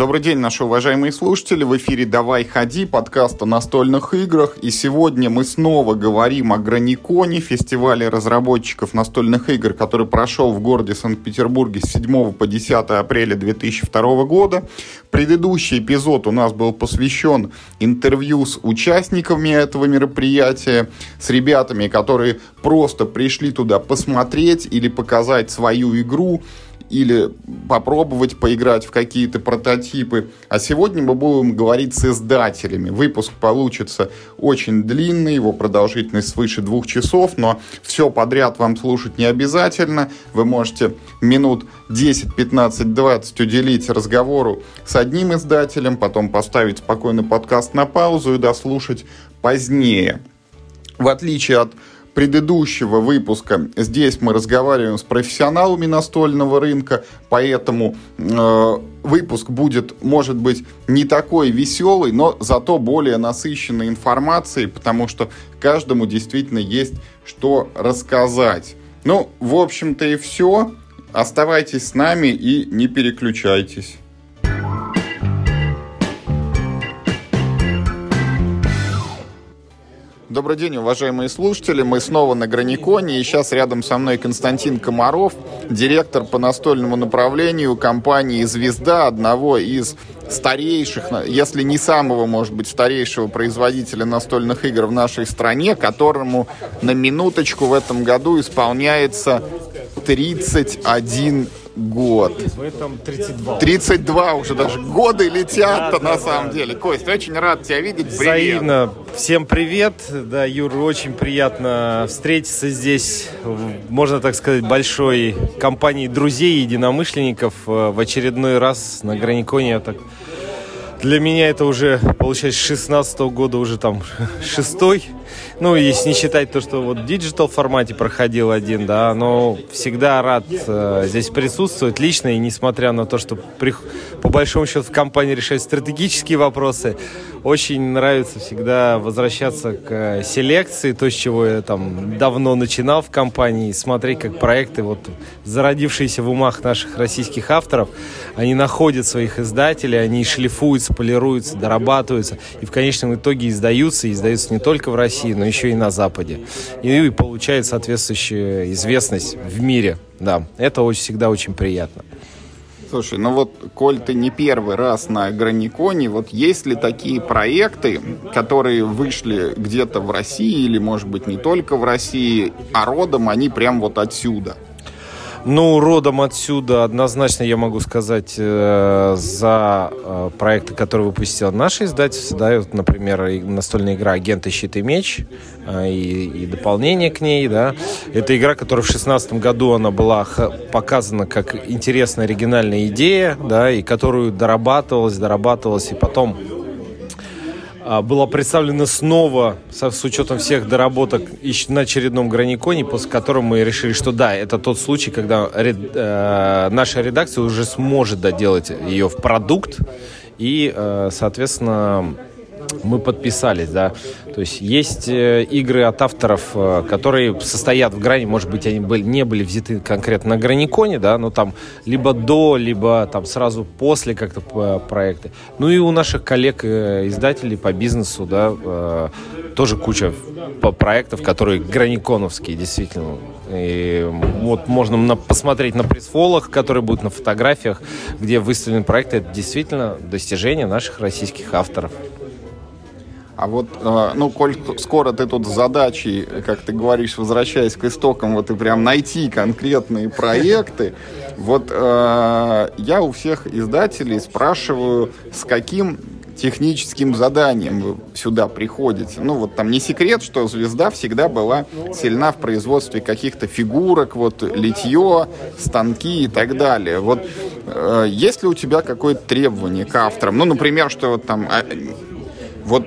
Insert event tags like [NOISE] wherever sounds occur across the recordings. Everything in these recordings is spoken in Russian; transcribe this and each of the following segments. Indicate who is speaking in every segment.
Speaker 1: Добрый день, наши уважаемые слушатели. В эфире «Давай ходи», подкаст о настольных играх. И сегодня мы снова говорим о Граниконе, фестивале разработчиков настольных игр, который прошел в городе Санкт-Петербурге с 7 по 10 апреля 2002 года. Предыдущий эпизод у нас был посвящен интервью с участниками этого мероприятия, с ребятами, которые просто пришли туда посмотреть или показать свою игру, или попробовать поиграть в какие-то прототипы. А сегодня мы будем говорить с издателями. Выпуск получится очень длинный, его продолжительность свыше двух часов, но все подряд вам слушать не обязательно. Вы можете минут 10, 15, 20 уделить разговору с одним издателем, потом поставить спокойно подкаст на паузу и дослушать позднее. В отличие от предыдущего выпуска здесь мы разговариваем с профессионалами настольного рынка, поэтому э, выпуск будет, может быть, не такой веселый, но зато более насыщенной информацией, потому что каждому действительно есть что рассказать. Ну, в общем-то и все. Оставайтесь с нами и не переключайтесь. Добрый день, уважаемые слушатели. Мы снова на Граниконе, и сейчас рядом со мной Константин Комаров, директор по настольному направлению компании «Звезда», одного из старейших, если не самого, может быть, старейшего производителя настольных игр в нашей стране, которому на минуточку в этом году исполняется 31 год. В этом 32. 32 уже даже. Годы летят-то да, на да, самом да. деле. Кость, очень рад тебя видеть. Привет.
Speaker 2: Взаимно. Всем привет. Да, Юр, очень приятно встретиться здесь, можно так сказать, большой компании друзей, единомышленников э, в очередной раз на Граниконе. Так для меня это уже, получается, с 16 -го года уже там шестой. Ну, если не считать то, что вот в digital формате проходил один, да, но всегда рад э, здесь присутствовать лично, и несмотря на то, что при, по большому счету в компании решают стратегические вопросы, очень нравится всегда возвращаться к селекции, то, с чего я там давно начинал в компании, смотреть, как проекты, вот зародившиеся в умах наших российских авторов, они находят своих издателей, они шлифуются, полируются, дорабатываются, и в конечном итоге издаются, и издаются не только в России, но еще и на Западе. И получают соответствующую известность в мире. Да, это очень, всегда очень приятно.
Speaker 1: Слушай, ну вот, коль ты не первый раз на Граниконе, вот есть ли такие проекты, которые вышли где-то в России, или, может быть, не только в России, а родом они прям вот отсюда?
Speaker 2: Ну, родом отсюда однозначно я могу сказать э, за э, проекты, которые выпустила наше издательство. Да, вот, например, настольная игра «Агенты, щит и меч» э, и, и дополнение к ней. Да. Это игра, которая в 2016 году она была показана как интересная оригинальная идея, да, и которую дорабатывалась, дорабатывалась, и потом была представлена снова с учетом всех доработок на очередном граниконе, после которого мы решили, что да, это тот случай, когда ред, э, наша редакция уже сможет доделать ее в продукт и, э, соответственно, мы подписались, да. То есть есть э, игры от авторов, э, которые состоят в грани, может быть, они были, не были взяты конкретно на граниконе, да, но там либо до, либо там сразу после как-то э, проекты. Ну и у наших коллег-издателей по бизнесу, да, тоже куча проектов, которые граниконовские, действительно. И вот можно посмотреть на пресс-фолах, которые будут на фотографиях, где выставлены проекты. Это действительно достижение наших российских авторов.
Speaker 1: А вот, э, ну, коль скоро ты тут с задачей, как ты говоришь, возвращаясь к истокам, вот и прям найти конкретные проекты, [LAUGHS] вот э, я у всех издателей спрашиваю, с каким техническим заданием вы сюда приходите. Ну, вот там не секрет, что «Звезда» всегда была сильна в производстве каких-то фигурок, вот литье, станки и так далее. Вот э, есть ли у тебя какое-то требование к авторам? Ну, например, что вот там... А, вот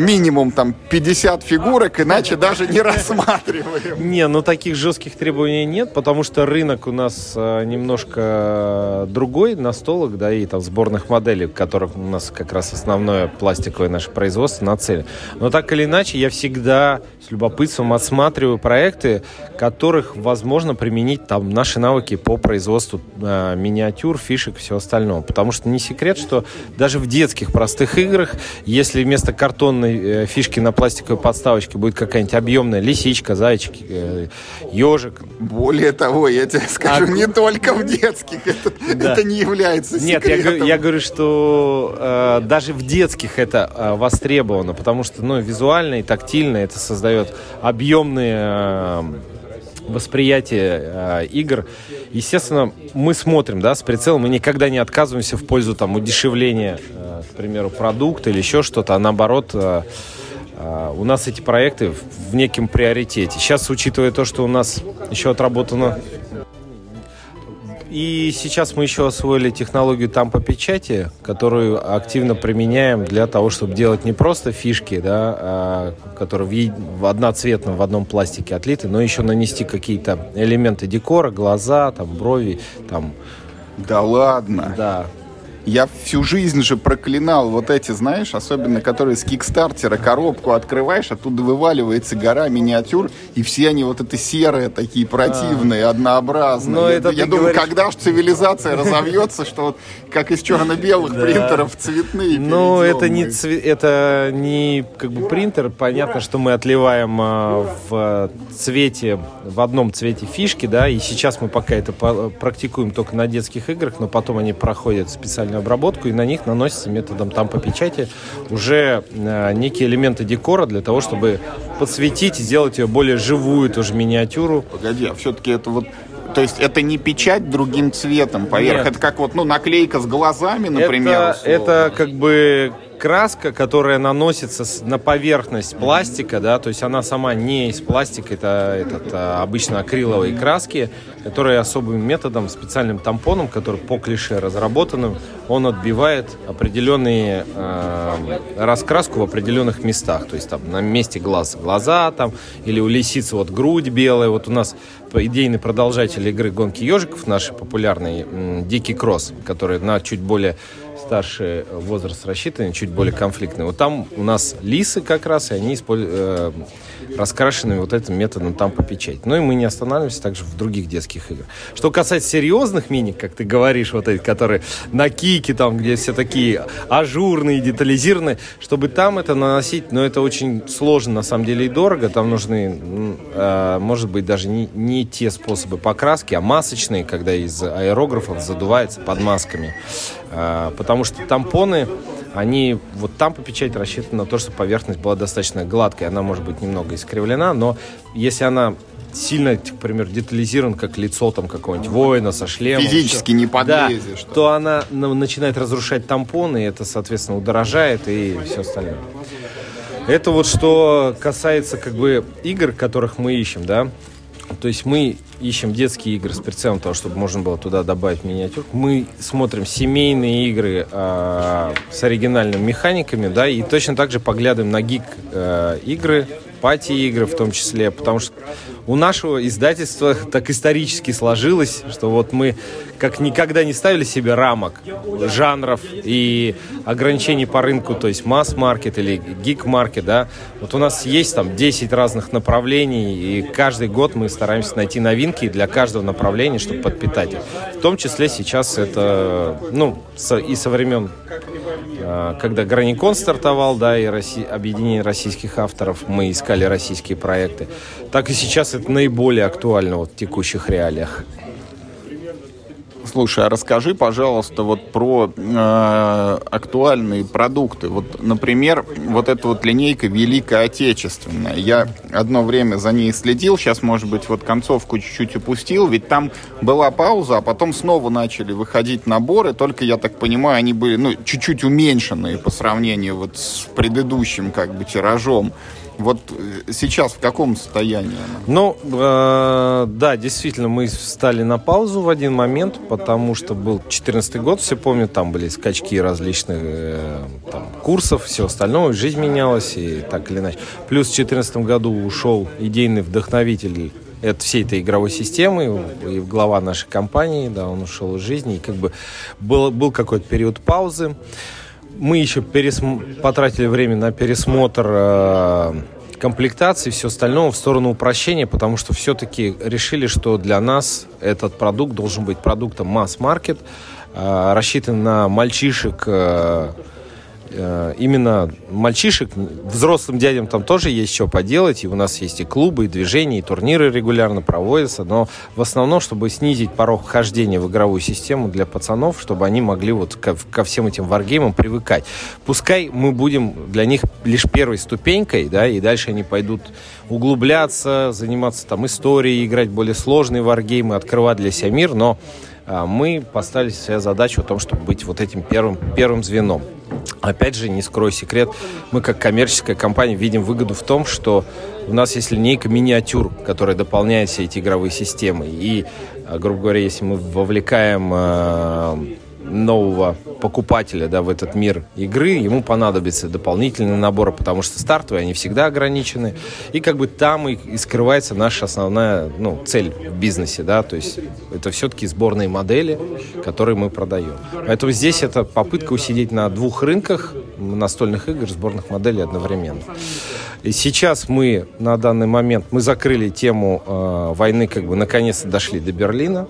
Speaker 1: минимум там 50 фигурок, иначе даже не рассматриваем. [LAUGHS]
Speaker 2: Не, ну таких жестких требований нет, потому что рынок у нас э, немножко другой настолок, да, и там сборных моделей, в которых у нас как раз основное пластиковое наше производство нацелено. Но так или иначе, я всегда с любопытством отсматриваю проекты, которых возможно применить там наши навыки по производству э, миниатюр, фишек и всего остального. Потому что не секрет, что даже в детских простых играх, если вместо картонной э, фишки на пластиковой подставочке будет какая-нибудь объемная лисичка, зайчик, э, ежик.
Speaker 1: Более того, я тебе скажу, а... не только в детских это, да. это не является
Speaker 2: Нет, я, я говорю, что э, даже в детских это э, востребовано, потому что ну, визуально и тактильно это создает объемные э, восприятие э, игр. Естественно, мы смотрим, да, с прицелом, мы никогда не отказываемся в пользу там удешевления, э, примеру, продукта или еще что-то, а наоборот, э, э, у нас эти проекты в неким приоритете. Сейчас, учитывая то, что у нас еще отработано и сейчас мы еще освоили технологию там по печати, которую активно применяем для того, чтобы делать не просто фишки, да, а, которые в, в одноцветном, в одном пластике отлиты, но еще нанести какие-то элементы декора, глаза, там, брови, там.
Speaker 1: Да ладно?
Speaker 2: Да.
Speaker 1: Я всю жизнь же проклинал вот эти, знаешь, особенно которые с кикстартера коробку открываешь, оттуда вываливается гора миниатюр, и все они вот это серые, такие противные, а. однообразные. Но я это я думаю, говоришь... когда же цивилизация разовьется, что вот как из черно-белых принтеров цветные
Speaker 2: Ну, это не, это не как бы принтер. Понятно, что мы отливаем а, в цвете, в одном цвете фишки, да, и сейчас мы пока это практикуем только на детских играх, но потом они проходят специально специальную обработку, и на них наносится методом там по печати уже э, некие элементы декора для того, чтобы подсветить и сделать ее более живую тоже миниатюру.
Speaker 1: Погоди, а все-таки это вот то есть это не печать другим цветом поверх, Нет. это как вот ну наклейка с глазами, например.
Speaker 2: Это, это как бы краска, которая наносится на поверхность пластика, да, то есть она сама не из пластика, это этот, а, обычно акриловые краски, которые особым методом, специальным тампоном, который по клише разработанным, он отбивает определенные э, раскраску в определенных местах, то есть там на месте глаз глаза там, или у лисицы вот грудь белая, вот у нас идейный продолжатель игры гонки ежиков, наш популярный Дикий Кросс, который на чуть более старший возраст рассчитанный, чуть более конфликтный. Вот там у нас лисы как раз, и они используют, раскрашены вот этим методом там по печать. Ну и мы не останавливаемся также в других детских играх. Что касается серьезных мини, как ты говоришь, вот эти, которые на кике, там, где все такие ажурные, детализированные, чтобы там это наносить, но это очень сложно на самом деле и дорого. Там нужны, э, может быть, даже не, не те способы покраски, а масочные, когда из аэрографов задувается под масками. Э, потому что тампоны, они вот там по печати рассчитаны на то, что поверхность была достаточно гладкой. Она может быть немного искривлена, но если она сильно, к примеру, детализирован, как лицо там какого-нибудь воина со шлемом.
Speaker 1: Физически не подлезешь.
Speaker 2: Да, то она начинает разрушать тампоны, и это, соответственно, удорожает и все остальное. Это вот что касается как бы игр, которых мы ищем, да. То есть мы ищем детские игры с прицелом того, чтобы можно было туда добавить миниатюр. Мы смотрим семейные игры э, с оригинальными механиками, да, и точно так же поглядываем на гик э, игры, пати-игры в том числе, потому что у нашего издательства так исторически сложилось, что вот мы как никогда не ставили себе рамок, жанров и ограничений по рынку, то есть масс-маркет или гик-маркет, да. Вот у нас есть там 10 разных направлений, и каждый год мы стараемся найти новинки для каждого направления, чтобы подпитать их. В том числе сейчас это, ну, и со времен, когда Граникон стартовал, да, и Росси... объединение российских авторов, мы искали российские проекты, так и сейчас это наиболее актуально вот в текущих реалиях.
Speaker 1: Слушай, а расскажи, пожалуйста, вот про э, актуальные продукты. Вот, например, вот эта вот линейка Великая Отечественная. Я одно время за ней следил, сейчас, может быть, вот концовку чуть-чуть упустил, ведь там была пауза, а потом снова начали выходить наборы, только, я так понимаю, они были, ну, чуть-чуть уменьшенные по сравнению вот с предыдущим, как бы, тиражом. Вот э, сейчас в каком состоянии?
Speaker 2: Ну, э, да, действительно, мы встали на паузу в один момент, потому что был 2014 год, все помнят, там были скачки различных э, там, курсов, все остальное, жизнь менялась и так или иначе. Плюс в 2014 году ушел идейный вдохновитель это всей этой игровой системы, и глава нашей компании, да, он ушел из жизни, и как бы был, был какой-то период паузы. Мы еще пересм... потратили время на пересмотр э, комплектации, все остальное в сторону упрощения, потому что все-таки решили, что для нас этот продукт должен быть продуктом масс-маркет, э, рассчитан на мальчишек, э, именно мальчишек, взрослым дядям там тоже есть что поделать, и у нас есть и клубы, и движения, и турниры регулярно проводятся, но в основном, чтобы снизить порог вхождения в игровую систему для пацанов, чтобы они могли вот ко, ко всем этим варгеймам привыкать. Пускай мы будем для них лишь первой ступенькой, да, и дальше они пойдут углубляться, заниматься там историей, играть более сложные варгеймы, открывать для себя мир, но мы поставили себе задачу о том, чтобы быть вот этим первым, первым звеном. Опять же, не скрою секрет, мы как коммерческая компания видим выгоду в том, что у нас есть линейка миниатюр, которая дополняет все эти игровые системы. И, а, грубо говоря, если мы вовлекаем а, нового покупателя да, в этот мир игры, ему понадобится дополнительный набор, потому что стартовые, они всегда ограничены. И как бы там и, и скрывается наша основная ну, цель в бизнесе. Да? То есть это все-таки сборные модели, которые мы продаем. Поэтому здесь это попытка усидеть на двух рынках настольных игр, сборных моделей одновременно. И сейчас мы на данный момент, мы закрыли тему э, войны, как бы наконец-то дошли до Берлина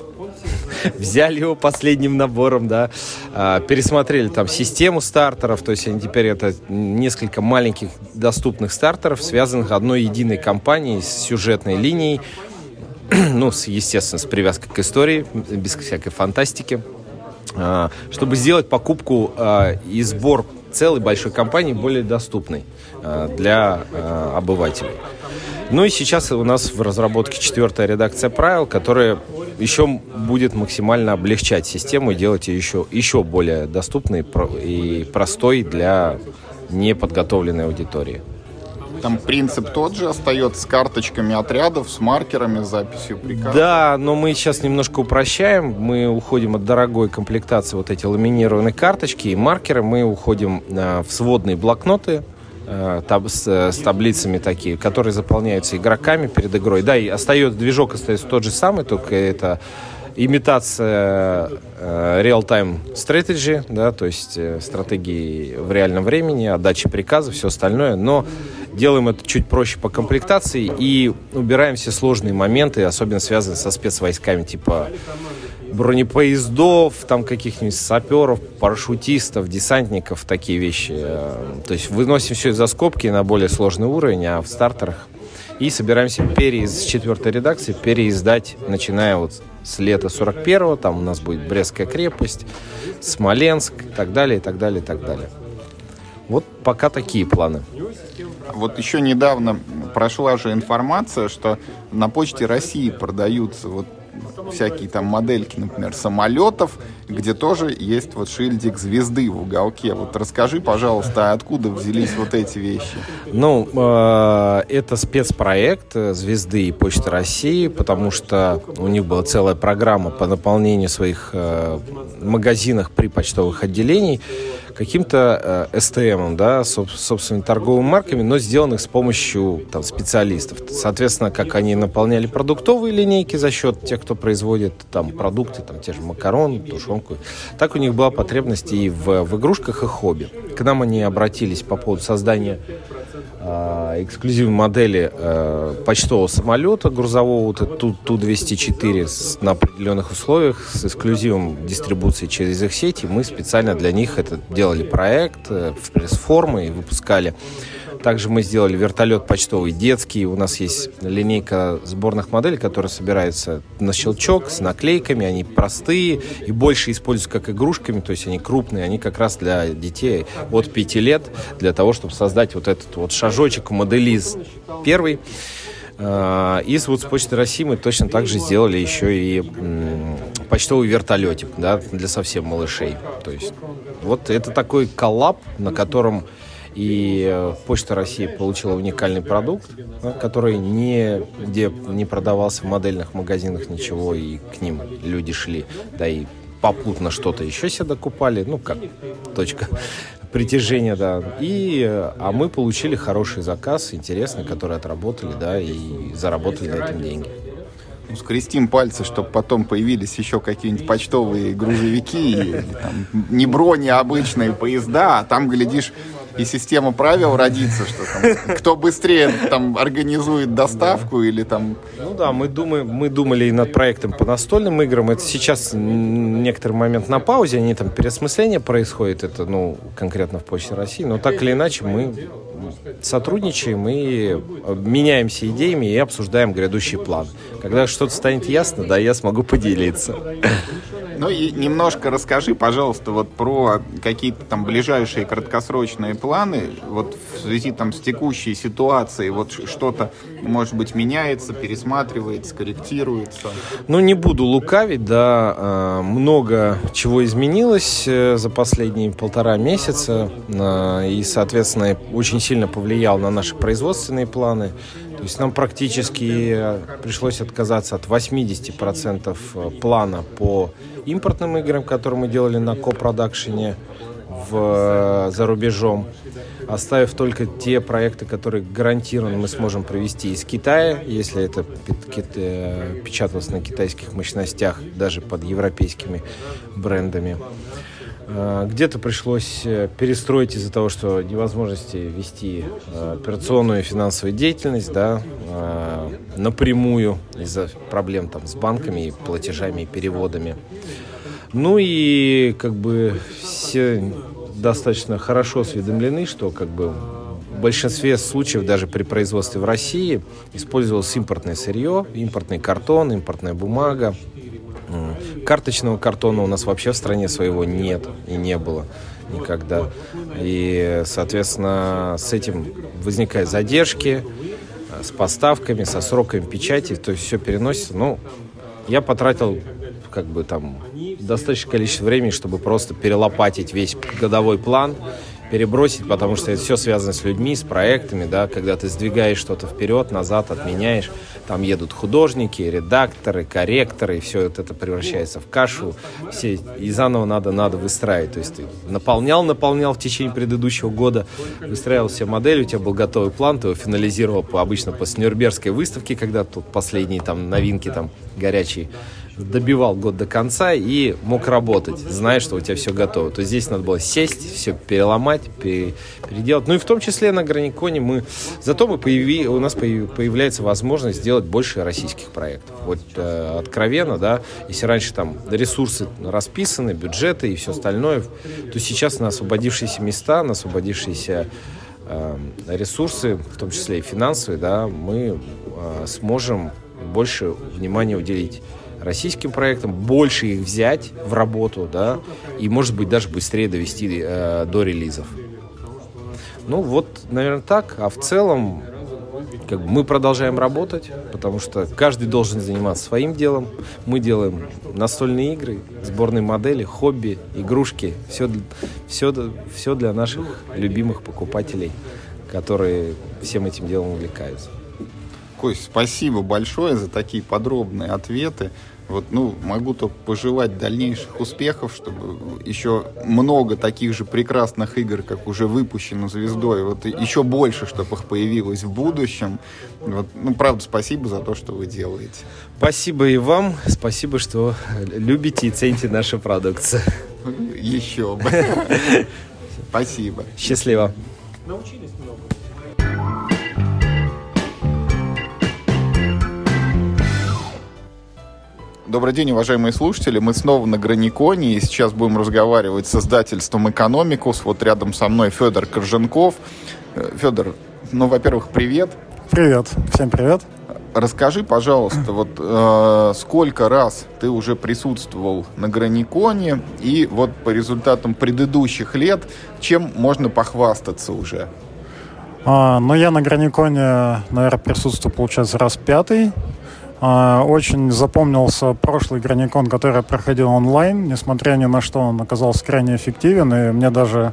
Speaker 2: взяли его последним набором, да, а, пересмотрели там систему стартеров, то есть они теперь это несколько маленьких доступных стартеров, связанных одной единой компанией с сюжетной линией, [CLEARS THROAT] ну, естественно, с привязкой к истории, без всякой фантастики, а, чтобы сделать покупку а, и сбор целой большой компании более доступной для обывателей. Ну и сейчас у нас в разработке четвертая редакция правил, которая еще будет максимально облегчать систему и делать ее еще, еще более доступной и простой для неподготовленной аудитории.
Speaker 1: Там принцип тот же остается с карточками отрядов, с маркерами, с записью приказов.
Speaker 2: Да, но мы сейчас немножко упрощаем. Мы уходим от дорогой комплектации вот эти ламинированные карточки и маркеры. Мы уходим э, в сводные блокноты, Э, таб, с, с таблицами такие, которые заполняются игроками перед игрой. Да, и остается, движок остается тот же самый, только это имитация э, real-time strategy, да, то есть э, стратегии в реальном времени, отдачи приказов, все остальное, но делаем это чуть проще по комплектации и убираем все сложные моменты, особенно связанные со спецвойсками, типа бронепоездов, там каких-нибудь саперов, парашютистов, десантников, такие вещи. Э, то есть выносим все за скобки на более сложный уровень, а в стартерах и собираемся переиз с четвертой редакции переиздать, начиная вот с лета 41-го, там у нас будет Брестская крепость, Смоленск и так далее, и так далее, и так далее. Вот пока такие планы.
Speaker 1: Вот еще недавно прошла же информация, что на почте России продаются вот всякие там модельки, например, самолетов, где тоже есть вот шильдик звезды в уголке. Вот расскажи, пожалуйста, откуда взялись вот эти вещи?
Speaker 2: Ну, э, это спецпроект «Звезды» и Почты России, потому что у них была целая программа по наполнению своих э, магазинов при почтовых отделениях каким-то э, STM, да, собственными торговыми марками, но сделанных с помощью там, специалистов. Соответственно, как они наполняли продуктовые линейки за счет тех, кто производит там продукты, там те же макароны, тушенку, так у них была потребность и в, в игрушках и хобби. К нам они обратились по поводу создания э, эксклюзивной модели э, почтового самолета грузового вот Ту-204 с, на определенных условиях с эксклюзивом дистрибуции через их сети. Мы специально для них это делали проект э, в пресс-формы и выпускали. Также мы сделали вертолет почтовый детский. У нас есть линейка сборных моделей, которая собирается на щелчок с наклейками. Они простые и больше используются как игрушками, то есть они крупные. Они как раз для детей от 5 лет, для того, чтобы создать вот этот вот шажочек моделиз первый. А, и вот с Почты России мы точно так же сделали еще и почтовый вертолетик, да, для совсем малышей. То есть вот это такой коллаб, на котором И э, Почта России получила уникальный продукт, который не, где не продавался в модельных магазинах ничего, и к ним люди шли, да и попутно что-то еще себе докупали, ну, как точка [LAUGHS] притяжения, да. И, э, а мы получили хороший заказ, интересный, который отработали, да, и заработали на этом деньги.
Speaker 1: Ну, скрестим пальцы, чтобы потом появились еще какие-нибудь почтовые грузовики, там, не брони, а обычные поезда, а там, глядишь, и система правил родится, что там, кто быстрее там организует доставку или там...
Speaker 2: Ну да, мы, думаем, мы думали и над проектом по настольным играм. Это сейчас некоторый момент на паузе, они там переосмысление происходит, это, ну, конкретно в Почте России, но так или иначе мы сотрудничаем и меняемся идеями и обсуждаем грядущий план. Когда что-то станет ясно, да, я смогу поделиться.
Speaker 1: Ну и немножко расскажи, пожалуйста, вот про какие-то там ближайшие краткосрочные планы, вот в связи там с текущей ситуацией, вот что-то, может быть, меняется, пересматривается, корректируется.
Speaker 2: Ну, не буду лукавить, да, а, много чего изменилось э, за последние полтора месяца, а, и, соответственно, очень сильно повлиял на наши производственные планы. То есть нам практически э, пришлось отказаться от 80% э, плана по импортным играм, которые мы делали на копродакшене в, э, за рубежом, оставив только те проекты, которые гарантированно мы сможем провести из Китая, если это печаталось на китайских мощностях, даже под европейскими брендами. Э, где-то пришлось э, перестроить из-за того, что невозможности вести э, операционную и финансовую деятельность, да, напрямую из-за проблем там с банками, и платежами и переводами. Ну и как бы все достаточно хорошо осведомлены, что как бы в большинстве случаев даже при производстве в России использовалось импортное сырье, импортный картон, импортная бумага, Карточного картона у нас вообще в стране своего нет и не было никогда. И, соответственно, с этим возникают задержки, э, с поставками, со сроками печати, то есть все переносится. Ну, я потратил как бы там достаточное количество времени, чтобы просто перелопатить весь годовой план, перебросить, потому что это все связано с людьми, с проектами, да, когда ты сдвигаешь что-то вперед, назад, отменяешь, там едут художники, редакторы, корректоры, и все это превращается в кашу, все, и заново надо, надо выстраивать, то есть ты наполнял, наполнял в течение предыдущего года, выстраивал все модели, у тебя был готовый план, ты его финализировал по, обычно после Нюрнбергской выставки, когда тут последние там новинки там горячие добивал год до конца и мог работать, зная, что у тебя все готово. То есть здесь надо было сесть, все переломать, переделать. Ну и в том числе на Граниконе мы... Зато мы появи, у нас появляется возможность сделать больше российских проектов. Вот э, откровенно, да, если раньше там ресурсы расписаны, бюджеты и все остальное, то сейчас на освободившиеся места, на освободившиеся э, ресурсы, в том числе и финансовые, да, мы э, сможем больше внимания уделить российским проектам, больше их взять в работу, да, и, может быть, даже быстрее довести э, до релизов. Ну, вот, наверное, так. А в целом, как бы мы продолжаем работать, потому что каждый должен заниматься своим делом. Мы делаем настольные игры, сборные модели, хобби, игрушки. Все, все, все для наших любимых покупателей, которые всем этим делом увлекаются.
Speaker 1: Кость, спасибо большое за такие подробные ответы. Вот, ну, могу только пожелать дальнейших успехов, чтобы еще много таких же прекрасных игр, как уже выпущено звездой, вот еще больше, чтобы их появилось в будущем. Вот, ну, правда, спасибо за то, что вы делаете.
Speaker 2: Спасибо и вам. Спасибо, что любите и цените нашу продукцию.
Speaker 1: Еще бы. [LAUGHS] Спасибо.
Speaker 2: Счастливо. Научились
Speaker 1: Добрый день, уважаемые слушатели. Мы снова на Граниконе, и сейчас будем разговаривать с издательством «Экономикус». Вот рядом со мной Федор Корженков. Э, Федор, ну, во-первых, привет.
Speaker 3: Привет, всем привет.
Speaker 1: Расскажи, пожалуйста, вот э, сколько раз ты уже присутствовал на Граниконе, и вот по результатам предыдущих лет, чем можно похвастаться уже?
Speaker 3: А, ну, я на Граниконе, наверное, присутствую, получается, раз пятый. А, очень запомнился прошлый Граникон, который проходил онлайн. Несмотря ни на что, он оказался крайне эффективен. И мне даже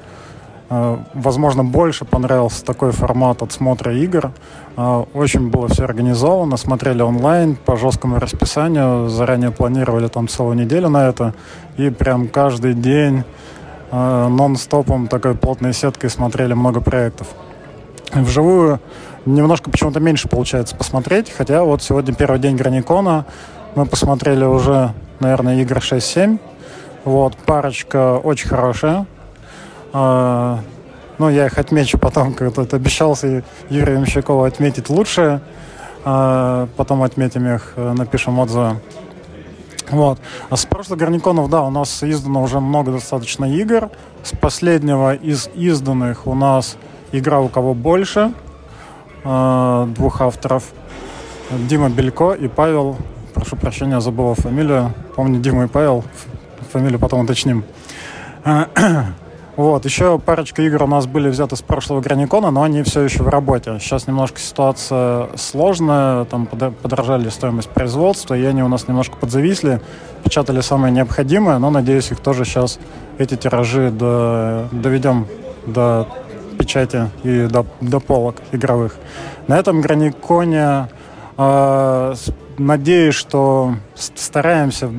Speaker 3: Э, возможно, больше понравился такой формат отсмотра игр. Э, очень было все организовано, смотрели онлайн по жесткому расписанию, заранее планировали там целую неделю на это, и прям каждый день э, нон-стопом такой плотной сеткой смотрели много проектов. Вживую немножко почему-то меньше получается посмотреть, хотя вот сегодня первый день Граникона, мы посмотрели уже, наверное, игры 6-7. Вот, парочка очень хорошая. А, ну, я их отмечу потом, когда это обещался Юрию Ямщикову отметить лучшее. А, потом отметим их, э, напишем отзывы. Вот. А с прошлых горниконов, да, у нас издано уже много достаточно игр. С последнего из изданных у нас игра «У кого больше» двух авторов. Дима Белько и Павел. Прошу прощения, забыла фамилию. Помню Дима и Павел. Фамилию потом уточним. [CLEARS THROAT] Вот, еще парочка игр у нас были взяты с прошлого Граникона, но они все еще в работе. Сейчас немножко ситуация сложная, там подорожали стоимость производства, и они у нас немножко подзависли, печатали самое необходимое, но, надеюсь, их тоже сейчас, эти тиражи до, доведем до печати и до, до полок игровых. На этом Граниконе э, надеюсь, что стараемся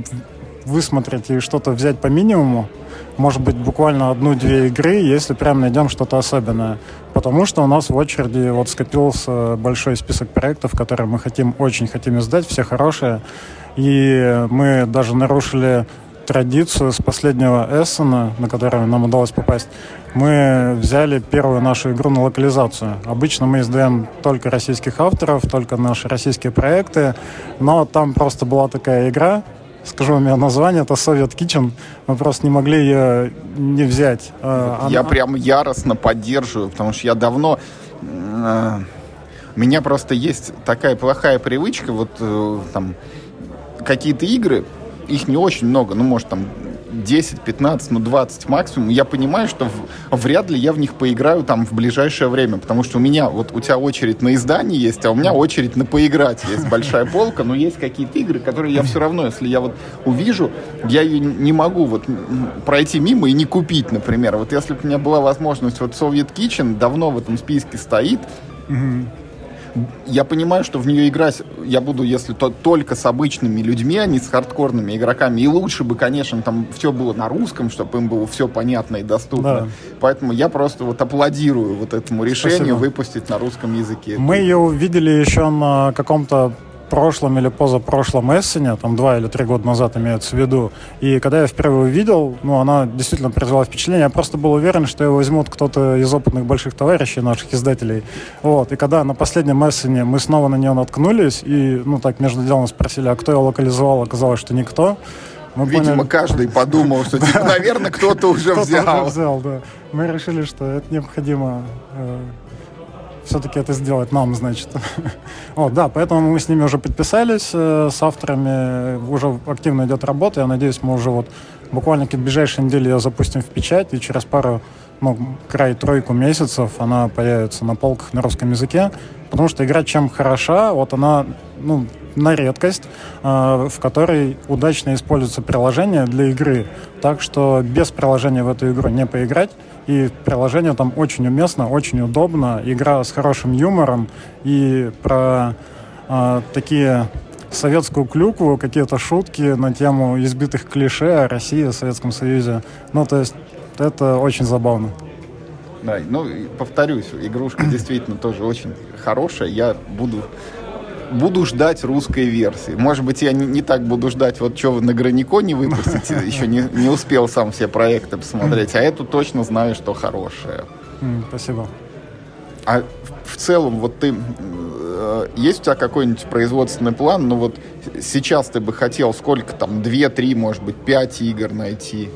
Speaker 3: высмотреть и что-то взять по минимуму, может быть, буквально одну-две игры, если прям найдем что-то особенное. Потому что у нас в очереди вот скопился большой список проектов, которые мы хотим, очень хотим издать, все хорошие. И мы даже нарушили традицию с последнего Эссена, на который нам удалось попасть. Мы взяли первую нашу игру на локализацию. Обычно мы издаем только российских авторов, только наши российские проекты, но там просто была такая игра, скажу вам ее название, это Soviet Kitchen. Мы просто не могли ее не взять.
Speaker 1: А, она... Я прям яростно поддерживаю, потому что я давно... Э, у меня просто есть такая плохая привычка, вот э, там какие-то игры, их не очень много, ну, может, там 10, 15, ну 20 максимум, я понимаю, что в, вряд ли я в них поиграю там в ближайшее время, потому что у меня, вот у тебя очередь на издание есть, а у меня очередь на поиграть. Есть большая полка, но есть какие-то игры, которые я все равно, если я вот увижу, я ее не могу вот пройти мимо и не купить, например. Вот если бы у меня была возможность, вот Soviet Kitchen давно в этом списке стоит, я понимаю, что в нее играть я буду, если то только с обычными людьми, а не с хардкорными игроками. И лучше бы, конечно, там все было на русском, чтобы им было все понятно и доступно. Да. Поэтому я просто вот аплодирую вот этому решению Спасибо. выпустить на русском языке.
Speaker 3: Мы ее увидели еще на каком-то прошлом или позапрошлом Эссене, там два или три года назад имеется в виду. И когда я впервые увидел, ну, она действительно произвела впечатление. Я просто был уверен, что ее возьмут кто-то из опытных больших товарищей, наших издателей. Вот. И когда на последнем Эссене мы снова на нее наткнулись, и, ну, так между делом спросили, а кто ее локализовал, оказалось, что никто.
Speaker 1: Мы Видимо, поняли... каждый подумал, что, типа, [LAUGHS] наверное, кто-то уже взял. Кто-то уже взял,
Speaker 3: да. Мы решили, что это необходимо э, все-таки это сделать нам, значит. [LAUGHS] вот, да, поэтому мы с ними уже подписались, э, с авторами уже активно идет работа. Я надеюсь, мы уже вот буквально к ближайшей неделе ее запустим в печать, и через пару, ну, край тройку месяцев она появится на полках на русском языке. Потому что игра чем хороша, вот она, ну, на редкость, э, в которой удачно используется приложение для игры. Так что без приложения в эту игру не поиграть. И приложение там очень уместно, очень удобно. Игра с хорошим юмором. И про э, такие советскую клюкву, какие-то шутки на тему избитых клише о России, о Советском Союзе. Ну, то есть это очень забавно.
Speaker 1: Да, ну, повторюсь, игрушка [CLEARS THROAT] действительно тоже очень хорошая. Я буду буду ждать русской версии. Может быть, я не, не так буду ждать, вот что вы на Граниконе выпустите, [LAUGHS] еще не, не успел сам все проекты посмотреть, а эту точно знаю, что хорошая.
Speaker 3: Спасибо.
Speaker 1: А в целом, вот ты, э, есть у тебя какой-нибудь производственный план? Ну вот сейчас ты бы хотел сколько там, две, три, может быть, пять игр найти?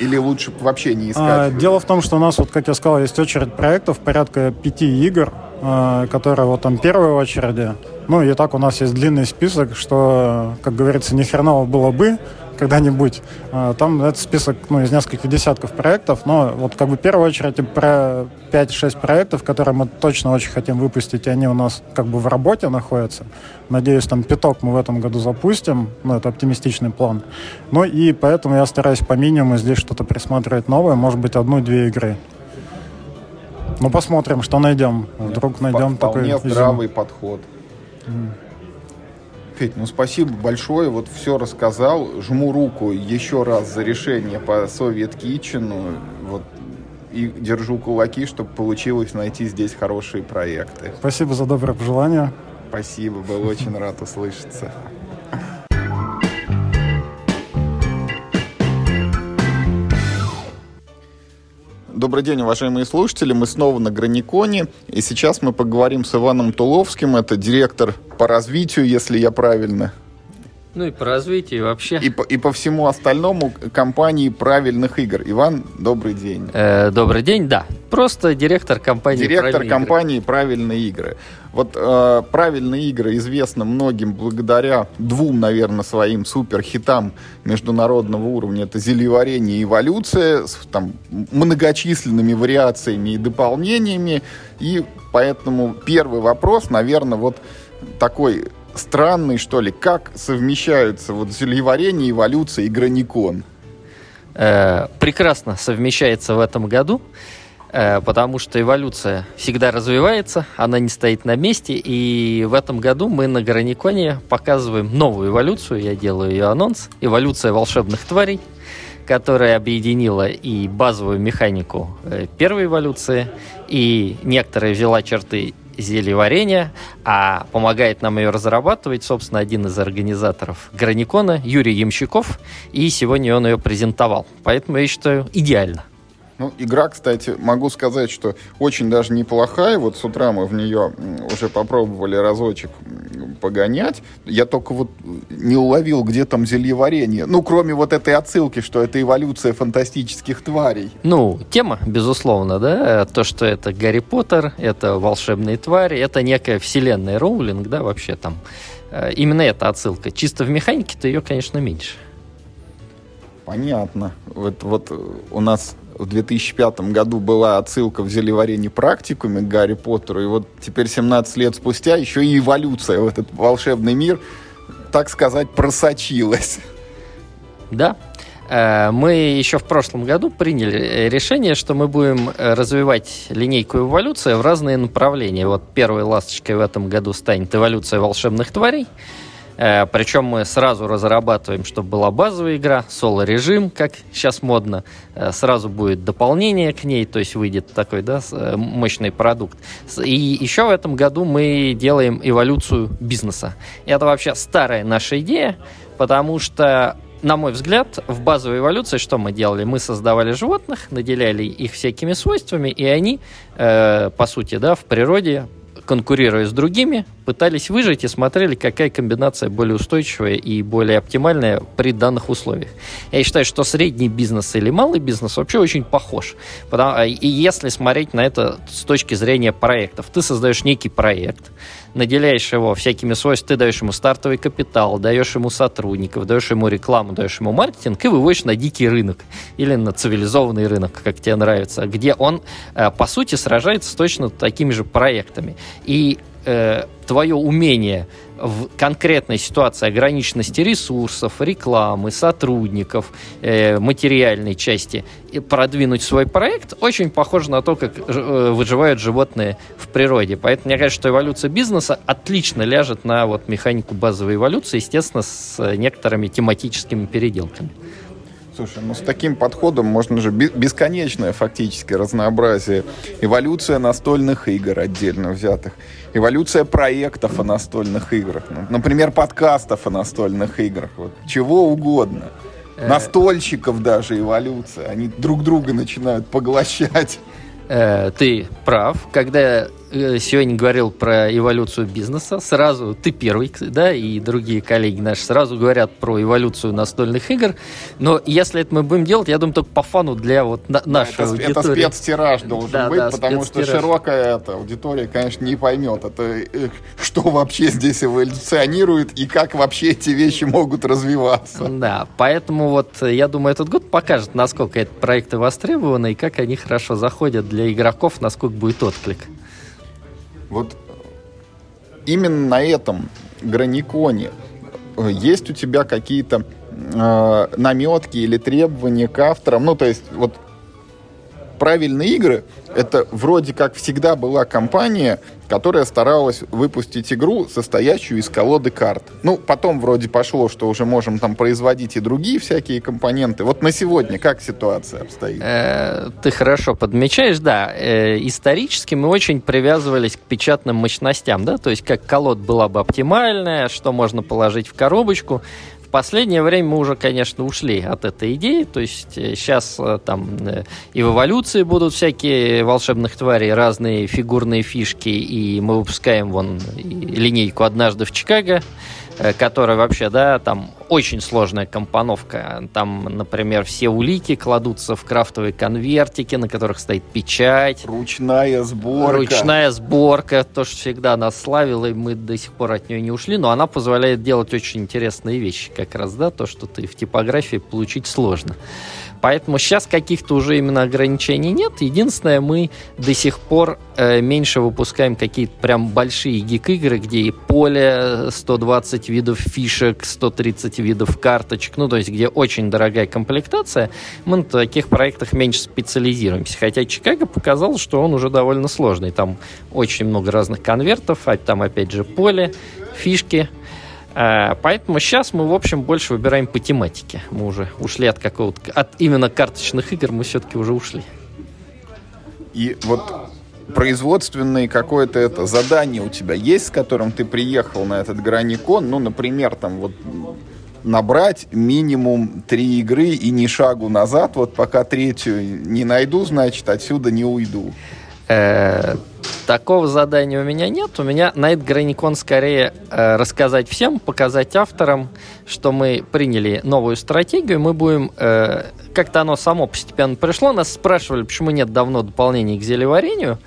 Speaker 1: Или лучше вообще не искать?
Speaker 3: А, дело в том, что у нас, вот как я сказал, есть очередь проектов, порядка пяти игр, э, которые вот там первой очереди. Ну и так у нас есть длинный список, что, как говорится, ни хреново было бы когда-нибудь. А, там этот список ну, из нескольких десятков проектов, но вот как бы в первую очередь про 5-6 проектов, которые мы точно очень хотим выпустить, и они у нас как бы в работе находятся. Надеюсь, там пяток мы в этом году запустим, ну это оптимистичный план. Ну и поэтому я стараюсь по минимуму здесь что-то присматривать новое, может быть, одну-две игры. Ну, посмотрим, что найдем. Вдруг найдем
Speaker 1: Вполне
Speaker 3: такой
Speaker 1: здравый подход. Федь, ну спасибо большое, вот все рассказал. Жму руку еще раз за решение по Совет Китчену. Вот и держу кулаки, чтобы получилось найти здесь хорошие проекты.
Speaker 3: Спасибо за доброе пожелание.
Speaker 1: Спасибо, был очень рад услышаться. Добрый день, уважаемые слушатели. Мы снова на Граниконе. И сейчас мы поговорим с Иваном Туловским. Это директор по развитию, если я правильно
Speaker 4: ну и по развитию вообще.
Speaker 1: И по, и по всему остальному компании правильных игр. Иван, добрый день.
Speaker 4: Э, добрый день, да. Просто директор компании
Speaker 1: Директор компании игры. правильные игры. Вот э, правильные игры известны многим благодаря двум, наверное, своим суперхитам международного уровня. Это зельеварение и эволюция с там, многочисленными вариациями и дополнениями. И поэтому первый вопрос, наверное, вот такой странный, что ли. Как совмещаются вот зельеварение, эволюция и граникон?
Speaker 4: Э, прекрасно совмещается в этом году, э, потому что эволюция всегда развивается, она не стоит на месте, и в этом году мы на Граниконе показываем новую эволюцию, я делаю ее анонс, эволюция волшебных тварей, которая объединила и базовую механику э, первой эволюции, и некоторые взяла черты зельеварения, а помогает нам ее разрабатывать, собственно, один из организаторов Граникона, Юрий Ямщиков, и сегодня он ее презентовал. Поэтому я считаю, идеально.
Speaker 1: Ну, игра, кстати, могу сказать, что очень даже неплохая. Вот с утра мы в нее уже попробовали разочек погонять. Я только вот не уловил, где там зельеварение. Ну, кроме вот этой отсылки, что это эволюция фантастических тварей.
Speaker 4: Ну, тема, безусловно, да. То, что это Гарри Поттер, это волшебные твари, это некая вселенная Роулинг, да, вообще там. Э, именно эта отсылка. Чисто в механике-то ее, конечно, меньше.
Speaker 1: Понятно. Вот, вот у нас в 2005 году была отсылка в зелеварении практикуме к Гарри Поттеру, и вот теперь 17 лет спустя еще и эволюция в этот волшебный мир, так сказать, просочилась.
Speaker 4: Да, э, мы еще в прошлом году приняли решение, что мы будем э, развивать линейку эволюции в разные направления. Вот первой ласточкой в этом году станет эволюция волшебных тварей. Э, Причем мы сразу разрабатываем, чтобы была базовая игра, соло-режим, как сейчас модно. Э, сразу будет дополнение к ней, то есть выйдет такой да, э, мощный продукт. И еще в этом году мы делаем эволюцию бизнеса. Это вообще старая наша идея, потому что на мой взгляд, в базовой эволюции что мы делали? Мы создавали животных, наделяли их всякими свойствами, и они, э, по сути, да, в природе конкурируя с другими, пытались выжить и смотрели, какая комбинация более устойчивая и более оптимальная при данных условиях. Я считаю, что средний бизнес или малый бизнес вообще очень похож. Потому, и если смотреть на это с точки зрения проектов, ты создаешь некий проект, наделяешь его всякими свойствами, ты даешь ему стартовый капитал, даешь ему сотрудников, даешь ему рекламу, даешь ему маркетинг и выводишь на дикий рынок или на цивилизованный рынок, как тебе нравится, где он, э, по сути, сражается с точно такими же проектами. И э, твое умение в конкретной ситуации ограниченности ресурсов, рекламы, сотрудников, э, материальной части и продвинуть свой проект очень похоже на то, как э, выживают животные в природе. Поэтому мне кажется, что эволюция бизнеса отлично ляжет на вот механику базовой эволюции, естественно, с некоторыми тематическими переделками.
Speaker 1: Слушай, ну с таким подходом можно же бесконечное фактически разнообразие. Эволюция настольных игр отдельно взятых. Эволюция проектов о настольных играх. Ну, например, подкастов о настольных играх. Вот, чего угодно. Э. Настольщиков даже эволюция. Они друг друга начинают поглощать.
Speaker 4: Э, ты прав. Когда сегодня говорил про эволюцию бизнеса. Сразу ты первый, да, и другие коллеги наши сразу говорят про эволюцию настольных игр. Но если это мы будем делать, я думаю, только по фану для вот на, нашей
Speaker 1: это,
Speaker 4: аудитории.
Speaker 1: Это спецтираж должен да, быть, да, потому что широкая эта аудитория, конечно, не поймет, это э, что вообще здесь эволюционирует и как вообще эти вещи могут развиваться.
Speaker 4: Да, поэтому вот я думаю, этот год покажет, насколько эти проекты востребованы и как они хорошо заходят для игроков, насколько будет отклик.
Speaker 1: Вот именно на этом граниконе э, есть у тебя какие-то э, наметки или требования к авторам? Ну, то есть, вот правильные игры это вроде как всегда была компания, которая старалась выпустить игру, состоящую из колоды карт. Ну, потом вроде пошло, что уже можем там производить и другие всякие компоненты. Вот на сегодня как ситуация обстоит?
Speaker 4: Э, ты хорошо подмечаешь, да. Э, исторически мы очень привязывались к печатным мощностям, да, то есть как колод была бы оптимальная, что можно положить в коробочку последнее время мы уже, конечно, ушли от этой идеи. То есть сейчас э, там э, и в эволюции будут всякие волшебных тварей, разные фигурные фишки, и мы выпускаем вон линейку «Однажды в Чикаго», Э, которая вообще, да, там очень сложная компоновка. Там, например, все улики кладутся в крафтовые конвертики, на которых стоит печать.
Speaker 1: Ручная сборка.
Speaker 4: Ручная сборка, то, что всегда нас славило, и мы до сих пор от нее не ушли, но она позволяет делать очень интересные вещи, как раз, да, то, что ты в типографии получить сложно. Поэтому сейчас каких-то уже именно ограничений нет. Единственное, мы до сих пор э, меньше выпускаем какие-то прям большие гик-игры, где и поле 120 видов фишек, 130 видов карточек, ну, то есть где очень дорогая комплектация. Мы на таких проектах меньше специализируемся. Хотя Чикаго показал, что он уже довольно сложный. Там очень много разных конвертов, а там опять же поле, фишки, Э, поэтому сейчас мы, в общем, больше выбираем по тематике. Мы уже ушли от какого-то... От именно карточных игр мы все-таки уже ушли.
Speaker 1: И вот производственное какое-то это задание у тебя есть, с которым ты приехал на этот Граникон? Ну, например, там вот набрать минимум три игры и ни шагу назад, вот пока третью не найду, значит, отсюда не уйду.
Speaker 4: Э, такого задания у меня нет. У меня на этот Граникон скорее э, рассказать всем, показать авторам, что мы приняли новую стратегию. Мы будем... Э, как-то оно само постепенно пришло. Нас спрашивали, почему нет давно дополнений к зелеварению.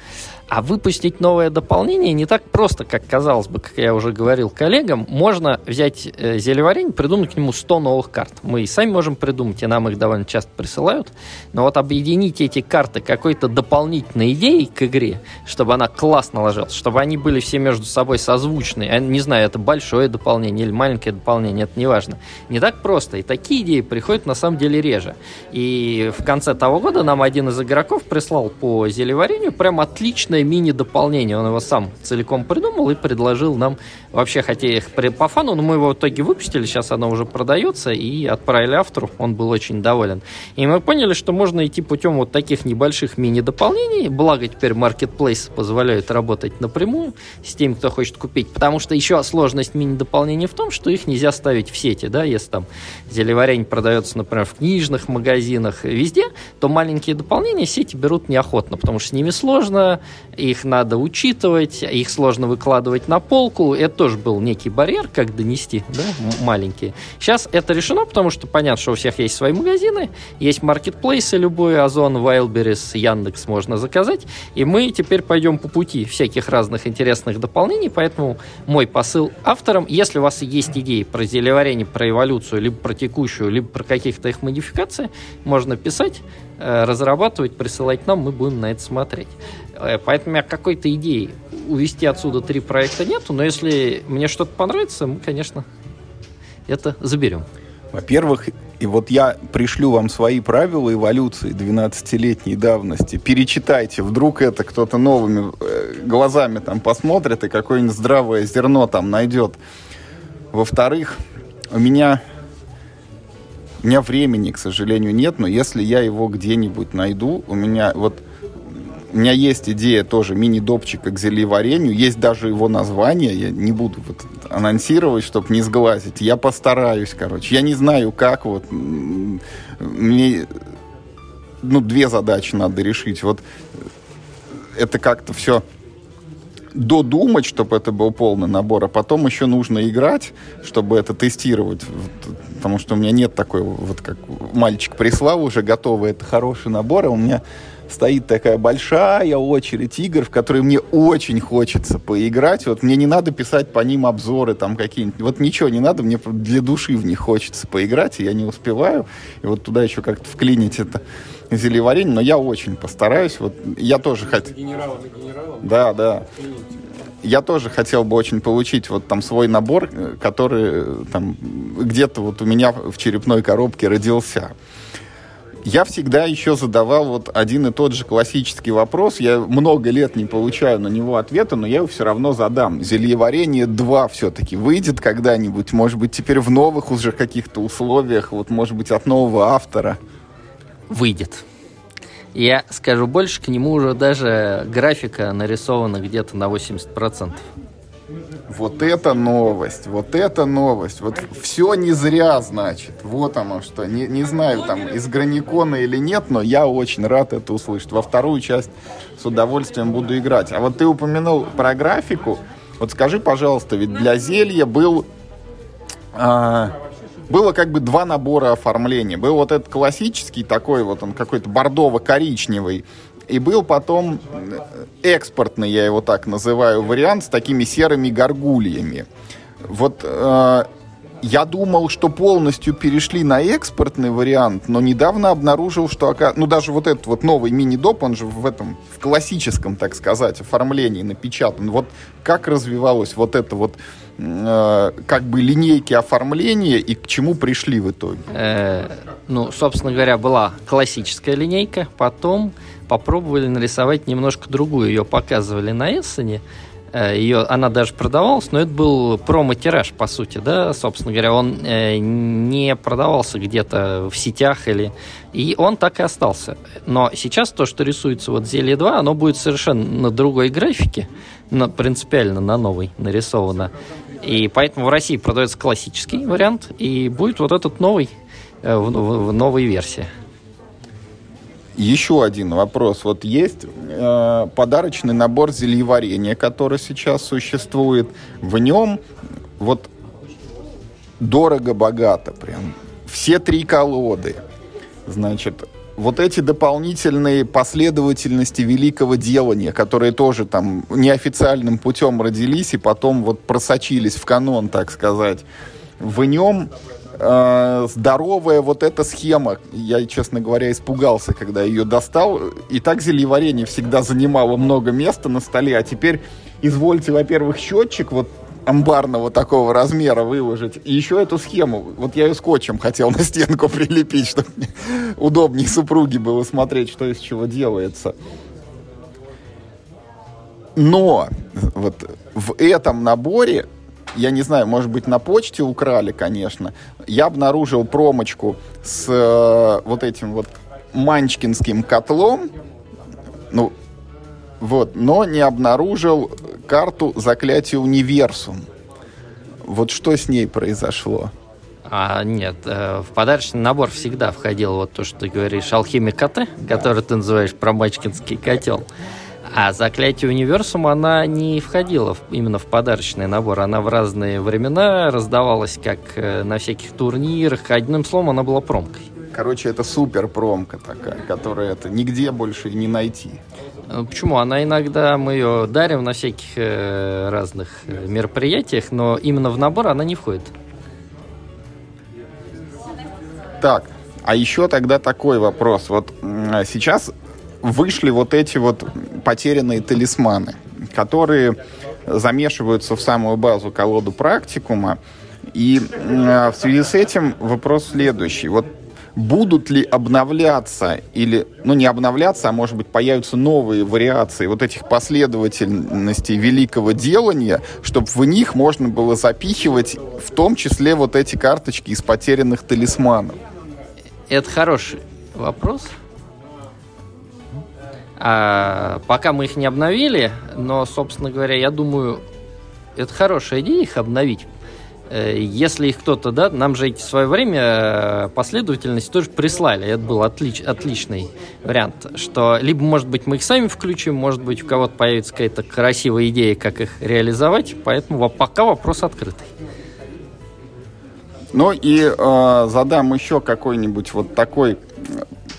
Speaker 4: А выпустить новое дополнение не так просто, как казалось бы, как я уже говорил коллегам. Можно взять э, зелеварень, придумать к нему 100 новых карт. Мы и сами можем придумать, и нам их довольно часто присылают. Но вот объединить эти карты какой-то дополнительной идеей к игре, чтобы она классно ложилась, чтобы они были все между собой созвучны. Я не знаю, это большое дополнение или маленькое дополнение, это не важно. Не так просто. И такие идеи приходят на самом деле реже. И в конце того года нам один из игроков прислал по зелеварению прям отличное мини-дополнение. Он его сам целиком придумал и предложил нам вообще, хотя их по фану, но мы его в итоге выпустили, сейчас оно уже продается, и отправили автору, он был очень доволен. И мы поняли, что можно идти путем вот таких небольших мини-дополнений, благо теперь Marketplace позволяет работать напрямую с теми, кто хочет купить, потому что еще сложность мини-дополнений в том, что их нельзя ставить в сети, да, если там зелеварень продается, например, в книжных магазинах, везде, то маленькие дополнения сети берут неохотно, потому что с ними сложно, их надо учитывать, их сложно выкладывать на полку. Это тоже был некий барьер, как донести, да, маленькие. Сейчас это решено, потому что понятно, что у всех есть свои магазины, есть маркетплейсы любой, Озон, Wildberries, Яндекс можно заказать, и мы теперь пойдем по пути всяких разных интересных дополнений, поэтому мой посыл авторам, если у вас есть идеи про зелеварение, про эволюцию, либо про текущую, либо про каких-то их модификаций, можно писать, э, разрабатывать, присылать нам, мы будем на это смотреть. Э, поэтому меня какой-то идеи увести отсюда три проекта нету, но если мне что-то понравится, мы, конечно, это заберем.
Speaker 1: Во-первых, и вот я пришлю вам свои правила эволюции 12-летней давности. Перечитайте, вдруг это кто-то новыми э, глазами там посмотрит и какое-нибудь здравое зерно там найдет. Во-вторых, у меня у меня времени, к сожалению, нет, но если я его где-нибудь найду, у меня вот у меня есть идея тоже мини-допчика к зельеварению. Есть даже его название. Я не буду вот анонсировать, чтобы не сглазить. Я постараюсь, короче. Я не знаю, как вот. Мне ну, две задачи надо решить. Вот это как-то все додумать, чтобы это был полный набор, а потом еще нужно играть, чтобы это тестировать. Потому что у меня нет такой, вот как мальчик прислал уже готовый, это хороший набор, а у меня стоит такая большая очередь игр, в которые мне очень хочется поиграть. Вот мне не надо писать по ним обзоры там какие-нибудь. Вот ничего не надо, мне для души в них хочется поиграть, и я не успеваю. И вот туда еще как-то вклинить это зельеварение, но я очень постараюсь. Вот я тоже хотел... Генералом? Да, да. Я тоже хотел бы очень получить вот там свой набор, э, который э, там где-то вот у меня в черепной коробке родился. Я всегда еще задавал вот один и тот же классический вопрос. Я много лет не получаю на него ответа, но я его все равно задам. Зельеварение 2 все-таки выйдет когда-нибудь? Может быть, теперь в новых уже каких-то условиях? Вот, может быть, от нового автора?
Speaker 4: Выйдет. Я скажу больше, к нему уже даже графика нарисована где-то на 80%.
Speaker 1: Вот это новость, вот это новость. Вот все не зря, значит. Вот оно что. Не, не знаю, там, из Граникона или нет, но я очень рад это услышать. Во вторую часть с удовольствием буду играть. А вот ты упомянул про графику. Вот скажи, пожалуйста, ведь для зелья был... А, было как бы два набора оформления. Был вот этот классический такой вот, он какой-то бордово-коричневый, и был потом экспортный, я его так называю, вариант с такими серыми горгульями. Вот э, я думал, что полностью перешли на экспортный вариант, но недавно обнаружил, что ну даже вот этот вот новый мини-доп, он же в этом в классическом, так сказать, оформлении напечатан. Вот как развивалось вот это вот э, как бы линейки оформления и к чему пришли в итоге?
Speaker 4: Э, ну, собственно говоря, была классическая линейка, потом попробовали нарисовать немножко другую. Ее показывали на Эссене. Э, Ее, она даже продавалась, но это был промо-тираж, по сути, да, собственно говоря, он э, не продавался где-то в сетях или... И он так и остался. Но сейчас то, что рисуется вот Зелье 2, оно будет совершенно на другой графике, на, принципиально на новой нарисовано. И поэтому в России продается классический вариант, и будет вот этот новый, э, в, в, в новой версии.
Speaker 1: Еще один вопрос. Вот есть э, подарочный набор зельеварения, который сейчас существует. В нем вот дорого-богато прям. Все три колоды. Значит, вот эти дополнительные последовательности великого делания, которые тоже там неофициальным путем родились и потом вот просочились в канон, так сказать, в нем э, здоровая вот эта схема. Я, честно говоря, испугался, когда ее достал. И так зельеварение всегда занимало много места на столе, а теперь извольте, во-первых, счетчик вот амбарного такого размера выложить. И еще эту схему. Вот я ее скотчем хотел на стенку [LAUGHS] прилепить, чтобы удобнее супруге было смотреть, что из чего делается. Но вот в этом наборе я не знаю, может быть, на почте украли, конечно. Я обнаружил промочку с э, вот этим вот манчкинским котлом. Ну, вот, но не обнаружил карту заклятия универсум. Вот что с ней произошло?
Speaker 4: А, нет, э, в подарочный набор всегда входил вот то, что ты говоришь, алхимик КТ, который ты называешь промачкинский котел. А заклятие универсума, она не входила в, именно в подарочный набор. Она в разные времена раздавалась как э, на всяких турнирах. Одним словом, она была промкой.
Speaker 1: Короче, это супер промка такая, которая это нигде больше не найти.
Speaker 4: Э, почему? Она иногда, мы ее дарим на всяких э, разных мероприятиях, но именно в набор она не входит.
Speaker 1: Так, а еще тогда такой вопрос. Вот сейчас вышли вот эти вот потерянные талисманы, которые замешиваются в самую базу колоду практикума. И э, в связи с этим вопрос следующий. Вот будут ли обновляться или, ну не обновляться, а может быть появятся новые вариации вот этих последовательностей великого делания, чтобы в них можно было запихивать в том числе вот эти карточки из потерянных талисманов?
Speaker 4: Это хороший вопрос. А, пока мы их не обновили, но, собственно говоря, я думаю, это хорошая идея их обновить. Э, если их кто-то, да, нам же эти в свое время э, последовательность тоже прислали. Это был отлич, отличный вариант. Что либо, может быть, мы их сами включим, может быть, у кого-то появится какая-то красивая идея, как их реализовать. Поэтому пока вопрос открытый.
Speaker 1: Ну и э, задам еще какой-нибудь вот такой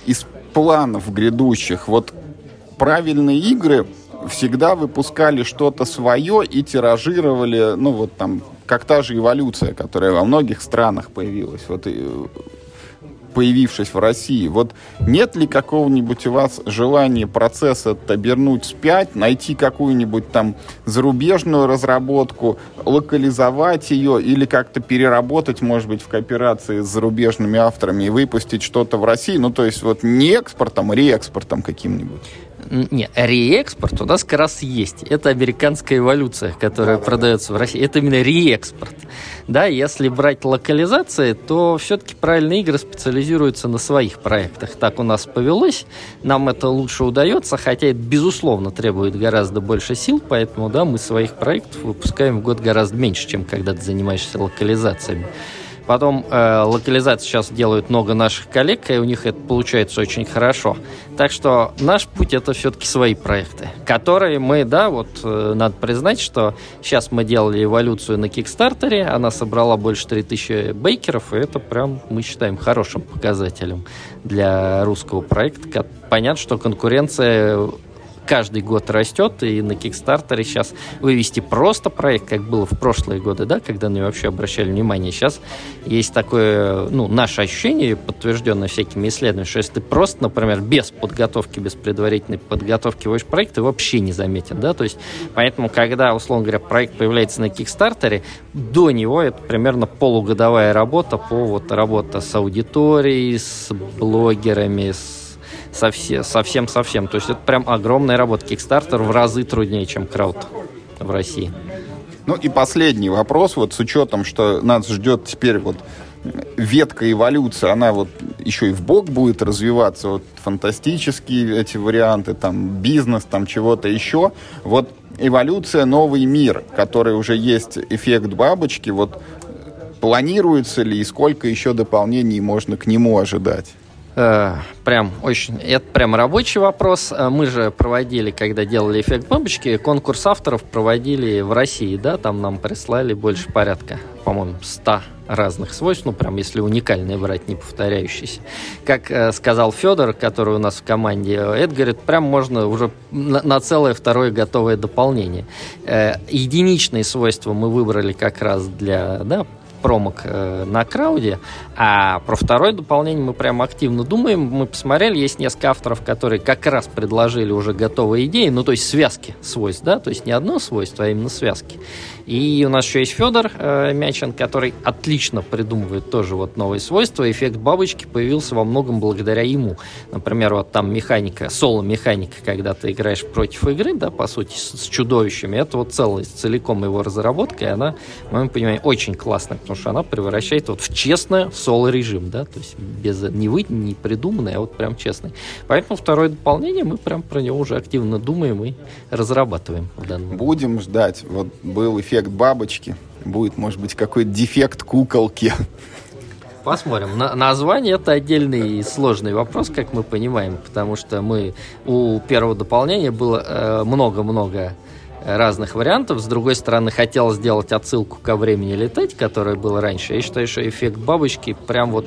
Speaker 1: из планов грядущих. Вот правильные игры всегда выпускали что-то свое и тиражировали, ну вот там, как та же эволюция, которая во многих странах появилась. Вот и, появившись в России. Вот нет ли какого-нибудь у вас желания процесс этот обернуть спять, найти какую-нибудь там зарубежную разработку, локализовать ее или как-то переработать, может быть, в кооперации с зарубежными авторами и выпустить что-то в России? Ну, то есть вот не экспортом, а реэкспортом каким-нибудь.
Speaker 4: Не, реэкспорт у нас как раз есть. Это американская эволюция, которая продается в России. Это именно реэкспорт. Да, если брать локализации, то все-таки правильные игры специализируются на своих проектах. Так у нас повелось. Нам это лучше удается, хотя это, безусловно, требует гораздо больше сил, поэтому, да, мы своих проектов выпускаем в год гораздо меньше, чем когда ты занимаешься локализациями. Потом э, локализацию сейчас делают много наших коллег, и у них это получается очень хорошо. Так что наш путь это все-таки свои проекты, которые мы, да, вот э, надо признать, что сейчас мы делали эволюцию на Кикстартере, она собрала больше 3000 бейкеров, и это прям мы считаем хорошим показателем для русского проекта. Понятно, что конкуренция каждый год растет, и на Кикстартере сейчас вывести просто проект, как было в прошлые годы, да, когда на него вообще обращали внимание. Сейчас есть такое, ну, наше ощущение, подтвержденное всякими исследованиями, что если ты просто, например, без подготовки, без предварительной подготовки вводишь проект, ты вообще не заметен, да, то есть поэтому, когда, условно говоря, проект появляется на Кикстартере, до него это примерно полугодовая работа по вот работа с аудиторией, с блогерами, с совсем-совсем. То есть это прям огромная работа. Kickstarter в разы труднее, чем крауд в России.
Speaker 1: Ну и последний вопрос, вот с учетом, что нас ждет теперь вот ветка эволюции, она вот еще и в бок будет развиваться, вот фантастические эти варианты, там бизнес, там чего-то еще. Вот эволюция новый мир, который уже есть эффект бабочки, вот планируется ли и сколько еще дополнений можно к нему ожидать?
Speaker 4: Э, прям очень, это прям рабочий вопрос. Э, мы же проводили, когда делали эффект бомбочки, конкурс авторов проводили в России, да, там нам прислали больше порядка, по-моему, 100 разных свойств, ну, прям если уникальные брать, не повторяющиеся. Как э, сказал Федор, который у нас в команде, это, говорит, прям можно уже на, на целое второе готовое дополнение. Э, единичные свойства мы выбрали как раз для, да, промок э, на крауде, а про второе дополнение мы прям активно думаем. Мы посмотрели, есть несколько авторов, которые как раз предложили уже готовые идеи, ну то есть связки свойств, да, то есть не одно свойство, а именно связки. И у нас еще есть Федор э, Мячин, который отлично придумывает тоже вот новые свойства. Эффект бабочки появился во многом благодаря ему. Например, вот там механика, соло-механика, когда ты играешь против игры, да, по сути, с, с чудовищами, это вот целость, целиком его разработка, и она, в моем очень классная, что она превращает вот в честное соло-режим, да, то есть без не вы, не придуманное, а вот прям честный. Поэтому второе дополнение мы прям про него уже активно думаем и разрабатываем в
Speaker 1: данном. Будем ждать. Вот был эффект эффект бабочки. Будет, может быть, какой-то дефект куколки.
Speaker 4: Посмотрим. На название это отдельный сложный вопрос, как мы понимаем, потому что мы у первого дополнения было э, много-много э, разных вариантов. С другой стороны, хотел сделать отсылку ко времени летать, которое было раньше. Я считаю, что эффект бабочки прям вот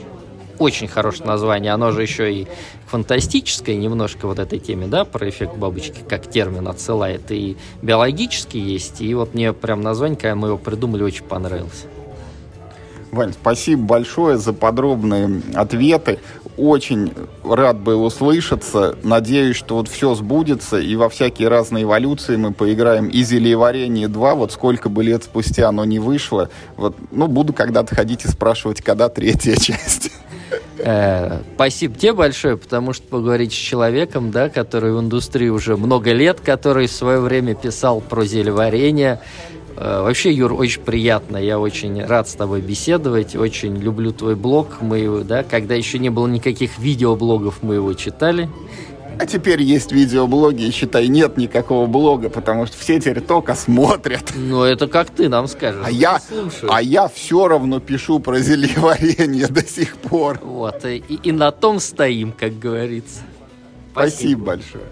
Speaker 4: очень хорошее название. Оно же еще и фантастическое немножко вот этой теме, да, про эффект бабочки, как термин отсылает. И биологический есть. И вот мне прям название, когда мы его придумали, очень понравилось.
Speaker 1: Вань, спасибо большое за подробные ответы. Очень рад был услышаться. Надеюсь, что вот все сбудется, и во всякие разные эволюции мы поиграем. И «Зельеварение 2», вот сколько бы лет спустя оно не вышло. Вот, ну, буду когда-то ходить и спрашивать, когда третья [LAUGHS] часть.
Speaker 4: Э, спасибо тебе большое, потому что поговорить с человеком, да, который в индустрии уже много лет, который в свое время писал про зельеварение. Э, вообще, Юр, очень приятно. Я очень рад с тобой беседовать. Очень люблю твой блог. Мы, да, когда еще не было никаких видеоблогов, мы его читали.
Speaker 1: А теперь есть видеоблоги, и считай, нет никакого блога, потому что все теперь только смотрят.
Speaker 4: Ну, это как ты нам скажешь.
Speaker 1: А я, а я все равно пишу про зельеварение до сих пор.
Speaker 4: Вот, и, и на том стоим, как говорится.
Speaker 1: Спасибо, Спасибо большое.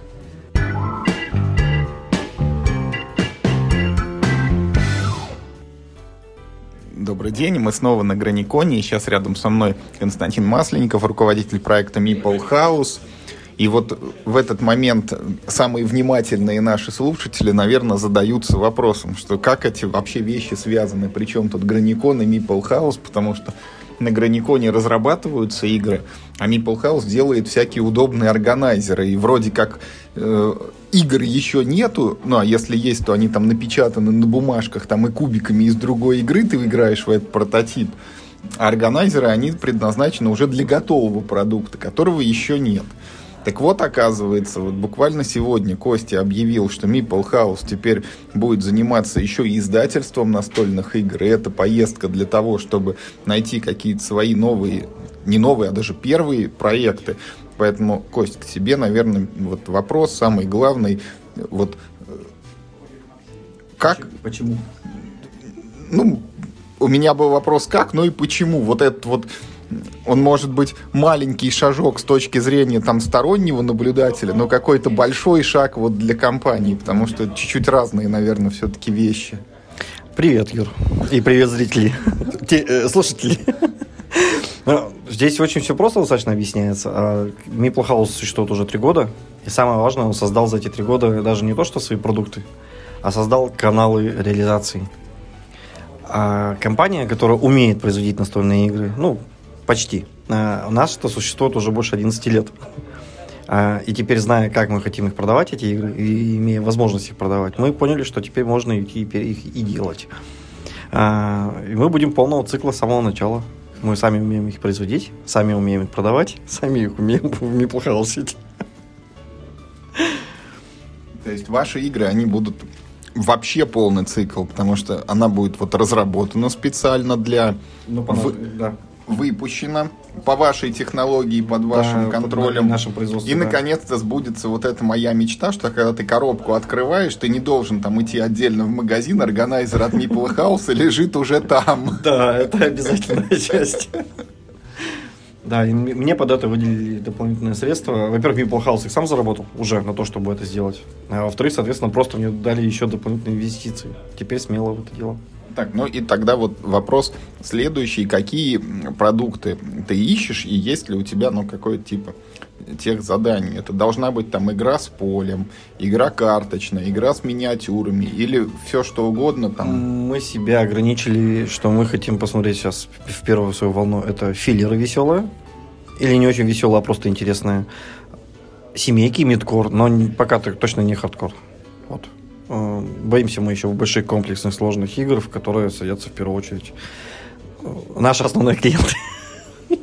Speaker 1: Добрый день, мы снова на Граниконе, и сейчас рядом со мной Константин Масленников, руководитель проекта Meeple House. И вот в этот момент самые внимательные наши слушатели, наверное, задаются вопросом, что как эти вообще вещи связаны, причем тут Граникон и Мипл Хаус, потому что на Граниконе разрабатываются игры, а Meeple House делает всякие удобные органайзеры. И вроде как э, игр еще нету, ну а если есть, то они там напечатаны на бумажках там и кубиками из другой игры ты играешь в этот прототип. А органайзеры, они предназначены уже для готового продукта, которого еще нет. Так вот, оказывается, вот буквально сегодня Костя объявил, что Meeple House теперь будет заниматься еще и издательством настольных игр. И это поездка для того, чтобы найти какие-то свои новые, не новые, а даже первые проекты. Поэтому, Кость, к тебе, наверное, вот вопрос самый главный. Вот как...
Speaker 5: Почему?
Speaker 1: Ну, у меня был вопрос как, ну и почему. Вот этот вот он может быть маленький шажок с точки зрения там стороннего наблюдателя, но какой-то большой шаг вот для компании, потому что чуть-чуть разные, наверное, все-таки вещи.
Speaker 5: Привет, Юр. И привет, зрители. Те, э, слушатели. Ну, здесь очень все просто достаточно объясняется. А Meeple House существует уже три года. И самое важное, он создал за эти три года даже не то, что свои продукты, а создал каналы реализации. А компания, которая умеет производить настольные игры, ну, Почти. А, у нас что существует уже больше 11 лет. А, и теперь, зная, как мы хотим их продавать, эти игры, и имея возможность их продавать, мы поняли, что теперь можно идти их и делать. И мы будем полного цикла с самого начала. Мы сами умеем их производить, сами умеем их продавать, сами их умеем [LAUGHS] неплохо хаусить.
Speaker 1: То есть ваши игры, они будут вообще полный цикл, потому что она будет вот разработана специально для...
Speaker 5: Ну, по в... да
Speaker 1: выпущена по вашей технологии, под вашим да, контролем. Под
Speaker 5: нашим производством,
Speaker 1: и, да. наконец-то, сбудется вот эта моя мечта, что когда ты коробку открываешь, ты не должен там идти отдельно в магазин, органайзер от Meeple House лежит уже там. [LAUGHS]
Speaker 5: Да, это обязательная часть. Да, и мне под это выделили дополнительные средства. Во-первых, Meeple House их сам заработал уже на то, чтобы это сделать. А во-вторых, соответственно, просто мне дали еще дополнительные инвестиции. Теперь смело в это дело.
Speaker 1: Так, ну и тогда вот вопрос следующий. Какие продукты ты ищешь и есть ли у тебя, ну, какой типа тех заданий? Это должна быть там игра с полем, игра карточная, игра с миниатюрами или все что угодно там?
Speaker 5: Мы себя ограничили, что мы хотим посмотреть сейчас в первую свою волну. Это филлеры веселые или не очень веселые, а просто интересные. Семейки, мидкор, но пока точно не хардкор. Вот. Э, боимся мы еще в больших комплексных сложных игр, в которые садятся в первую очередь э, наши основные клиенты. [LAUGHS]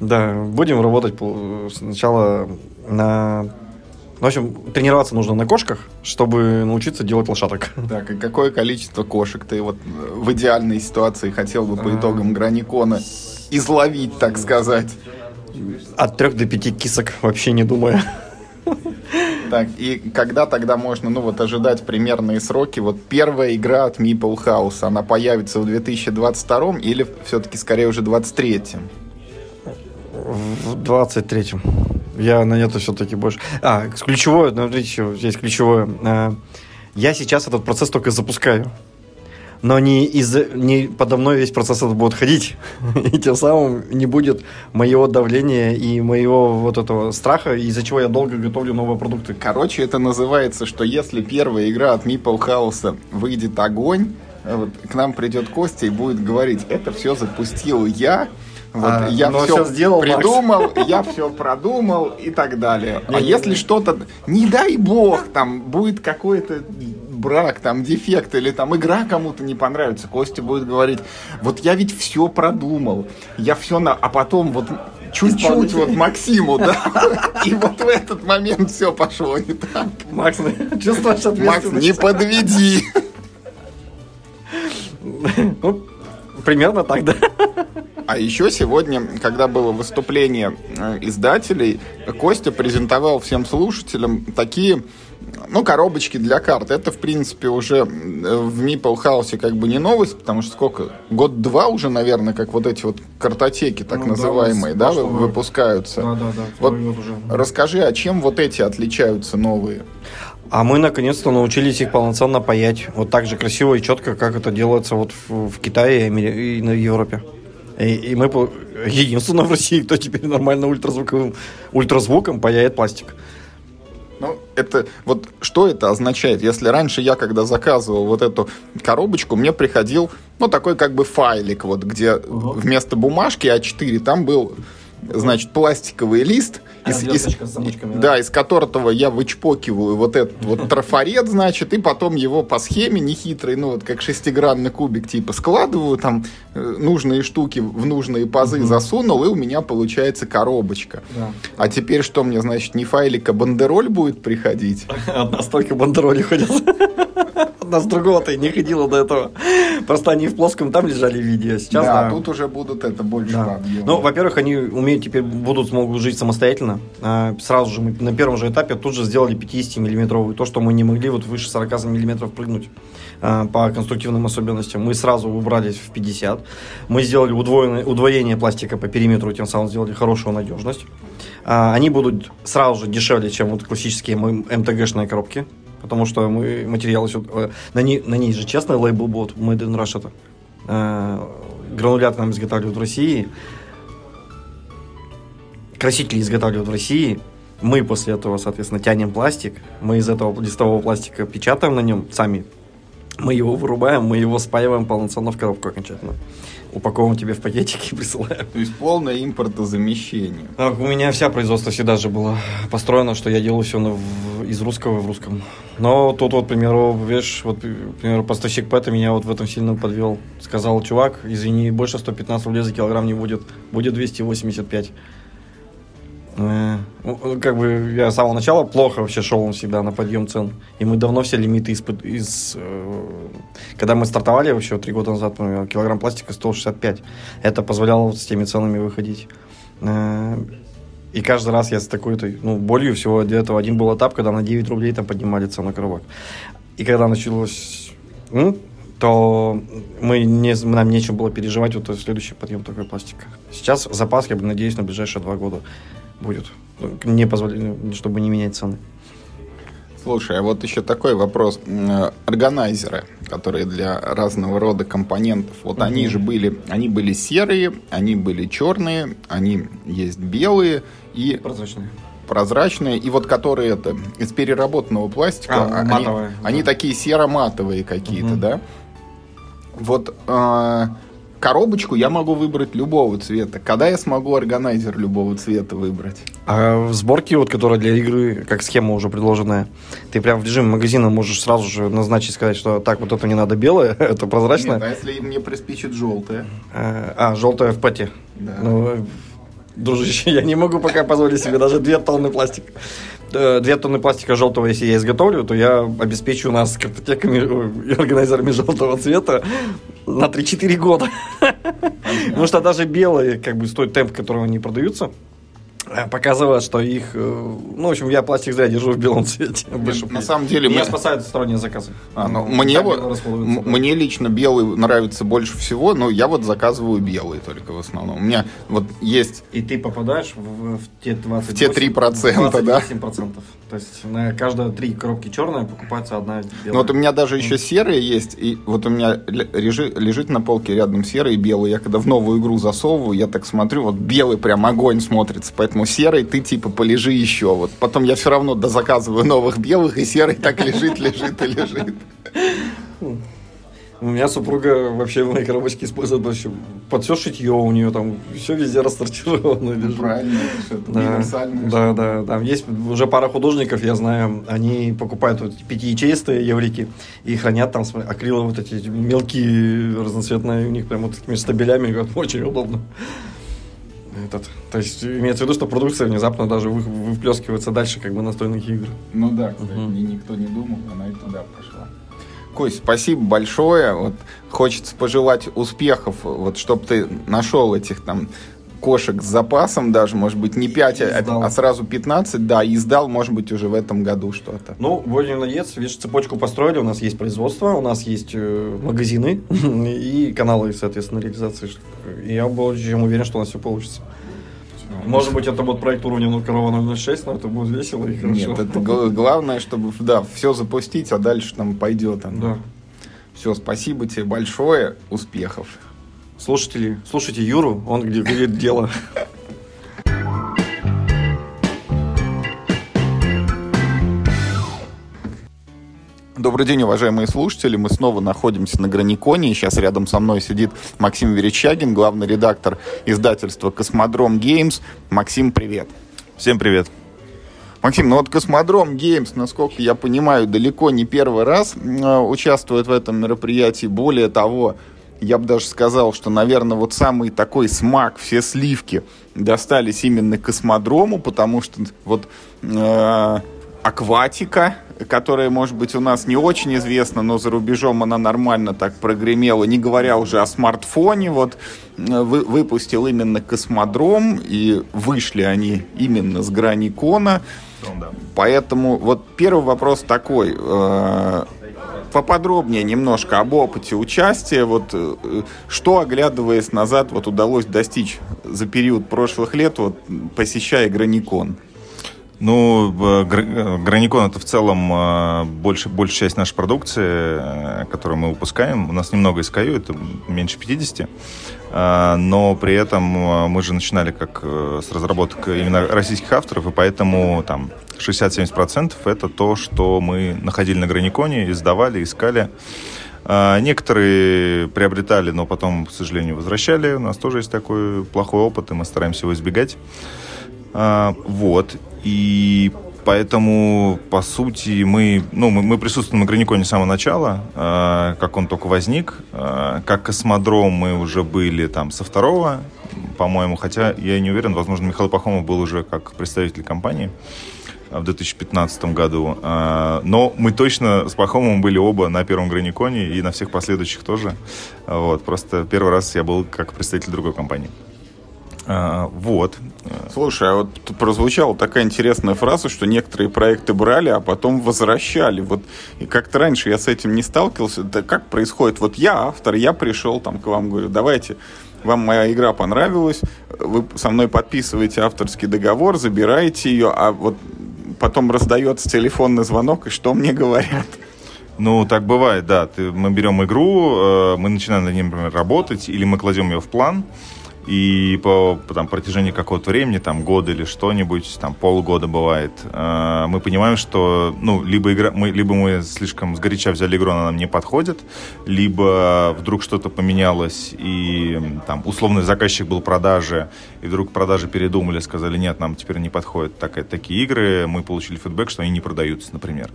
Speaker 5: Да, будем работать сначала на... В общем, тренироваться нужно на кошках, чтобы научиться делать лошадок.
Speaker 1: Так, и какое количество кошек ты вот в идеальной ситуации хотел бы по итогам граникона изловить, так сказать?
Speaker 5: От трех до пяти кисок, вообще не думая.
Speaker 1: Так, и когда тогда можно, ну вот, ожидать примерные сроки? Вот первая игра от Meeple House, она появится в 2022 или все-таки скорее уже 23
Speaker 5: В 23-м. Я на это все-таки больше... А, ключевое, ну, смотрите, здесь ключевое. А, я сейчас этот процесс только запускаю но не, из, не подо мной весь процесс этот будет ходить. [LAUGHS] И тем самым не будет моего давления и моего вот этого страха, из-за чего я долго готовлю новые продукты.
Speaker 1: Короче, это называется, что если первая игра от Meeple House выйдет огонь, вот, к нам придет Костя и будет говорить, это все запустил я, вот, а, я все сделал, придумал, Макс. я все продумал и так далее. А если что-то, не дай бог, там будет какой-то брак, там дефект или там игра кому-то не понравится, Костя будет говорить, вот я ведь все продумал, я все на... А потом вот чуть-чуть вот Максиму, да, и вот в этот момент все пошло не так.
Speaker 5: Макс, чувствуешь
Speaker 1: ответственность? Макс, не подведи.
Speaker 5: Ну, примерно так, да.
Speaker 1: А еще сегодня, когда было выступление э, издателей, Костя презентовал всем слушателям такие ну, коробочки для карт. Это, в принципе, уже в Meeple House как бы не новость, потому что сколько? Год-два уже, наверное, как вот эти вот картотеки, так ну, называемые, да, да выпускаются. Да, да, да. Вот уже. расскажи, а чем вот эти отличаются новые?
Speaker 5: А мы наконец-то научились их полноценно паять. Вот так же красиво и четко, как это делается вот в, в Китае и на Европе. И, и мы [LAUGHS] единственное в России, кто теперь нормально ультразвуковым ультразвуком паяет пластик.
Speaker 1: Ну, это вот что это означает? Если раньше я, когда заказывал вот эту коробочку, мне приходил, ну, такой как бы файлик, вот, где
Speaker 5: Ага.
Speaker 1: вместо бумажки А4 там был, значит, пластиковый лист, из, из-
Speaker 5: верточка с замочками, да?
Speaker 1: да, из которого я вычпокиваю вот этот вот трафарет, значит, и потом его по схеме нехитрой, ну, вот как шестигранный кубик, типа, складываю, там э, нужные штуки в нужные пазы засунул, и у меня получается коробочка.
Speaker 5: Да.
Speaker 1: А теперь что мне, значит, не файлик, а бандероль будет приходить? [LAUGHS]
Speaker 5: Одна столько бандероли ходят. Одна с другого-то не ходила до этого. Просто они в плоском там лежали в виде. Сейчас,
Speaker 1: да,
Speaker 5: да.
Speaker 1: тут уже будут это больше
Speaker 5: Да.
Speaker 1: по объему.
Speaker 5: Ну, во-первых, они умеют теперь, будут, смогут жить самостоятельно. А, Сразу же мы на первом же этапе тут же сделали 50-миллиметровый. То, что мы не могли вот выше 40 миллиметров прыгнуть а, по конструктивным особенностям. Мы сразу убрались в 50. Мы сделали удвоенное, удвоение пластика по периметру, тем самым сделали хорошую надежность. А, Они будут сразу же дешевле, чем вот классические м- МТГшные коробки. Потому что мы материалы э, на ней, на ней же честный лейбл будет Made in Russia. Э, Грануляты нам изготавливают в России красители изготавливают в России. Мы после этого, соответственно, тянем пластик. Мы из этого листового пластика печатаем на нем сами. Мы его вырубаем, мы его спаиваем полноценно в коробку окончательно. Упаковываем тебе в пакетики и присылаем.
Speaker 1: То есть полное импортозамещение.
Speaker 5: А, У меня вся производство всегда же было построено, что я делаю все из русского в русском. Но тут вот, к примеру, видишь, вот, к примеру, поставщик Пэта меня вот в этом сильно подвел. Сказал, чувак, извини, больше 115 рублей за килограмм не будет, будет 285. Э, ну, Как бы я с самого начала плохо вообще шел всегда на подъем цен. И мы давно все лимиты из, из э, когда мы стартовали вообще три года назад, например, килограмм пластика стоил 65. Это позволяло вот с теми ценами выходить. Э, И каждый раз я с такой-то, ну, болью всего до этого один был этап, когда на 9 рублей там поднимали цену коробок. И когда началось, то мы не, нам нечем было переживать вот следующий подъем такой пластика. Сейчас запас, я бы надеюсь, на ближайшие два года будет. Не позволяет, чтобы не менять цены.
Speaker 1: Слушай, а вот еще такой вопрос. Органайзеры, которые для разного рода компонентов, вот они же были, они были серые, они были черные, они есть белые и
Speaker 5: Прозрачные.
Speaker 1: прозрачные, и вот которые это из переработанного пластика,
Speaker 5: А,
Speaker 1: они,
Speaker 5: матовые,
Speaker 1: они
Speaker 5: да.
Speaker 1: такие серо-матовые какие-то,
Speaker 5: Мгм.
Speaker 1: да? Вот э, коробочку я могу выбрать любого цвета. Когда я смогу органайзер любого цвета выбрать?
Speaker 5: А в сборке, вот, которая для игры, как схема уже предложенная, ты прям в режиме магазина можешь сразу же назначить, сказать, что так, вот это не надо белое, [LAUGHS] это прозрачное.
Speaker 1: Нет, а если мне приспичит желтое?
Speaker 5: А, а, желтое в пати.
Speaker 1: Да.
Speaker 5: Ну, дружище, [LAUGHS] я не могу пока позволить себе даже две тонны пластика. Э, Две тонны пластика желтого, если я изготовлю, то я обеспечу нас картотеками ой, и органайзерами желтого цвета на 3-4 года. Потому что даже белые, как бы, с той темп, которого они продаются, э, показывает, что их... э, Ну, в общем, я пластик зря держу в белом цвете. Больше
Speaker 1: На самом деле
Speaker 5: Меня
Speaker 1: мы-
Speaker 5: спасают сторонние заказы.
Speaker 1: А, ну, мне, вот, мне лично белый нравится больше всего, но я вот заказываю белый только в основном. У меня вот есть
Speaker 5: И ты попадаешь в, в те 20
Speaker 1: В те 3%, да?
Speaker 5: 28%. То есть на каждые три коробки черная покупается одна белая.
Speaker 1: Ну вот у меня даже еще серые есть, и вот у меня ле- лежи- лежит на полке рядом серый и белый. Я когда в новую игру засовываю, я так смотрю, вот белый прям огонь смотрится, поэтому серый ты типа полежи еще. Вот потом я все равно дозаказываю новых белых, и серый так лежит, лежит и лежит.
Speaker 5: У меня супруга вообще в моей коробочке использует вообще под все шитье у нее там все везде рассортировано лежит.
Speaker 1: Правильно,
Speaker 5: Да,
Speaker 1: универсальная
Speaker 5: да, да, там есть уже пара художников, я знаю, они покупают вот пятиячеистые еврики и хранят там акрилы вот эти мелкие разноцветные, у них прям вот такими стабелями, говорят, очень удобно. Этот, то есть имеется в виду, что продукция внезапно даже вы- выплескивается дальше как бы настольных игр.
Speaker 1: Ну да, кстати, и никто не думал, она и туда пошла. Кость, спасибо большое. Вот хочется пожелать успехов, вот чтобы ты нашел этих там кошек с запасом даже, может быть, не 5, а, а сразу 15, да, и сдал, может быть, уже в этом году что-то.
Speaker 5: Ну, будем надеяться, видишь, цепочку построили, у нас есть производство, у нас есть э, магазины [LAUGHS] и каналы, соответственно, реализации. И я более чем уверен, что у нас все получится. Может быть, это будет проект уровня ну, корова 006, но это будет весело и хорошо.
Speaker 1: Нет, это г- главное, чтобы, да, все запустить, а дальше там пойдет.
Speaker 5: Да.
Speaker 1: Все, спасибо тебе большое, успехов.
Speaker 5: Слушатели, слушайте Юру, он где говорит дело.
Speaker 1: Добрый день, уважаемые слушатели. Мы снова находимся на Граниконе. Сейчас рядом со мной сидит Максим Верещагин, главный редактор издательства «Cosmodrome Games». Максим, привет.
Speaker 6: Всем привет.
Speaker 1: Максим, ну вот Cosmodrome Games, насколько я понимаю, далеко не первый раз э, участвует в этом мероприятии. Более того, я бы даже сказал, что, наверное, вот самый такой смак, все сливки достались именно Космодрому, потому что вот э, акватика, которая, может быть, у нас не очень известна, но за рубежом она нормально так прогремела, не говоря уже о смартфоне, вот э, вы, выпустил именно Космодром, и вышли они именно с грани кона. Поэтому вот первый вопрос такой. Э, поподробнее немножко об опыте участия. Вот э, что, оглядываясь назад, вот удалось достичь за период прошлых лет, вот, посещая Граникон?
Speaker 6: Ну, Граникон это в целом э, больше, большая часть нашей продукции, э, которую мы выпускаем. У нас немного SKU, это меньше 50. Э, но при этом мы же начинали как с разработок именно российских авторов, и поэтому там 60-70% это то, что мы находили на Граниконе, издавали, искали. Некоторые приобретали, но потом, к сожалению, возвращали. У нас тоже есть такой плохой опыт, и мы стараемся его избегать. Вот. И поэтому, по сути, мы, ну, мы, мы присутствуем на Граниконе с самого начала, э, как он только возник. Как космодром мы уже были там со второго, по-моему, хотя я не уверен, возможно, Михаил Пахомов был уже как представитель компании в 2015 году. Э, но мы точно с Пахомовым были оба на первом Граниконе и на всех последующих тоже. Вот, просто первый раз я был как представитель другой компании.
Speaker 1: А, вот. Слушай, а вот тут прозвучала такая интересная фраза, что некоторые проекты брали, а потом возвращали. Вот и как-то раньше я с этим не сталкивался. Это как происходит? Вот я автор, я пришел там к вам, говорю, давайте, вам моя игра понравилась, вы со мной подписываете авторский договор, забираете ее, а вот потом раздается телефонный звонок, и что мне говорят?
Speaker 6: Ну, так бывает, да. Ты, мы берем игру, э, мы начинаем над ней, например, работать, или мы кладем ее в план, и по, там, протяжении какого-то времени, там, года или что-нибудь, там, полгода бывает, э, мы понимаем, что, ну, либо, игра, мы, либо мы слишком сгоряча взяли игру, она нам не подходит, либо вдруг что-то поменялось, и, там, условный заказчик был в продаже, и вдруг продажи передумали, сказали, нет, нам теперь не подходят так, такие игры, мы получили фидбэк, что они не продаются, например.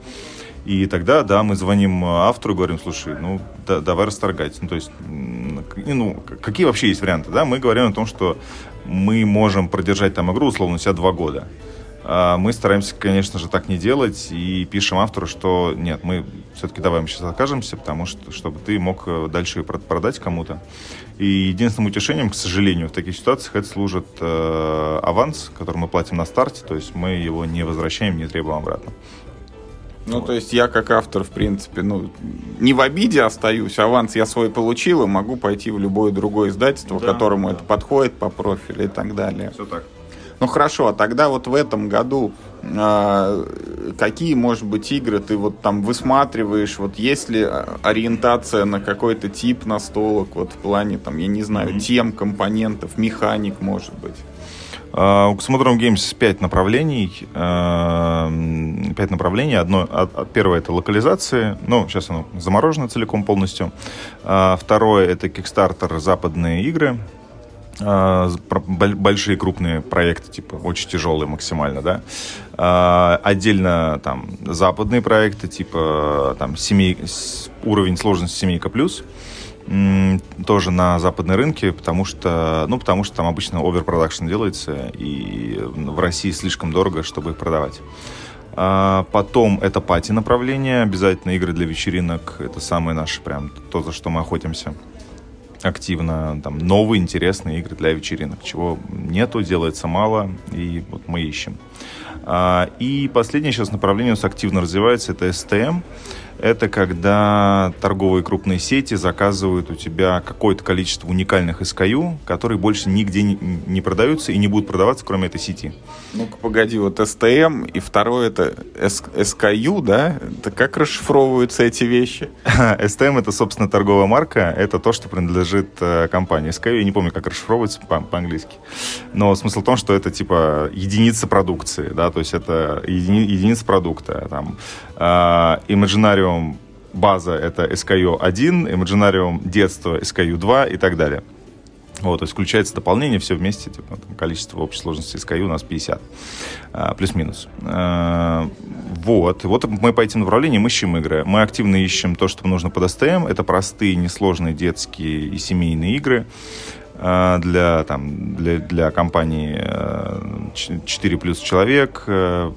Speaker 6: И тогда, да, мы звоним автору, говорим, слушай, ну, да, давай расторгать. Ну, то есть, ну, какие вообще есть варианты, да? Мы говорим о том, что мы можем продержать там игру, условно, себя два года. А мы стараемся, конечно же, так не делать и пишем автору, что нет, мы все-таки давай мы сейчас окажемся, потому что, чтобы ты мог э, дальше ее продать кому-то. И единственным утешением, к сожалению, в таких ситуациях это служит э, аванс, который мы платим на старте, то есть мы его не возвращаем, не требуем обратно.
Speaker 1: Ну, вот. то есть я как автор, в принципе, ну, не в обиде остаюсь, аванс я свой получил и могу пойти в любое другое издательство, да, которому да. это подходит по профилю и так далее.
Speaker 6: Все так.
Speaker 1: Ну хорошо, а тогда вот в этом году э, какие, может быть, игры ты вот там высматриваешь? Вот есть ли ориентация на какой-то тип настолок, вот в плане там, я не знаю, mm-hmm. тем, компонентов, механик, может быть?
Speaker 6: Uh, у Космодром Games 5 направлений. Uh, 5 направлений. Одно, первое это локализации. Ну, сейчас оно заморожено целиком полностью. Второе это Kickstarter западные игры. Большие крупные проекты, типа очень тяжелые максимально, да. Отдельно там западные проекты, типа там семей, уровень сложности семейка плюс тоже на западные рынки, потому что, ну, потому что там обычно оверпродакшн делается, и в России слишком дорого, чтобы их продавать. А потом это пати направление, обязательно игры для вечеринок, это самое наше прям то, за что мы охотимся активно. Там новые интересные игры для вечеринок, чего нету, делается мало, и вот мы ищем. А, и последнее сейчас направление у нас активно развивается, это STM это когда торговые крупные сети заказывают у тебя какое-то количество уникальных SKU, которые больше нигде не, продаются и не будут продаваться, кроме этой сети.
Speaker 1: Ну-ка, погоди, вот STM и второе это SKU, да? Это как расшифровываются эти вещи? [LAUGHS]
Speaker 6: STM это, собственно, торговая марка, это то, что принадлежит э, компании. SKU, я не помню, как расшифровывается по- по-английски. Но смысл в том, что это типа единица продукции, да, то есть это еди- единица продукта. Там, Imaginarium Imaginarium база это SKU 1, Imaginarium детство SKU 2 и так далее. Вот, то есть включается дополнение, все вместе, типа, там, количество общей сложности SKU у нас 50, а, плюс-минус. А, вот, вот мы по этим направлениям ищем игры. Мы активно ищем то, что нужно под STM. Это простые, несложные детские и семейные игры а, для, там, для, для компании 4 плюс человек, э,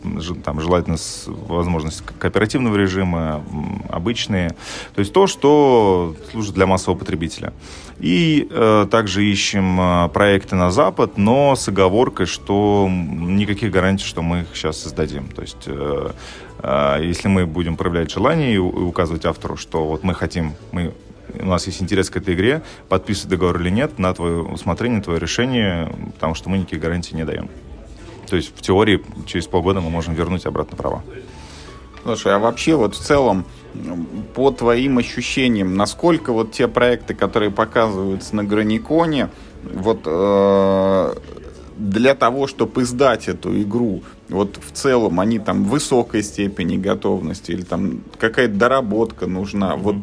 Speaker 6: там, желательно с возможностью кооперативного режима, обычные. То есть то, что служит для массового потребителя. И э, также ищем э, проекты на Запад, но с оговоркой, что никаких гарантий, что мы их сейчас создадим. То есть э, э, если мы будем проявлять желание и указывать автору, что вот мы хотим, мы у нас есть интерес к этой игре, подписывать договор или нет, на твое усмотрение, твое решение, потому что мы никаких гарантий не даем. То есть в теории через полгода мы можем вернуть обратно права.
Speaker 1: Слушай, а вообще вот в целом по твоим ощущениям, насколько вот те проекты, которые показываются на Граниконе, вот э, для того, чтобы издать эту игру, вот в целом они там в высокой степени готовности или там какая-то доработка нужна, вот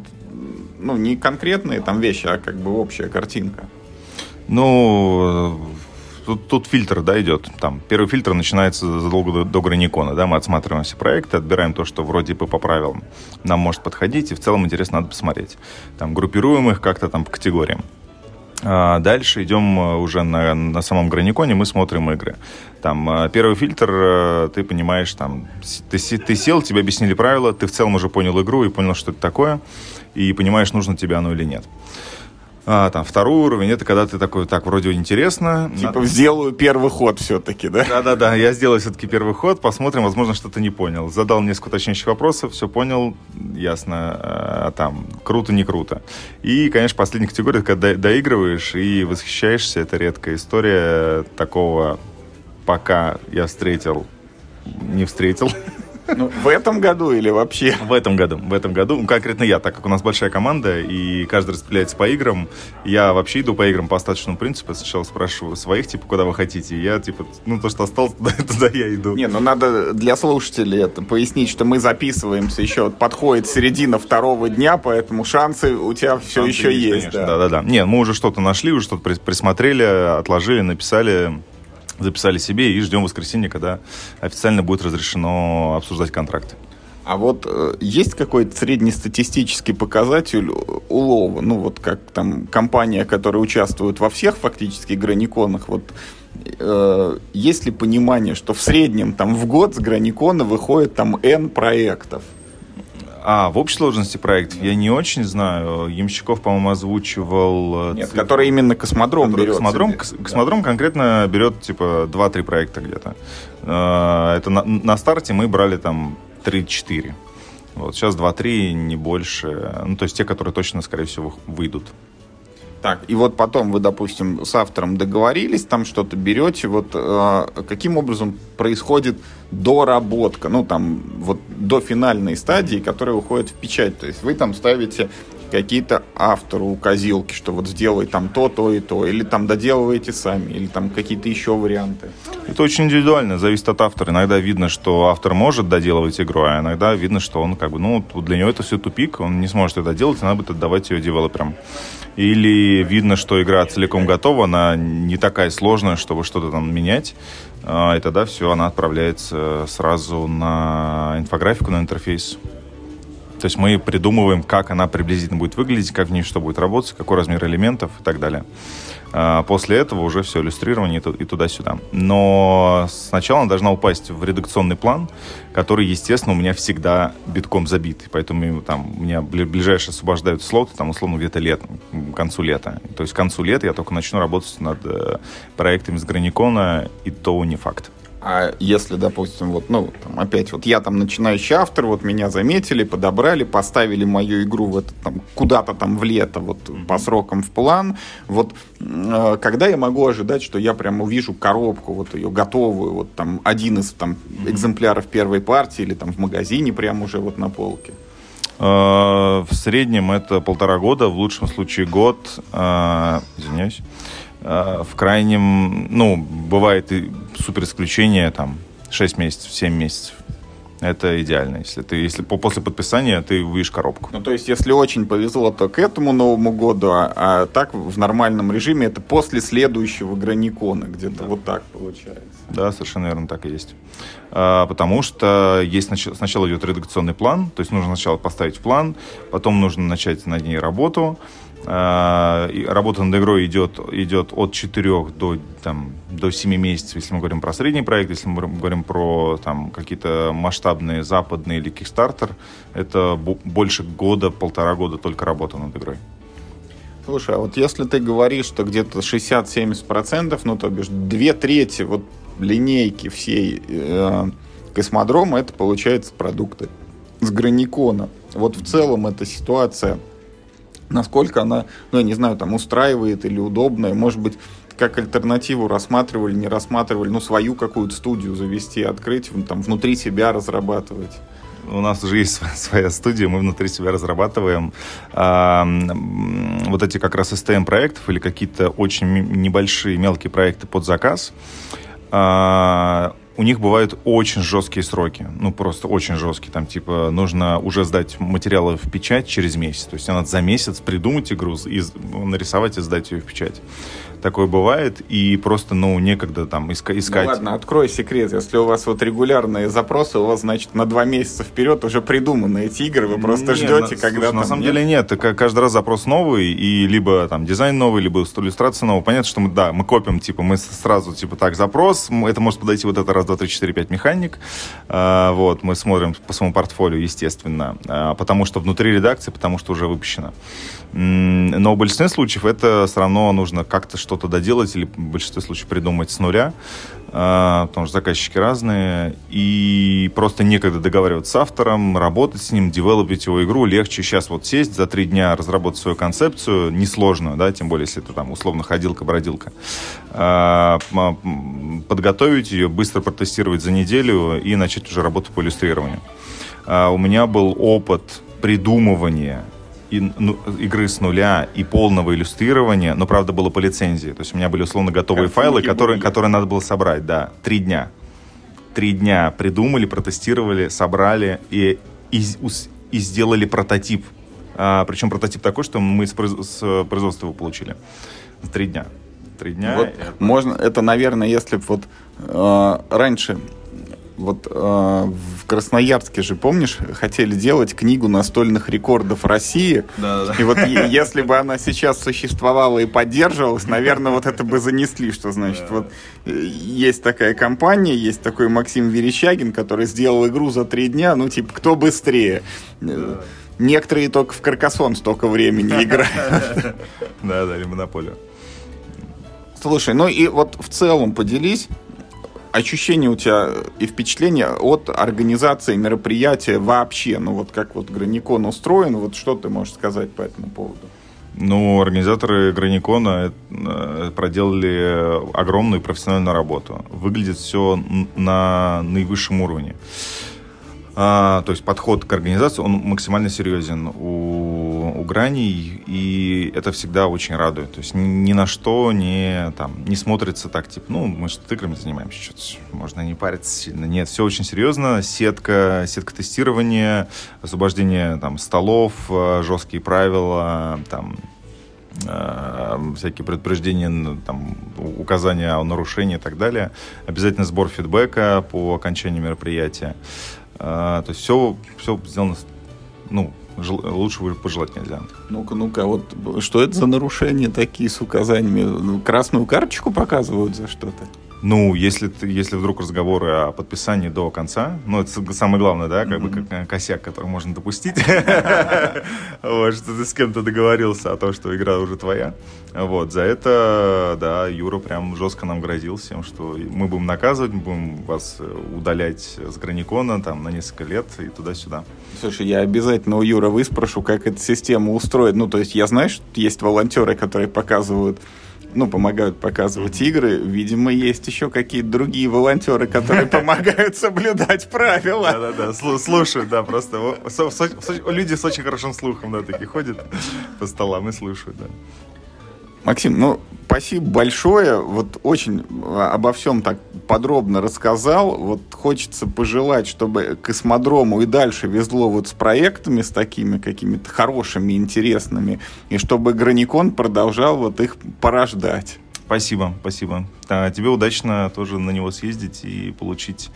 Speaker 1: ну не конкретные там вещи, а как бы общая картинка.
Speaker 6: Ну, тут, тут фильтр, да, идет. Там первый фильтр начинается задолго до, до граникона, да, мы отсматриваем все проекты, отбираем то, что вроде бы по правилам нам может подходить, и в целом интересно надо посмотреть. Там группируем их как-то там по категориям. А дальше идем э, уже на, на самом граниконе, мы смотрим игры. Там э, первый фильтр, э, ты понимаешь, там, ты, ты сел, тебе объяснили правила, ты в целом уже понял игру и понял, что это такое, и понимаешь, нужно тебе оно или нет. А, там, второй уровень, это когда ты такой, так, вроде интересно.
Speaker 1: Типа, надо... сделаю первый ход все-таки, да?
Speaker 6: Да-да-да, я сделаю все-таки первый ход, посмотрим, возможно, что-то не понял. Задал несколько уточняющих вопросов, все понял, ясно, а, там, круто, не круто. И, конечно, последняя категория, когда доигрываешь и восхищаешься, это редкая история такого, пока я встретил, не встретил.
Speaker 1: Ну, в этом году или вообще?
Speaker 6: В этом году. В этом году. Ну, конкретно я, так как у нас большая команда, и каждый распределяется по играм, я вообще иду по играм по остаточному принципу. Сначала спрашиваю своих, типа, куда вы хотите. Я, типа, ну, то, что осталось, [LAUGHS] туда, туда я иду.
Speaker 1: Не, ну, надо для слушателей это пояснить, что мы записываемся еще, подходит середина второго дня, поэтому шансы у тебя все шансы еще есть. есть
Speaker 6: да. да, да, да. Не, мы уже что-то нашли, уже что-то присмотрели, отложили, написали записали себе и ждем воскресенья, когда официально будет разрешено обсуждать контракты.
Speaker 1: А вот э, есть какой-то среднестатистический показатель улова? Ну, вот как там компания, которая участвует во всех фактически граниконах, вот э, есть ли понимание, что в среднем там в год с граникона выходит там N проектов?
Speaker 6: А, в общей сложности проектов я не очень знаю. Ямщиков, по-моему, озвучивал...
Speaker 1: Э, Нет, цифры. который именно космодром который берет.
Speaker 6: Космодром, космодром да. конкретно берет, типа, 2-3 проекта где-то. Э, это на, на старте мы брали там 3-4. Вот сейчас 2-3, не больше. Ну, то есть те, которые точно, скорее всего, выйдут.
Speaker 1: Так, и вот потом вы, допустим, с автором договорились, там что-то берете, вот э, каким образом происходит доработка, ну там вот до финальной стадии, которая уходит в печать, то есть вы там ставите какие-то автору указилки, что вот сделай там то, то и то, или там доделываете сами, или там какие-то еще варианты?
Speaker 6: Это очень индивидуально, зависит от автора. Иногда видно, что автор может доделывать игру, а иногда видно, что он как бы, ну, для него это все тупик, он не сможет это делать, и надо будет отдавать ее девелоперам. Или видно, что игра целиком готова, она не такая сложная, чтобы что-то там менять, а, и тогда все, она отправляется сразу на инфографику, на интерфейс. То есть мы придумываем, как она приблизительно будет выглядеть, как в ней что будет работать, какой размер элементов и так далее. А, после этого уже все иллюстрирование и туда-сюда. Но сначала она должна упасть в редакционный план, который, естественно, у меня всегда битком забит. Поэтому там, у меня ближайшие освобождают слоты, там, условно, где-то лет, к концу лета. То есть к концу лета я только начну работать над э, проектами с Граникона, и то не факт.
Speaker 1: А если, допустим, вот, ну, там, опять вот я там начинающий автор, вот меня заметили, подобрали, поставили мою игру в это, там, куда-то там в лето, вот по срокам в план, вот э, когда я могу ожидать, что я прям увижу коробку, вот ее готовую, вот там один из там экземпляров первой партии или там в магазине прям уже вот на полке?
Speaker 6: Э, в среднем это полтора года, в лучшем случае год, э, извиняюсь. Э, в крайнем, ну, бывает и супер исключение, там, 6 месяцев, 7 месяцев. это идеально. Если ты, если после подписания ты увидишь коробку.
Speaker 1: Ну, то есть, если очень повезло, то к этому Новому году, а, а так в нормальном режиме это после следующего Граникона, где-то да. вот так получается.
Speaker 6: Да, совершенно верно, так и есть. А, потому что есть сначала идет редакционный план, то есть нужно сначала поставить план, потом нужно начать над ней работу, а, работа над игрой идет, идет от 4 до, там, до 7 месяцев, если мы говорим про средний проект, если мы говорим про там, какие-то масштабные западные или Kickstarter, это больше года, полтора года только работа над игрой.
Speaker 1: Слушай, а вот если ты говоришь, что где-то 60-70%, ну, то бишь две трети вот линейки всей э, космодрома, это получается продукты с граникона. Вот в целом эта ситуация – насколько она, ну, я не знаю, там, устраивает или удобная, может быть, как альтернативу рассматривали, не рассматривали, ну, свою какую-то студию завести, открыть, там, внутри себя разрабатывать.
Speaker 6: У нас уже есть своя студия, мы внутри себя разрабатываем а, вот эти как раз STM проектов или какие-то очень небольшие мелкие проекты под заказ. А, у них бывают очень жесткие сроки. Ну, просто очень жесткие. Там, типа, нужно уже сдать материалы в печать через месяц. То есть, надо за месяц придумать игру, и нарисовать и сдать ее в печать такое бывает, и просто, ну, некогда там иска- искать. Ну,
Speaker 1: ладно, открой секрет. Если у вас вот регулярные запросы, у вас, значит, на два месяца вперед уже придуманы эти игры, вы просто нет, ждете, на, когда слушай, там...
Speaker 6: На самом нет? деле нет, каждый раз запрос новый, и либо там дизайн новый, либо иллюстрация новая. Понятно, что мы, да, мы копим, типа, мы сразу, типа, так, запрос, это может подойти вот это раз, два, три, четыре, пять механик, а, вот, мы смотрим по своему портфолио, естественно, а, потому что внутри редакции, потому что уже выпущено. Но в большинстве случаев это все равно нужно как-то что-то доделать или в большинстве случаев придумать с нуля, потому что заказчики разные, и просто некогда договариваться с автором, работать с ним, девелопить его игру. Легче сейчас вот сесть за три дня, разработать свою концепцию, несложную, да, тем более, если это там условно ходилка-бродилка, а, подготовить ее, быстро протестировать за неделю и начать уже работу по иллюстрированию. А, у меня был опыт придумывания и, ну, игры с нуля и полного иллюстрирования, но, правда, было по лицензии. То есть у меня были условно готовые Картинки файлы, которые, которые надо было собрать, да. Три дня. Три дня придумали, протестировали, собрали и, и, и сделали прототип. А, причем прототип такой, что мы с, с производства его получили. Три дня. Три дня.
Speaker 1: Вот это... Можно, это, наверное, если бы вот э, раньше вот э, в Красноярске же, помнишь, хотели делать книгу настольных рекордов России. Да, да. И вот если бы она сейчас существовала и поддерживалась, наверное, вот это бы занесли, что значит, вот э, есть такая компания, есть такой Максим Верещагин, который сделал игру за три дня, ну, типа, кто быстрее? Да. Некоторые только в Каркасон столько времени играют. [LAUGHS]
Speaker 6: Да, да, или Монополию.
Speaker 1: Слушай, ну и вот в целом поделись, ощущение у тебя и впечатление от организации мероприятия вообще? Ну вот как вот Граникон устроен, вот что ты можешь сказать по этому поводу?
Speaker 6: Ну, организаторы Граникона э, проделали огромную профессиональную работу. Выглядит все на наивысшем уровне. А, то есть подход к организации, он максимально серьезен у, у граней, и это всегда очень радует. То есть ни, ни на что не, там, не смотрится так, типа, ну, мы что играми занимаемся, что-то можно не париться сильно. Нет, все очень серьезно. Сетка, сетка тестирования, освобождение там, столов, э, жесткие правила, там, э, всякие предупреждения, там, указания о нарушении и так далее. Обязательно сбор фидбэка по окончанию мероприятия. А, то есть все, все сделано, ну, лучше пожелать нельзя.
Speaker 1: Ну-ка, ну-ка, вот что это за нарушения такие с указаниями? Ну, красную карточку показывают за что-то?
Speaker 6: Ну, если, ты, если вдруг разговоры о подписании до конца, ну, это самое главное, да, как бы как косяк, который можно допустить, [LAUGHS] вот, что ты с кем-то договорился о том, что игра уже твоя, вот, за это, да, Юра прям жестко нам грозил всем, что мы будем наказывать, мы будем вас удалять с Граникона там на несколько лет и туда-сюда.
Speaker 1: Слушай, я обязательно у Юра выспрошу, как эта система устроена, ну, то есть я знаю, что есть волонтеры, которые показывают ну, помогают показывать игры. Видимо, есть еще какие-то другие волонтеры, которые помогают соблюдать правила.
Speaker 6: Да-да-да, слушают, да, просто люди с очень хорошим слухом, да, такие ходят по столам и слушают, да.
Speaker 1: Максим, ну, спасибо большое. Вот очень обо всем так подробно рассказал. Вот хочется пожелать, чтобы космодрому и дальше везло вот с проектами, с такими какими-то хорошими, интересными, и чтобы Граникон продолжал вот их порождать.
Speaker 6: Спасибо, спасибо. А, тебе удачно тоже на него съездить и получить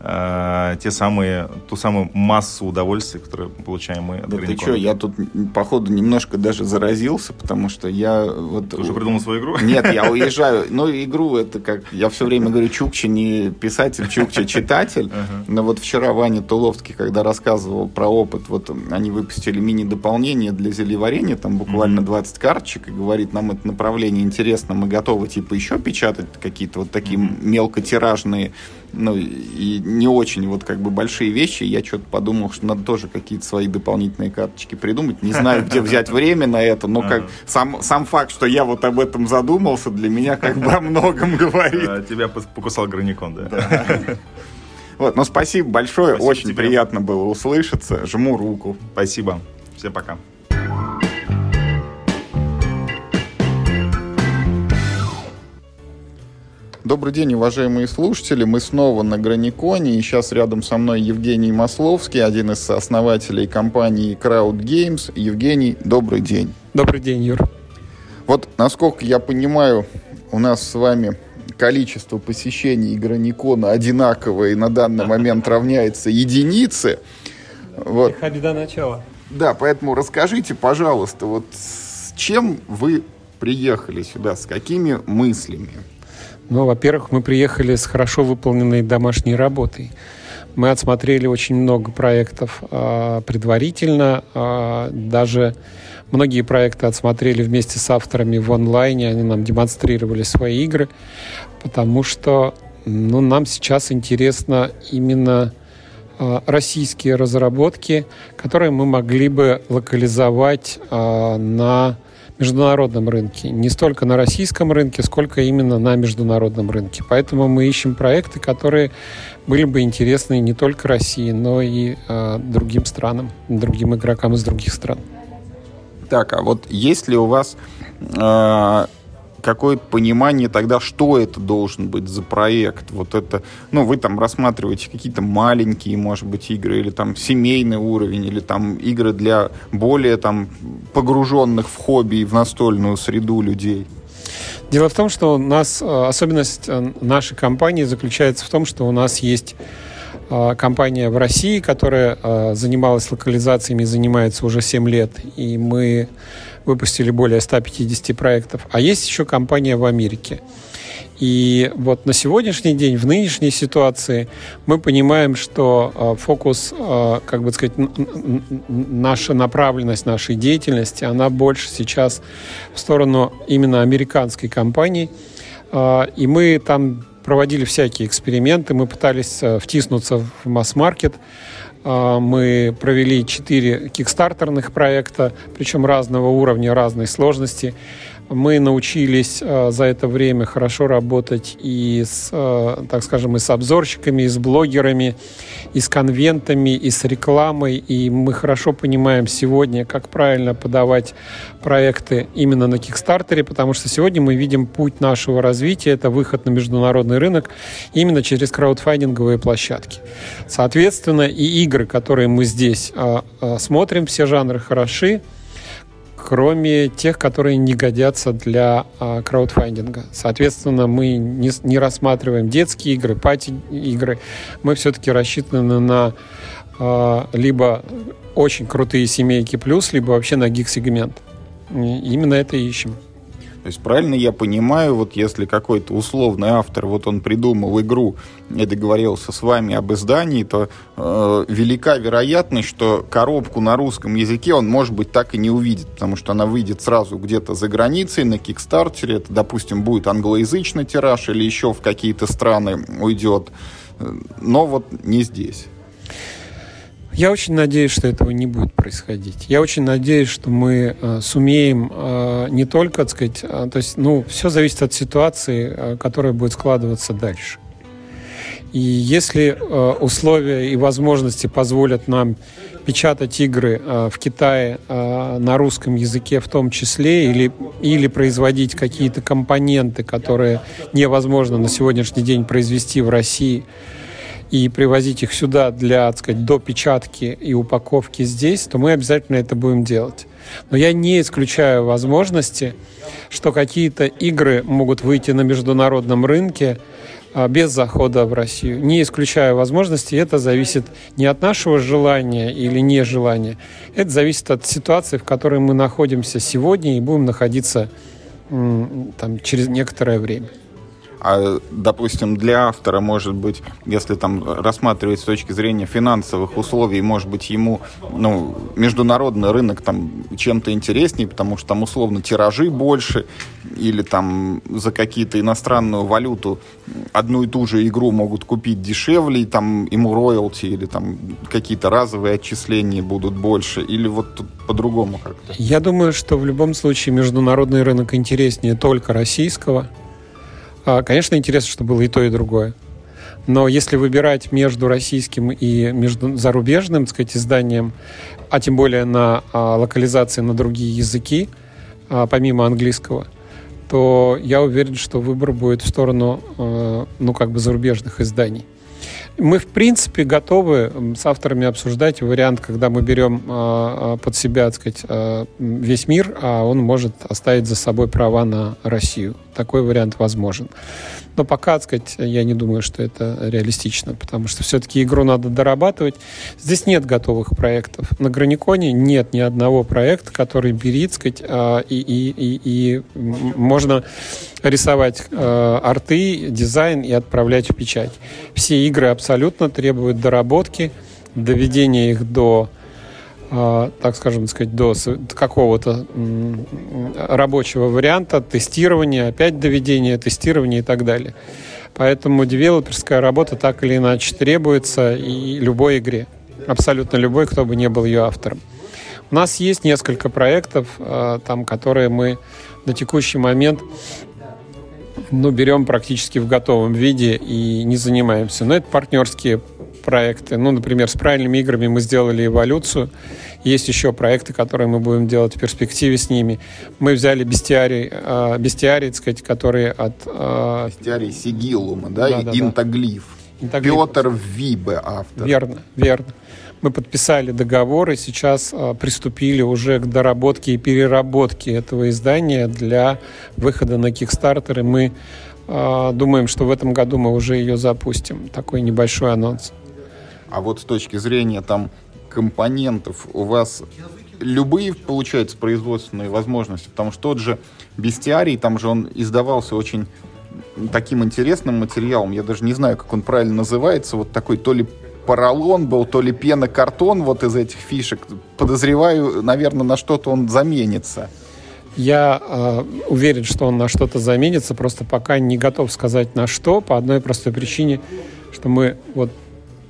Speaker 6: э, те самые, ту самую массу удовольствия, которые получаем мы
Speaker 1: от Да ты что, я тут, походу, немножко даже заразился, потому что я вот...
Speaker 6: Ты уже придумал свою игру?
Speaker 1: Нет, я [LAUGHS] уезжаю. Ну, игру это как... Я все время говорю, Чукча не писатель, Чукча [LAUGHS] читатель. Но вот вчера Ваня Туловский, когда рассказывал про опыт, вот они выпустили мини-дополнение для зельеварения, там буквально 20 карточек, и говорит, нам это направление интересно, мы готовы типа еще печатать какие-то вот такие mm-hmm. мелкотиражные, ну, и не очень вот как бы большие вещи. Я что-то подумал, что надо тоже какие-то свои дополнительные карточки придумать. Не знаю, где [LAUGHS] взять время на это, но как сам, сам факт, что я вот об этом задумался, для меня как бы о многом [LAUGHS] говорит.
Speaker 6: Тебя покусал граникон, да? [LAUGHS]
Speaker 1: Вот, ну спасибо большое, спасибо очень тебе. приятно было услышаться. Жму руку.
Speaker 6: Спасибо. Всем пока.
Speaker 1: Добрый день, уважаемые слушатели. Мы снова на Граниконе, и сейчас рядом со мной Евгений Масловский, один из основателей компании Crowd Games. Евгений, добрый день.
Speaker 7: Добрый день, Юр.
Speaker 1: Вот, насколько я понимаю, у нас с вами количество посещений Граникона одинаковое и на данный [LAUGHS] момент равняется единице.
Speaker 7: Вот. Лиха беда начала.
Speaker 1: Да, поэтому расскажите, пожалуйста, вот с чем вы приехали сюда, с какими мыслями?
Speaker 7: Ну, во-первых, мы приехали с хорошо выполненной домашней работой. Мы отсмотрели очень много проектов э, предварительно, э, даже многие проекты отсмотрели вместе с авторами в онлайне, они нам демонстрировали свои игры, потому что ну, нам сейчас интересно именно э, российские разработки, которые мы могли бы локализовать э, на международном рынке. Не столько на российском рынке, сколько именно на международном рынке. Поэтому мы ищем проекты, которые были бы интересны не только России, но и э, другим странам, другим игрокам из других стран.
Speaker 1: Так, а вот есть ли у вас э, какое-то понимание тогда, что это должен быть за проект. Вот это, ну, вы там рассматриваете какие-то маленькие, может быть, игры, или там семейный уровень, или там игры для более там погруженных в хобби и в настольную среду людей.
Speaker 7: Дело в том, что у нас э, особенность э, нашей компании заключается в том, что у нас есть компания в России, которая занималась локализациями занимается уже 7 лет. И мы выпустили более 150 проектов. А есть еще компания в Америке. И вот на сегодняшний день, в нынешней ситуации, мы понимаем, что э, фокус, как бы сказать, наша направленность нашей деятельности, она больше сейчас в сторону именно американской компании. И мы там проводили всякие эксперименты, мы пытались э, втиснуться в масс-маркет, а, мы провели четыре кикстартерных проекта, причем разного уровня, разной сложности. Мы научились э, за это время хорошо работать и с, э, так скажем, и с обзорщиками, и с блогерами, и с конвентами, и с рекламой. И мы хорошо понимаем сегодня, как правильно подавать проекты именно на Кикстартере, потому что сегодня мы видим путь нашего развития, это выход на международный рынок именно через краудфандинговые площадки. Соответственно, и игры, которые мы здесь э, смотрим, все жанры хороши, кроме тех, которые не годятся для а, краудфандинга. Соответственно, мы не, не рассматриваем детские игры, пати-игры. Мы все-таки рассчитаны на а, либо очень крутые семейки плюс, либо вообще на гиг-сегмент. Именно это ищем.
Speaker 1: То есть правильно я понимаю, вот если какой-то условный автор, вот он придумал игру и договорился с вами об издании, то э, велика вероятность, что коробку на русском языке он, может быть, так и не увидит, потому что она выйдет сразу где-то за границей, на Кикстартере, это, допустим, будет англоязычный тираж или еще в какие-то страны уйдет, но вот не здесь.
Speaker 7: Я очень надеюсь, что этого не будет происходить. Я очень надеюсь, что мы э, сумеем э, не только, так сказать, э, то есть, ну, все зависит от ситуации, которая будет складываться дальше. И если э, условия и возможности позволят нам печатать игры э, в Китае э, на русском языке в том числе, или, или производить какие-то компоненты, которые невозможно на сегодняшний день произвести в России, и привозить их сюда для, так сказать, допечатки и упаковки здесь, то мы обязательно это будем делать. Но я не исключаю возможности, что какие-то игры могут выйти на международном рынке а, без захода в Россию. Не исключаю возможности, это зависит не от нашего желания или нежелания, это зависит от ситуации, в которой мы находимся сегодня и будем находиться там, через некоторое время.
Speaker 1: А, допустим, для автора, может быть, если там рассматривать с точки зрения финансовых условий, может быть, ему ну, международный рынок там чем-то интереснее, потому что там условно тиражи больше, или там за какие-то иностранную валюту одну и ту же игру могут купить дешевле, и там ему роялти или там какие-то разовые отчисления будут больше, или вот по-другому как-то?
Speaker 7: Я думаю, что в любом случае международный рынок интереснее только российского, конечно, интересно, чтобы было и то, и другое. Но если выбирать между российским и между зарубежным, так сказать, изданием, а тем более на а, локализации на другие языки, а, помимо английского, то я уверен, что выбор будет в сторону, а, ну, как бы зарубежных изданий. Мы, в принципе, готовы с авторами обсуждать вариант, когда мы берем э, под себя, так сказать, э, весь мир, а он может оставить за собой права на Россию. Такой вариант возможен. Но пока, так сказать, я не думаю, что это реалистично, потому что все-таки игру надо дорабатывать. Здесь нет готовых проектов. На Граниконе нет ни одного проекта, который берет, так сказать, э, и, и, и, и можно рисовать э, арты, дизайн и отправлять в печать. Все игры абсолютно требуют доработки, доведения их до так скажем, сказать, до какого-то рабочего варианта, тестирования, опять доведения, тестирования и так далее. Поэтому девелоперская работа так или иначе требуется и любой игре. Абсолютно любой, кто бы не был ее автором. У нас есть несколько проектов, э, там, которые мы на текущий момент ну, берем практически в готовом виде и не занимаемся. Но это партнерские проекты. Ну, например, с правильными играми мы сделали эволюцию. Есть еще проекты, которые мы будем делать в перспективе с ними. Мы взяли бестиарий, э, бестиарий так сказать, которые от...
Speaker 1: Э, бестиарий Сигилума, да, да, да, интоглиф. Да. Петр Вибе автор.
Speaker 7: Верно, верно. Мы подписали договор и сейчас э, приступили уже к доработке и переработке этого издания для выхода на Kickstarter. И мы э, думаем, что в этом году мы уже ее запустим. Такой небольшой анонс.
Speaker 1: А вот с точки зрения там компонентов у вас любые, получается, производственные возможности? Потому что тот же бестиарий, там же он издавался очень таким интересным материалом. Я даже не знаю, как он правильно называется. Вот такой то ли поролон был, то ли пенокартон вот из этих фишек. Подозреваю, наверное, на что-то он заменится.
Speaker 7: Я э, уверен, что он на что-то заменится, просто пока не готов сказать на что, по одной простой причине, что мы вот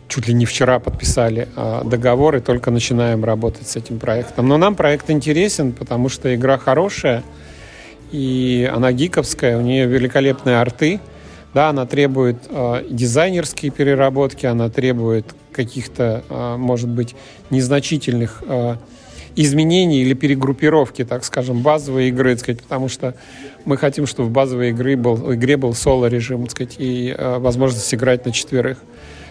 Speaker 7: чуть ли не вчера подписали э, договор и только начинаем работать с этим проектом. Но нам проект интересен, потому что игра хорошая, и она гиковская, у нее великолепные арты, да, она требует э, дизайнерские переработки, она требует каких-то, э, может быть, незначительных э, изменений или перегруппировки, так скажем, базовой игры, так сказать, потому что мы хотим, чтобы в базовой игры был, игре был соло-режим, так сказать, и э, возможность играть на четверых.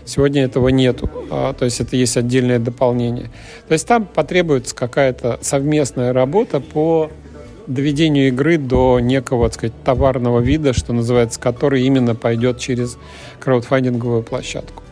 Speaker 7: Сегодня этого нету, а, то есть это есть отдельное дополнение. То есть там потребуется какая-то совместная работа по доведению игры до некого, так сказать, товарного вида, что называется, который именно пойдет через краудфандинговую площадку.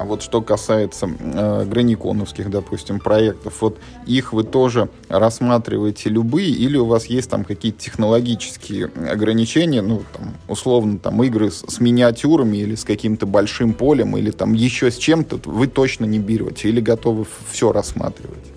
Speaker 1: А вот что касается э, граниконовских, допустим, проектов, вот их вы тоже рассматриваете любые, или у вас есть там какие-то технологические ограничения, ну, там, условно, там, игры с, с миниатюрами или с каким-то большим полем, или там еще с чем-то, вы точно не берете, или готовы все рассматривать?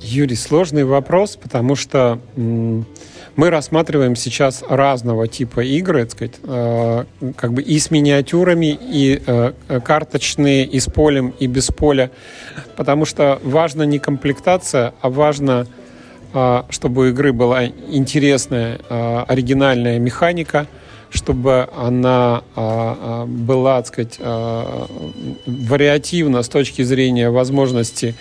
Speaker 7: Юрий, сложный вопрос, потому что мы рассматриваем сейчас разного типа игры, так сказать, э, как бы и с миниатюрами, и э, карточные, и с полем, и без поля, потому что важна не комплектация, а важно а, чтобы у игры была интересная, а, оригинальная механика, чтобы она а, была, так сказать, вариативна с точки зрения возможности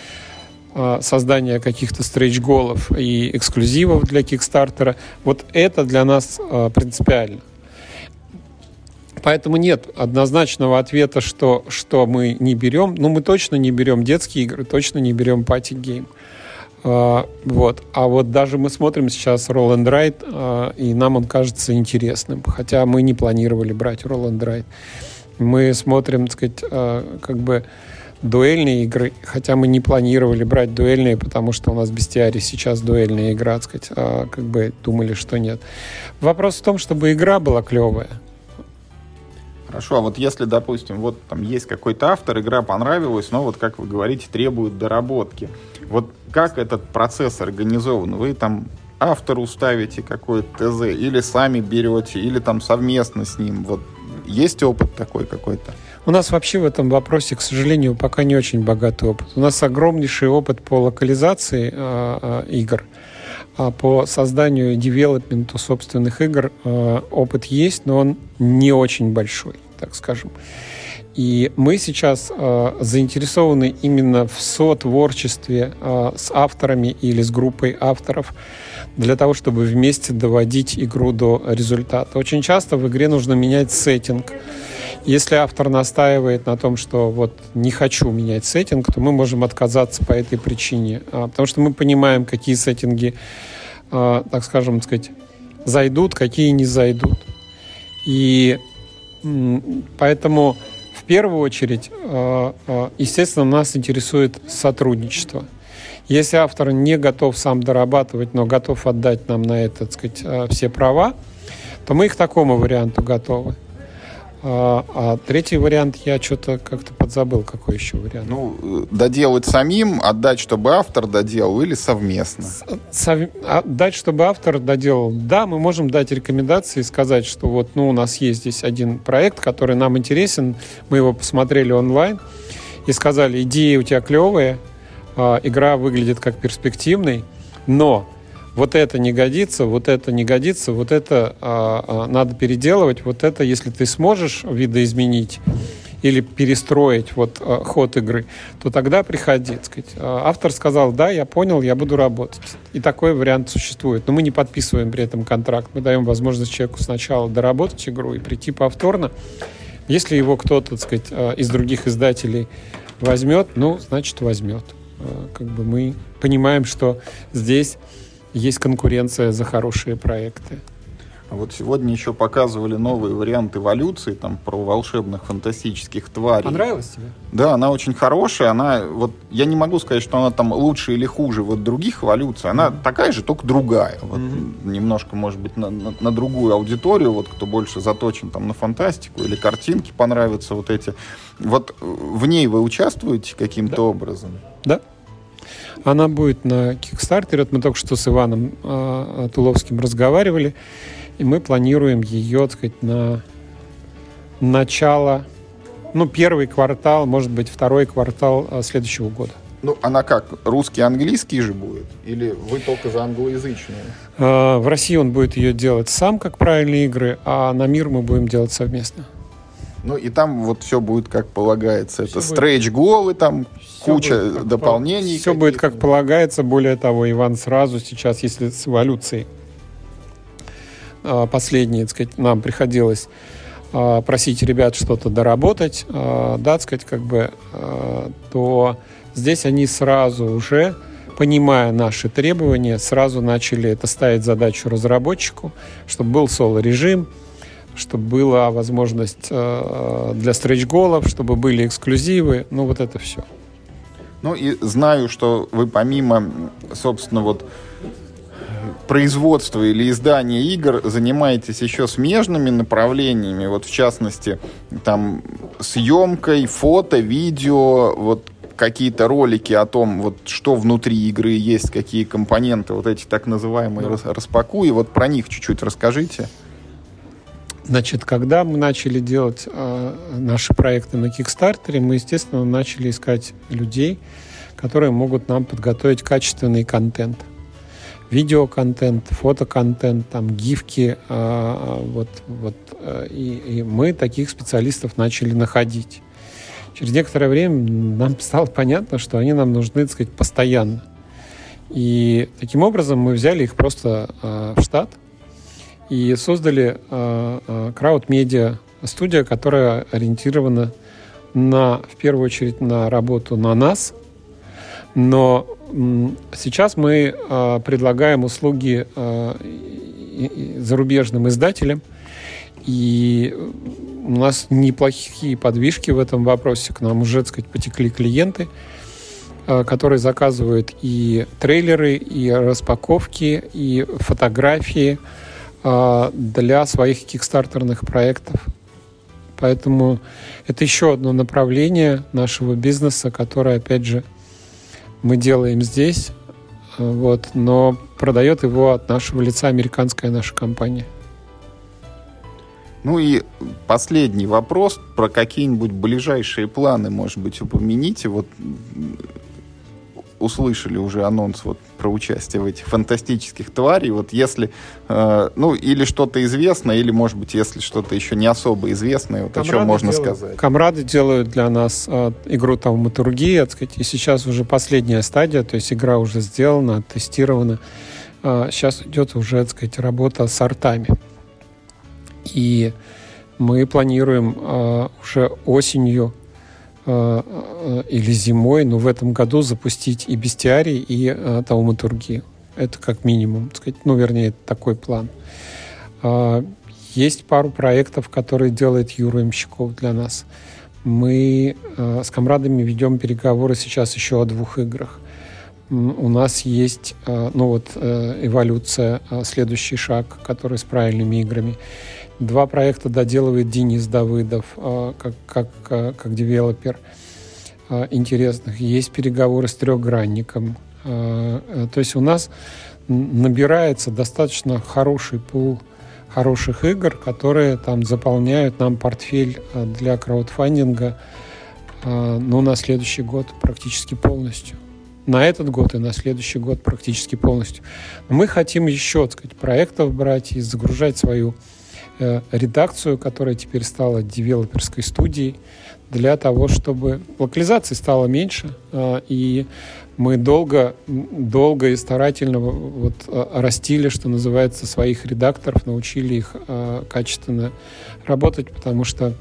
Speaker 7: создания каких-то стрейч-голов и эксклюзивов для Кикстартера. Вот это для нас принципиально. Поэтому нет однозначного ответа, что, что мы не берем. Ну, мы точно не берем детские игры, точно не берем party game. А, вот. А вот даже мы смотрим сейчас roll and write, и нам он кажется интересным, хотя мы не планировали брать roll and write. Мы смотрим, так сказать, как бы дуэльные игры, хотя мы не планировали брать дуэльные, потому что у нас бестиарий сейчас дуэльная игра, так сказать, а как бы думали, что нет. Вопрос в том, чтобы игра была клевая.
Speaker 1: Хорошо, а вот если, допустим, вот там есть какой-то автор, игра понравилась, но вот, как вы говорите, требует доработки. Вот как этот процесс организован? Вы там автору ставите какой-то ТЗ, или сами берете, или там совместно с ним. Вот есть опыт такой какой-то?
Speaker 7: У нас вообще в этом вопросе, к сожалению, пока не очень богатый опыт. У нас огромнейший опыт по локализации э, э, игр, а по созданию и девелопменту собственных игр э, опыт есть, но он не очень большой, так скажем. И мы сейчас заинтересованы именно в сотворчестве с авторами или с группой авторов для того, чтобы вместе доводить игру до результата. Очень часто в игре нужно менять сеттинг. Если автор настаивает на том, что вот не хочу менять сеттинг, то мы можем отказаться по этой причине, э, потому что мы понимаем, какие сеттинги, э, так скажем, так сказать, зайдут, какие не зайдут. И поэтому первую очередь, э, естественно, нас интересует сотрудничество. Если автор не готов сам дорабатывать, но готов отдать нам на это, так сказать, все права, то мы к такому варианту готовы. А, а третий вариант я что-то как-то подзабыл, какой еще вариант.
Speaker 1: Ну, доделать самим, отдать, чтобы автор доделал, или совместно?
Speaker 7: Сов... Отдать, чтобы автор доделал. Да, мы можем дать рекомендации и сказать, что вот, ну, у нас есть здесь один проект, который нам интересен, мы его посмотрели онлайн и сказали, идеи у тебя клевые, а, игра выглядит как перспективный, но вот это не годится, вот это не годится, вот это а, а, надо переделывать, вот это, если ты сможешь видоизменить или перестроить вот а, ход игры, то тогда приходи. Сказать. А, автор сказал, да, я понял, я буду работать. И такой вариант существует. Но мы не подписываем при этом контракт. Мы даем возможность человеку сначала доработать игру и прийти повторно. Если его кто-то, так сказать, а, из других издателей возьмет, ну, значит, возьмет. А, как бы мы понимаем, что здесь есть конкуренция за хорошие проекты.
Speaker 1: А вот сегодня еще показывали новый вариант эволюции, там, про волшебных фантастических тварей.
Speaker 7: Понравилась тебе?
Speaker 1: Да, она очень хорошая, она, вот, я не могу сказать, что она там лучше или хуже вот других эволюций, она mm-hmm. такая же, только другая, вот, mm-hmm. немножко, может быть, на, на, на другую аудиторию, вот, кто больше заточен там на фантастику или картинки понравятся вот эти. Вот в ней вы участвуете каким-то да. образом?
Speaker 7: Да. Она будет на Kickstarter. Мы только что с Иваном э, Туловским разговаривали. И мы планируем ее, так сказать, на начало, ну, первый квартал, может быть, второй квартал э, следующего года.
Speaker 1: Ну, она как, русский, английский же будет? Или вы только за англоязычную?
Speaker 7: Э, в России он будет ее делать сам, как правильные игры, а на мир мы будем делать совместно.
Speaker 1: Ну и там вот все будет как полагается. Все Это стрейч-голы, там куча будет, дополнений.
Speaker 7: Все будет как полагается. Более того, Иван сразу сейчас, если с эволюцией а, последние, так сказать, нам приходилось а, просить ребят что-то доработать, а, да, так сказать, как бы, то здесь они сразу уже понимая наши требования, сразу начали это ставить задачу разработчику, чтобы был соло-режим, чтобы была возможность для стретч-голов, чтобы были эксклюзивы, ну вот это все.
Speaker 1: Ну и знаю, что вы помимо, собственно, вот производства или издания игр занимаетесь еще смежными направлениями, вот в частности, там, съемкой, фото, видео, вот какие-то ролики о том, вот что внутри игры есть, какие компоненты, вот эти так называемые да. распакуи, вот про них чуть-чуть расскажите.
Speaker 7: Значит, когда мы начали делать э, наши проекты на Кикстартере, мы, естественно, начали искать людей, которые могут нам подготовить качественный контент. видеоконтент, фотоконтент, там гифки, а, вот, вот, и, и мы таких специалистов начали находить. Через некоторое время нам стало понятно, что они нам нужны, так сказать, постоянно. И таким образом мы взяли их просто э, в штат и создали э, крауд-медиа студия, которая ориентирована на, в первую очередь на работу на нас, но сейчас мы э, предлагаем услуги э, зарубежным издателям, и у нас неплохие подвижки в этом вопросе. К нам уже, так сказать, потекли клиенты, э, которые заказывают и трейлеры, и распаковки, и фотографии. э, для своих кикстартерных проектов. Поэтому это еще одно направление нашего бизнеса, которое, опять же, мы делаем здесь, э, вот, но продает его от нашего лица американская наша компания.
Speaker 1: Ну и последний вопрос про какие-нибудь ближайшие планы, может быть, упомяните. Вот услышали уже анонс вот про участие в этих фантастических тварей. Вот если, э, ну, или что-то известно, или, может быть, если что-то еще не особо известное, вот Камрады о чем можно
Speaker 7: делают,
Speaker 1: сказать?
Speaker 7: Камрады делают для нас э, игру там матургии, так сказать, и сейчас уже последняя стадия, то есть игра уже сделана, тестирована. Э, сейчас идет уже, так сказать, работа с артами. И мы планируем э, уже осенью или зимой, но в этом году запустить и бестиарий, и э, тауматургию. Это как минимум, сказать, ну, вернее, такой план. Э, есть пару проектов, которые делает Юра Имщиков для нас. Мы э, с комрадами ведем переговоры сейчас еще о двух играх. У нас есть, э, ну вот, э, эволюция, э, следующий шаг, который с правильными играми. Два проекта доделывает Денис Давыдов а, как, как, а, как девелопер а, интересных. Есть переговоры с трехгранником. То есть у нас набирается достаточно хороший пул хороших игр, которые там заполняют нам портфель для краудфандинга ну, на следующий год практически полностью. На этот год и на следующий год практически полностью. мы хотим еще, так сказать, проектов брать и загружать свою Э, редакцию, которая теперь стала девелоперской студией, для того, чтобы локализации стало меньше, э, и мы долго, долго и старательно вот э, растили, что называется, своих редакторов, научили их качественно работать, потому что,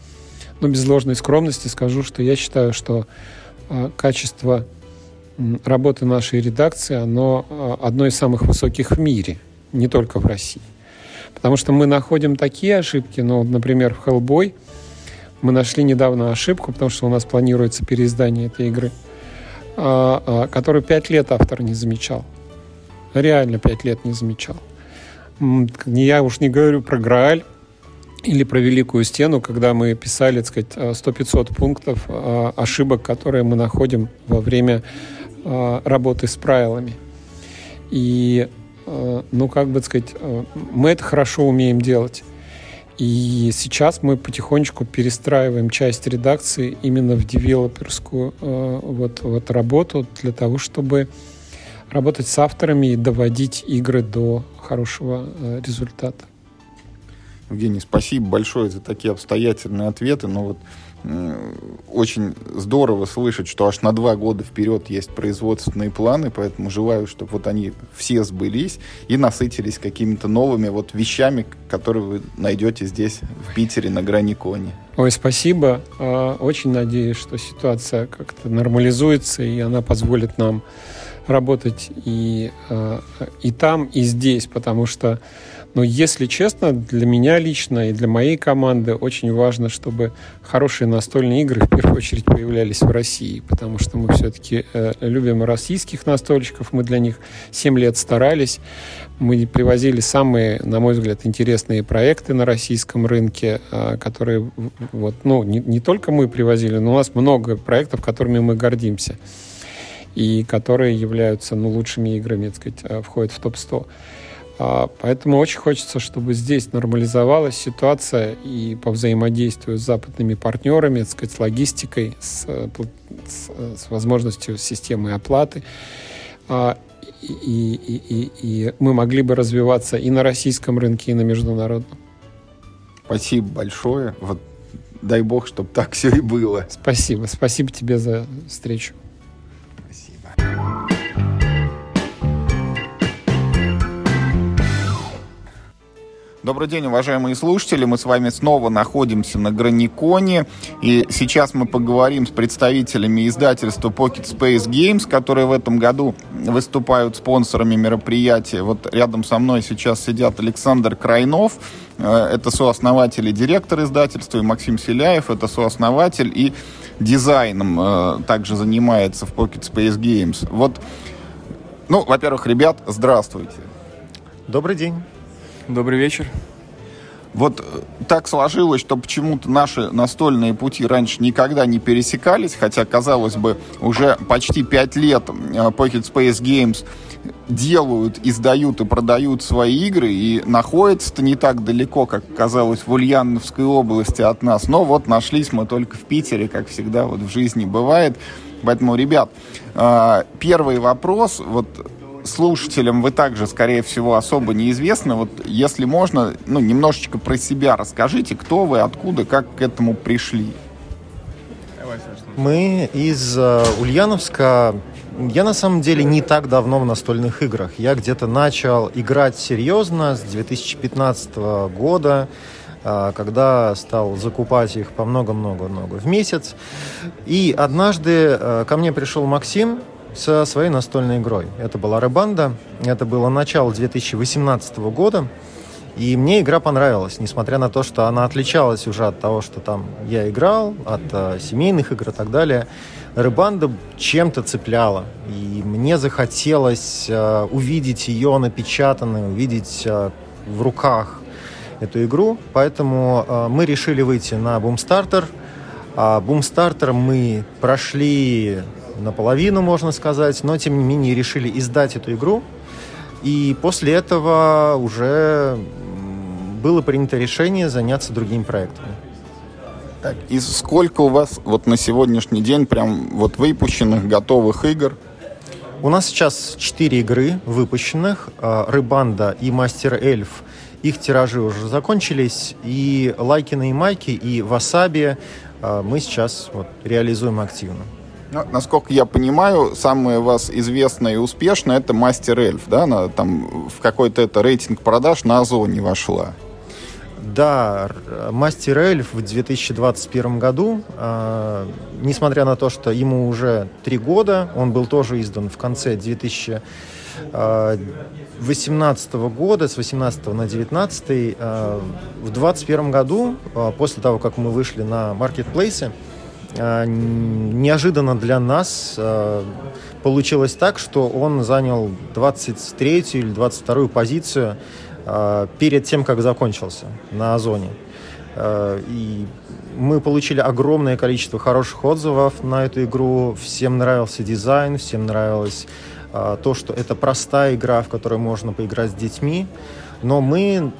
Speaker 7: ну, без ложной скромности скажу, что я считаю, что качество работы нашей редакции, оно одно из самых высоких в мире, не только в России. Потому что мы находим такие ошибки, ну, например, в Hellboy мы нашли недавно ошибку, потому что у нас планируется переиздание этой игры, а, а, которую пять лет автор не замечал. Реально пять лет не замечал. Я уж не говорю про Грааль или про Великую Стену, когда мы писали, так сказать, 100-500 пунктов а, ошибок, которые мы находим во время работы с правилами. И Э, ну, как бы сказать, э, мы это хорошо умеем делать. И сейчас мы потихонечку перестраиваем часть редакции именно в девелоперскую э, вот, вот работу для того, чтобы работать с авторами и доводить игры до хорошего результата.
Speaker 1: Евгений, спасибо большое за такие обстоятельные ответы. Но вот очень здорово слышать, что аж на два года вперед есть производственные планы, поэтому желаю, чтобы вот они все сбылись и насытились какими-то новыми вот вещами, которые вы найдете здесь, в Питере, на грани кони.
Speaker 7: Ой, спасибо. А, очень надеюсь, что ситуация как-то нормализуется, и она позволит нам работать и, а, и там, и здесь, потому что но, если честно, для меня лично и для моей команды очень важно, чтобы хорошие настольные игры в первую очередь появлялись в России, потому что мы все-таки э, любим российских настольщиков, мы для них 7 лет старались, мы привозили самые, на мой взгляд, интересные проекты на российском рынке, э, которые, вот, ну, не, не только мы привозили, но у нас много проектов, которыми мы гордимся и которые являются ну, лучшими играми, так сказать, э, входят в топ-100. А, поэтому очень хочется, чтобы здесь нормализовалась ситуация и по взаимодействию с западными партнерами, так сказать, с логистикой, с, с, с возможностью системы оплаты. А, и, и, и, и мы могли бы развиваться и на российском рынке, и на международном.
Speaker 1: Спасибо большое. Вот дай бог, чтобы так все и было.
Speaker 7: Спасибо. Спасибо тебе за встречу.
Speaker 1: Добрый день, уважаемые слушатели. Мы с вами снова находимся на Граниконе. И сейчас мы поговорим с представителями издательства Pocket Space Games, которые в этом году выступают спонсорами мероприятия. Вот рядом со мной сейчас сидят Александр Крайнов, э, это сооснователь и директор издательства, и Максим Селяев, это сооснователь и дизайном э, также занимается в Pocket Space Games. Вот, ну, во-первых, ребят, здравствуйте.
Speaker 8: Добрый день.
Speaker 9: Добрый вечер.
Speaker 1: Вот э, так сложилось, что почему-то наши настольные пути раньше никогда не пересекались, хотя, казалось бы, уже почти пять лет э, Pocket Space Games делают, издают и продают свои игры, и находятся-то не так далеко, как казалось, в Ульяновской области от нас. Но вот нашлись мы только в Питере, как всегда вот в жизни бывает. Поэтому, ребят, э, первый вопрос, вот слушателям вы также, скорее всего, особо неизвестны. Вот если можно, ну, немножечко про себя расскажите, кто вы, откуда, как к этому пришли.
Speaker 8: Мы из uh, Ульяновска. Я на самом деле не так давно в настольных играх. Я где-то начал играть серьезно с 2015 года uh, когда стал закупать их по много-много-много в месяц. И однажды uh, ко мне пришел Максим, со своей настольной игрой. Это была Рыбанда, это было начало 2018 года, и мне игра понравилась, несмотря на то, что она отличалась уже от того, что там я играл, от э, семейных игр и так далее. Рыбанда чем-то цепляла, и мне захотелось э, увидеть ее напечатанной, увидеть э, в руках эту игру, поэтому э, мы решили выйти на Boomstarter. А Boomstarter мы прошли наполовину, можно сказать, но тем не менее решили издать эту игру. И после этого уже было принято решение заняться другими проектами.
Speaker 1: Так, и сколько у вас вот на сегодняшний день прям вот выпущенных готовых игр?
Speaker 8: У нас сейчас четыре игры выпущенных. А, Рыбанда и Мастер Эльф. Их тиражи уже закончились. И Лайкина и Майки, и Васаби а, мы сейчас вот реализуем активно.
Speaker 1: Ну, насколько я понимаю, самое вас известное и успешное это Мастер Эльф, да? Она там в какой-то это рейтинг продаж на Озоне вошла.
Speaker 8: Да, Мастер Эльф в 2021 году, э, несмотря на то, что ему уже три года, он был тоже издан в конце 2018 года, с 18 на 19, э, в 2021 году, э, после того, как мы вышли на маркетплейсы, а, неожиданно для нас а, получилось так, что он занял 23 или 22 позицию а, перед тем, как закончился на Озоне. И мы получили огромное количество хороших отзывов на эту игру. Всем нравился дизайн, всем нравилось то, что это простая игра, в которой можно поиграть с детьми. Но мы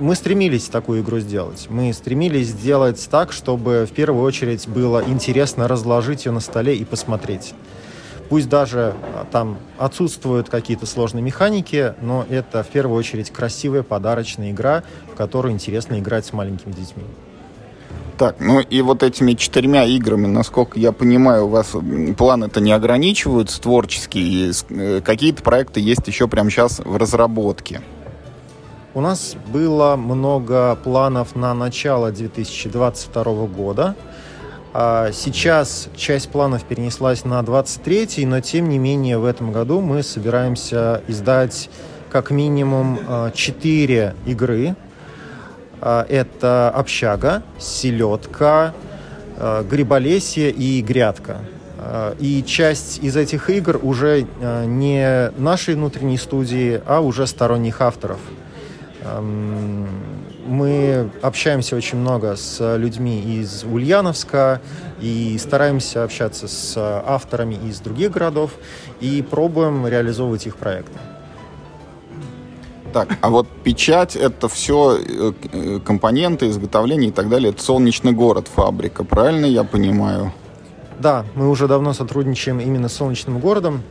Speaker 8: мы стремились такую игру сделать. Мы стремились сделать так, чтобы в первую очередь было интересно разложить ее на столе и посмотреть. Пусть даже а, там отсутствуют какие-то сложные механики, но это в первую очередь красивая подарочная игра, в которую интересно играть с маленькими детьми.
Speaker 1: Так, ну и вот этими четырьмя играми, насколько я понимаю, у вас планы-то не ограничиваются творческие, э, какие-то проекты есть еще прямо сейчас в разработке.
Speaker 8: У нас было много планов на начало 2022 года. А сейчас часть планов перенеслась на 23 но тем не менее в этом году мы собираемся издать как минимум 4 а, игры. А, это «Общага», «Селедка», «Гриболесье» и «Грядка». И часть из этих игр уже не нашей внутренней студии, а уже сторонних авторов – мы общаемся очень много с людьми из Ульяновска и стараемся общаться с авторами из других городов и пробуем реализовывать их проекты.
Speaker 1: Так, а вот печать это все э, компоненты, изготовления и так далее. Это солнечный город, фабрика, правильно я понимаю?
Speaker 8: Да, мы уже давно сотрудничаем именно с солнечным городом.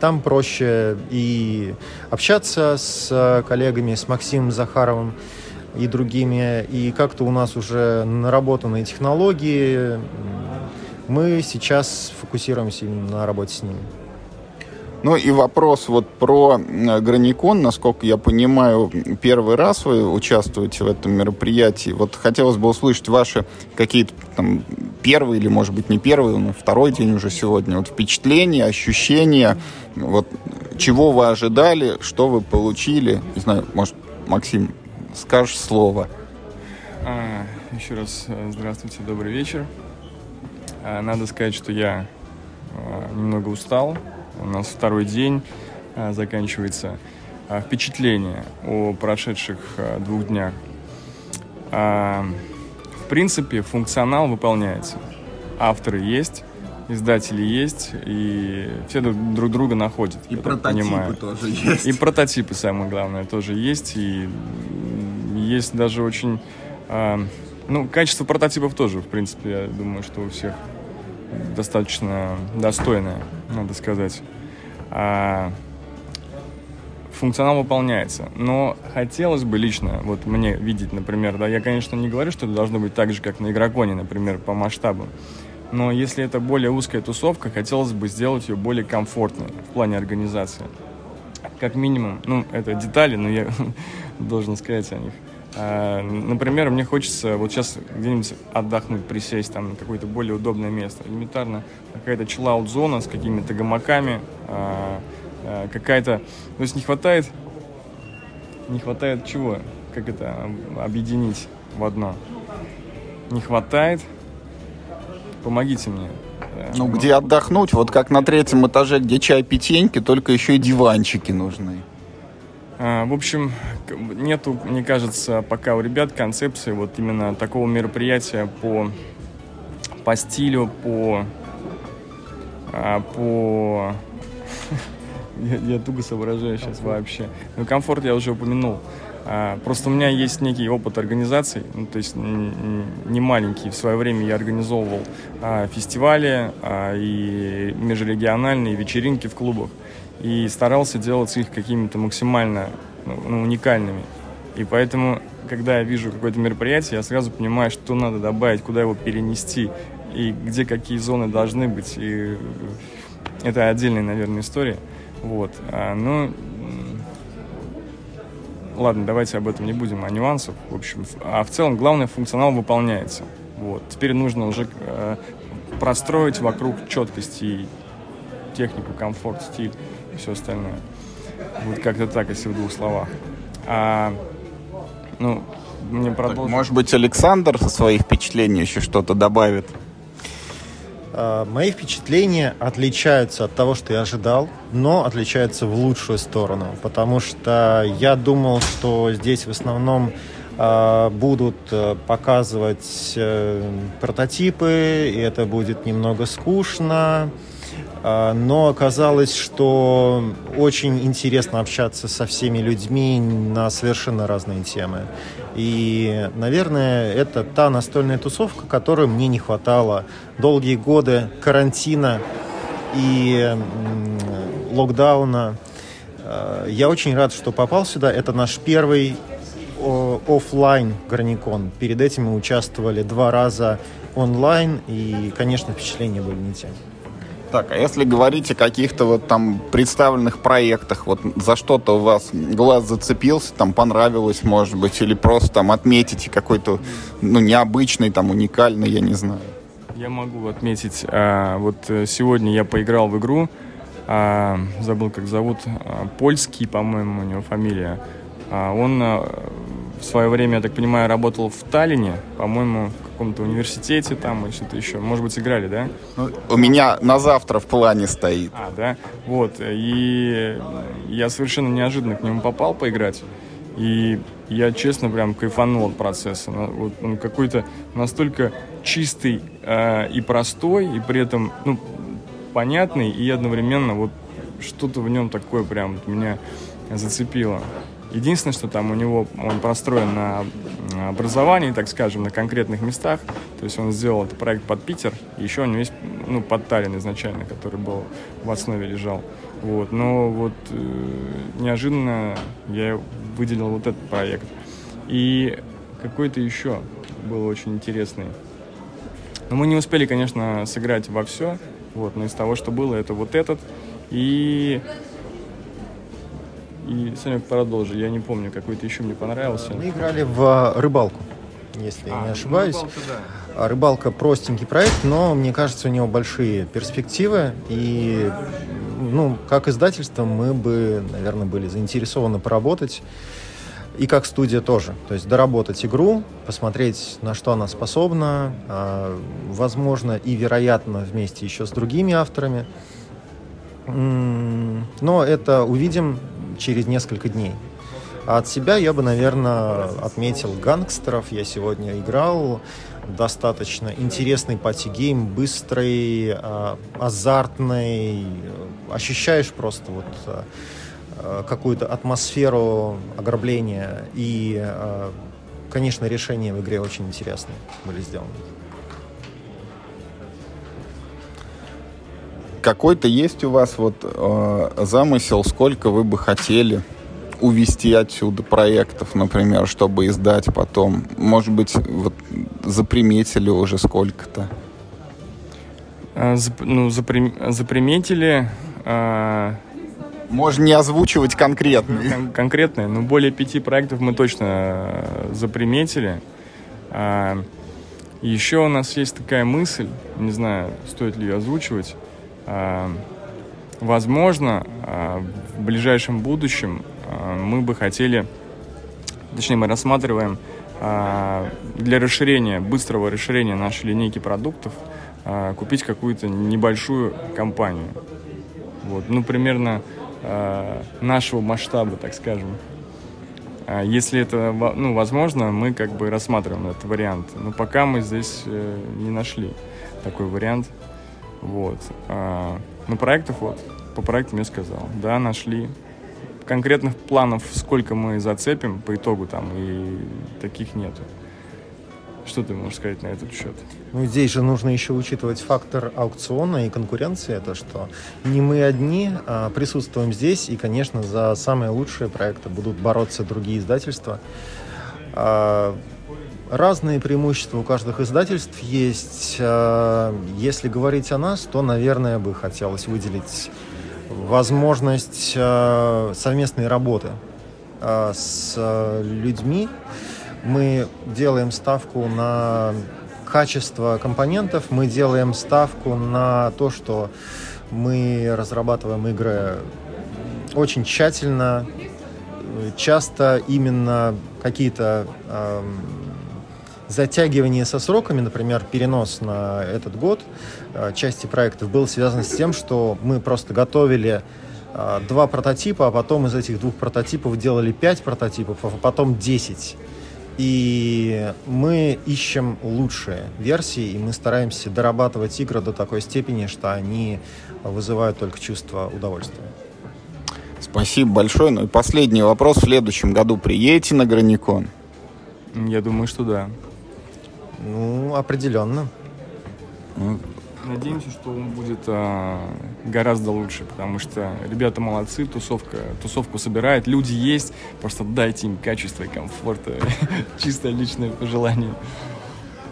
Speaker 8: Там проще и общаться с коллегами, с Максимом Захаровым и другими, и как-то у нас уже наработанные технологии. Мы сейчас фокусируемся именно на работе с ними.
Speaker 1: Ну и вопрос вот про э, Граникон, насколько я понимаю, первый раз вы участвуете в этом мероприятии. Вот хотелось бы услышать ваши какие-то там первые или, может быть, не первые, но второй день уже сегодня. Вот впечатления, ощущения, вот чего вы ожидали, что вы получили. Не знаю, может, Максим, скажешь слово.
Speaker 9: А, еще раз э, здравствуйте, добрый вечер. А, Надо сказать, что я а, немного устал. У нас второй день а, заканчивается. А, Впечатление о прошедших а, двух днях. А, В принципе, функционал выполняется. Авторы есть, издатели есть, и все друг друг друга находят. я так понимаю.
Speaker 1: тоже есть.
Speaker 9: И прототипы, самое главное, тоже есть. И есть даже очень... ну, качество прототипов тоже, в принципе, я думаю, что у всех достаточно достойное, надо сказать. А, функционал выполняется. Но хотелось бы лично, вот мне видеть, например, да, я, конечно, не говорю, что это должно быть так же, как на Игроконе, например, по масштабу. Но если это более узкая тусовка, хотелось бы сделать ее более комфортной в плане организации как минимум, ну, это детали, но я [LAUGHS] должен сказать о них. А, Например, мне хочется вот сейчас где-нибудь отдохнуть, присесть там на какое-то более удобное место. Элементарно какая-то чиллаут-зона с какими-то гамаками, а, а, какая-то... То есть не хватает... Не хватает чего? Как это об- объединить в одно? Не хватает... Помогите мне.
Speaker 1: Ну, где отдохнуть, вот как на третьем этаже, где чай питеньки, только еще и диванчики нужны.
Speaker 9: А, В общем, нету, мне кажется, пока у ребят концепции вот именно такого мероприятия по, по стилю, по, а, по... [LAUGHS] Я, я туго соображаю сейчас вообще. Ну, комфорт я уже упомянул. А, Просто у меня есть некий опыт организаций, ну, то есть не маленький. В свое время я организовывал а, фестивали а, и межрегиональные вечеринки в клубах и старался делать их какими-то максимально ну, ну, уникальными. И поэтому, когда я вижу какое-то мероприятие, я сразу понимаю, что надо добавить, куда его перенести, и где какие зоны должны быть. И это отдельная, наверное, история. Вот. А, ну, ладно, давайте об этом не будем, о нюансах. В общем, а в целом главное, функционал выполняется. Вот. Теперь нужно уже э, простроить вокруг четкости технику, комфорт, стиль все остальное. Вот как-то так, если в двух словах. А, ну, мне продолжить.
Speaker 1: Может быть, Александр со своих впечатлений еще что-то добавит?
Speaker 8: А, Мои впечатления отличаются от того, что я ожидал, но отличаются в лучшую сторону, потому что я думал, что здесь в основном а, будут э, показывать э, прототипы, и это будет немного скучно, но оказалось, что очень интересно общаться со всеми людьми на совершенно разные темы. И, наверное, это та настольная тусовка, которой мне не хватало долгие годы карантина и локдауна. Э, Я очень рад, что попал сюда. Это наш первый о- оффлайн Граникон. Перед этим мы участвовали два раза онлайн, и, конечно, впечатления были не те.
Speaker 1: Так, а если говорить о каких-то вот там представленных проектах, вот за что-то у вас глаз зацепился, там понравилось, может быть, или просто там отметите какой-то, ну, необычный, там, уникальный, я не знаю.
Speaker 9: Я могу отметить, а, вот э, сегодня я поиграл в игру, а, забыл как зовут, а, польский, по-моему, у него фамилия. Он в свое время, я так понимаю, работал в Таллине, по-моему, в каком-то университете там и что-то еще. Может быть, играли, да?
Speaker 1: Ну, у меня на завтра в плане стоит.
Speaker 9: А, да? Вот. И я совершенно неожиданно к нему попал поиграть. И я, честно, прям кайфанул от процесса. На- Вот он какой-то настолько чистый э, и простой, и при этом, ну, понятный, и одновременно вот что-то в нем такое прям меня зацепило. Единственное, что там у него он простроен на образований, так скажем, на конкретных местах. То есть он сделал этот проект под Питер, еще у него есть ну, под Таллин изначально, который был в основе лежал. Вот. Но вот э, неожиданно я выделил вот этот проект. И какой-то еще был очень интересный. Но мы не успели, конечно, сыграть во все, вот, но из того, что было, это вот этот. И и Санек продолжи, я не помню, какой-то еще мне понравился.
Speaker 8: Мы играли в рыбалку, если а, не ошибаюсь. Ну, рыбалка, да. А, рыбалка простенький проект, но мне кажется, у него большие перспективы. И ну, как издательство мы бы, наверное, были заинтересованы поработать. И как студия тоже. То есть доработать игру, посмотреть, на что она способна, а, возможно и вероятно вместе еще с другими авторами. Но это увидим через несколько дней. А от себя я бы, наверное, отметил гангстеров. Я сегодня играл. Достаточно интересный пати-гейм, быстрый, э, азартный. Ощущаешь просто вот э, какую-то атмосферу ограбления. И, конечно, решения в игре очень интересные были сделаны.
Speaker 1: Какой-то есть у вас вот э, замысел, сколько вы бы хотели увести отсюда проектов, например, чтобы издать потом? Может быть, вот заприметили уже сколько-то?
Speaker 9: А, зап, ну, запри, заприметили. А...
Speaker 1: Можно не озвучивать конкретные.
Speaker 9: Кон- конкретные, но более пяти проектов мы точно э, заприметили. А, еще у нас есть такая мысль, не знаю, стоит ли ее озвучивать, возможно, э, в ближайшем будущем э, мы бы хотели, точнее, мы рассматриваем для расширения, быстрого расширения нашей линейки продуктов купить какую-то небольшую компанию. Вот, ну, примерно нашего масштаба, так скажем. Если это ну, возможно, мы как бы рассматриваем этот вариант. Но пока мы здесь не нашли такой вариант. Вот. А, ну, проектов вот, по проектам я сказал. Да, нашли. Конкретных планов, сколько мы зацепим по итогу там, и таких нету. Что ты можешь сказать на этот счет?
Speaker 8: Ну, здесь же нужно еще учитывать фактор аукциона и конкуренции. Это что не мы одни а, присутствуем здесь, и, конечно, за самые лучшие проекты будут бороться другие издательства. А, Разные преимущества у каждых издательств есть. А, если говорить о нас, то, наверное, бы хотелось выделить возможность а, совместной работы а, с людьми. Мы делаем ставку на качество компонентов, мы делаем ставку на то, что мы разрабатываем игры очень тщательно, часто именно какие-то затягивание со сроками, например, перенос на этот год э, части проектов был связан с тем, что мы просто готовили э, два прототипа, а потом из этих двух прототипов делали пять прототипов, а потом десять. И мы ищем лучшие версии, и мы стараемся дорабатывать игры до такой степени, что они вызывают только чувство удовольствия.
Speaker 1: Спасибо большое. Ну и последний вопрос. В следующем году приедете на Граникон?
Speaker 9: Я думаю, что да.
Speaker 8: Ну, определенно.
Speaker 9: Надеемся, что он будет а, гораздо лучше, потому что ребята молодцы, тусовка, тусовку собирает, люди есть, просто дайте им качество и комфорт, [LAUGHS] чистое личное пожелание.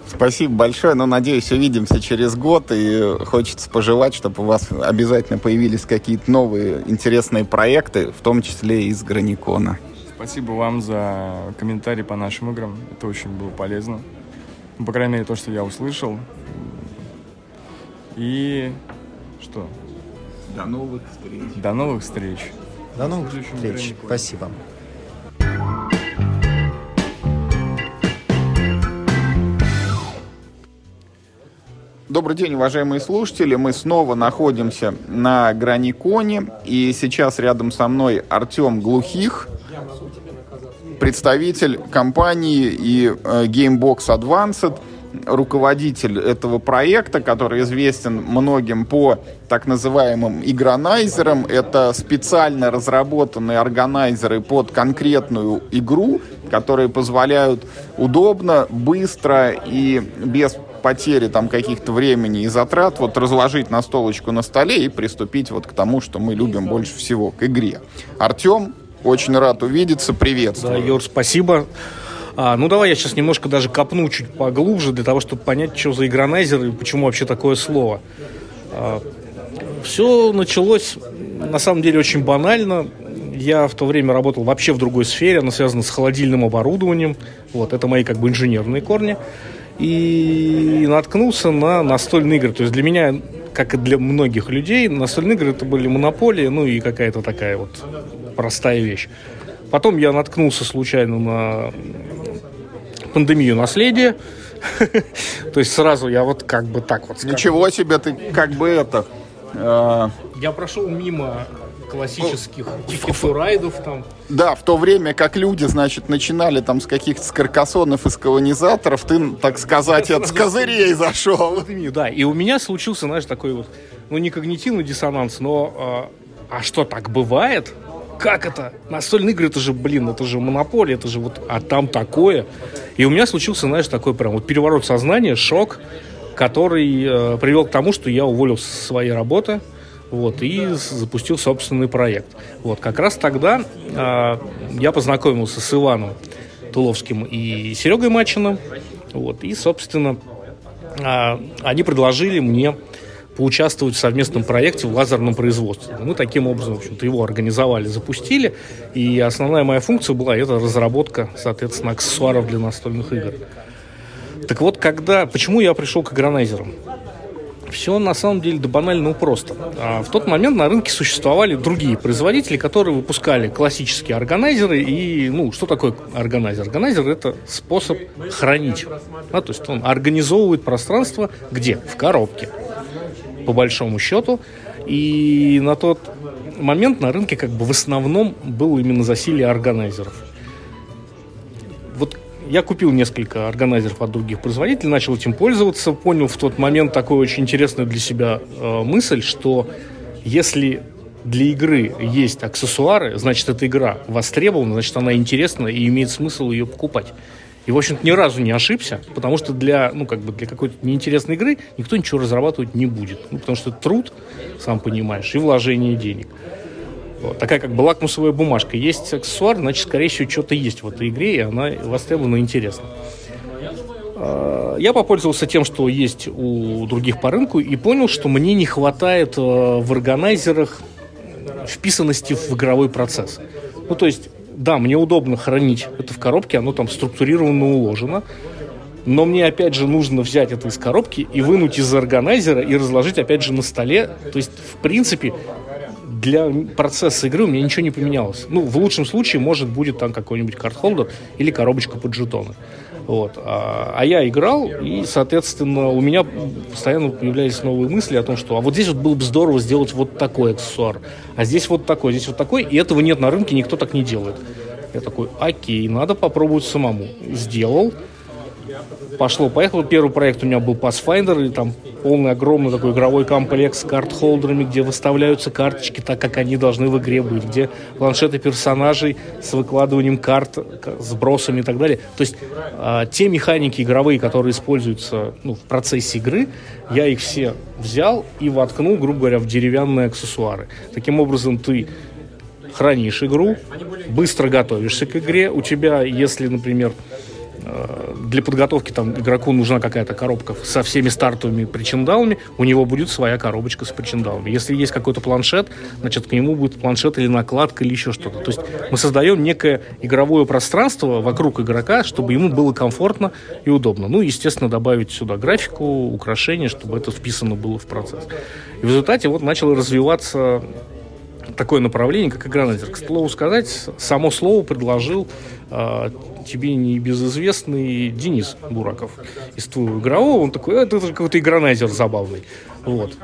Speaker 1: Спасибо большое, но надеюсь, увидимся через год, и хочется пожелать, чтобы у вас обязательно появились какие-то новые интересные проекты, в том числе из Граникона.
Speaker 9: Спасибо вам за комментарии по нашим играм, это очень было полезно. Ну, по крайней мере, то, что я услышал. И что?
Speaker 1: До новых встреч.
Speaker 9: До новых встреч.
Speaker 8: До новых встреч. Спасибо.
Speaker 1: Добрый день, уважаемые слушатели. Мы снова находимся на Граниконе. И сейчас рядом со мной Артем Глухих, представитель компании и э, Gamebox Advanced, руководитель этого проекта, который известен многим по так называемым игронайзерам. Это специально разработанные органайзеры под конкретную игру которые позволяют удобно, быстро и без потери там каких-то времени и затрат вот разложить на столочку на столе и приступить вот к тому, что мы любим больше всего, к игре. Артем, очень рад увидеться, приветствую.
Speaker 10: Да, Юр, спасибо. А, ну, давай я сейчас немножко даже копну чуть поглубже для того, чтобы понять, что за игронайзер и почему вообще такое слово. А, все началось, на самом деле, очень банально. Я в то время работал вообще в другой сфере, она связана с холодильным оборудованием. Вот, это мои как бы инженерные корни. И наткнулся на настольные игры. То есть для меня, как и для многих людей, настольные игры это были монополии, ну и какая-то такая вот простая вещь. Потом я наткнулся случайно на пандемию наследия. [LAUGHS] То есть сразу я вот как бы так вот...
Speaker 1: Ничего себе, ты как бы это...
Speaker 10: Э, я прошел мимо классических Ticket to Ride'ов там.
Speaker 1: Да, в то время как люди, значит, начинали там с каких-то с каркасонов и с колонизаторов, ты, так сказать, от козырей зашел.
Speaker 10: Да, и у меня случился, знаешь, такой вот, ну, не когнитивный диссонанс, но а, а что, так бывает? Как это? Настольные игры, это же, блин, это же монополия, это же вот, а там такое. И у меня случился, знаешь, такой прям вот переворот сознания, шок, который э, привел к тому, что я уволился со своей работы, вот, и запустил собственный проект. Вот, как раз тогда э, я познакомился с Иваном Туловским и Серегой Мачиным, вот, и, собственно, э, они предложили мне поучаствовать в совместном проекте в лазерном производстве. Мы таким образом, в общем-то, его организовали, запустили, и основная моя функция была это разработка, соответственно, аксессуаров для настольных игр. Так вот, когда, почему я пришел к игронайзерам? Все на самом деле да банально просто. А в тот момент на рынке существовали другие производители, которые выпускали классические органайзеры. И, ну, что такое органайзер? Органайзер – это способ хранить. Да, то есть он организовывает пространство где? В коробке, по большому счету. И на тот момент на рынке как бы в основном было именно засилие органайзеров. Я купил несколько органайзеров от других производителей, начал этим пользоваться, понял в тот момент такую очень интересную для себя э, мысль, что если для игры есть аксессуары, значит, эта игра востребована, значит, она интересна и имеет смысл ее покупать. И, в общем-то, ни разу не ошибся, потому что для, ну, как бы для какой-то неинтересной игры никто ничего разрабатывать не будет. Ну, потому что труд, сам понимаешь, и вложение денег. Вот, такая как бы лакмусовая бумажка. Есть аксессуар, значит, скорее всего, что-то есть в этой игре, и она востребована и интересна. А, я попользовался тем, что есть у других по рынку, и понял, что мне не хватает э, в органайзерах вписанности в игровой процесс. Ну, то есть, да, мне удобно хранить это в коробке, оно там структурировано, уложено, но мне, опять же, нужно взять это из коробки и вынуть из органайзера и разложить, опять же, на столе. То есть, в принципе, для процесса игры у меня ничего не поменялось. Ну, в лучшем случае, может, будет там какой-нибудь карт-холдер или коробочка под жетоны. Вот. А, а я играл, и, соответственно, у меня постоянно появлялись новые мысли о том, что а вот здесь вот было бы здорово сделать вот такой аксессуар, а здесь вот такой, здесь вот такой, и этого нет на рынке, никто так не делает. Я такой, окей, надо попробовать самому. Сделал, пошло-поехало. Первый проект у меня был Pathfinder, и там полный огромный такой игровой комплекс с карт-холдерами, где выставляются карточки так, как они должны в игре быть, где планшеты персонажей с выкладыванием карт, сбросами и так далее. То есть э, те механики игровые, которые используются ну, в процессе игры, я их все взял и воткнул, грубо говоря, в деревянные аксессуары. Таким образом, ты хранишь игру, быстро готовишься к игре. У тебя, если, например, для подготовки там игроку нужна какая-то коробка со всеми стартовыми причиндалами, у него будет своя коробочка с причиндалами. Если есть какой-то планшет, значит, к нему будет планшет или накладка или еще что-то. То есть мы создаем некое игровое пространство вокруг игрока, чтобы ему было комфортно и удобно. Ну, естественно, добавить сюда графику, украшения, чтобы это вписано было в процесс. И в результате вот начало развиваться такое направление, как игронайзер. К слову сказать, само слово предложил э, тебе небезызвестный Денис Бураков из твоего игрового. Он такой, это, это какой-то игронайзер забавный. Вот.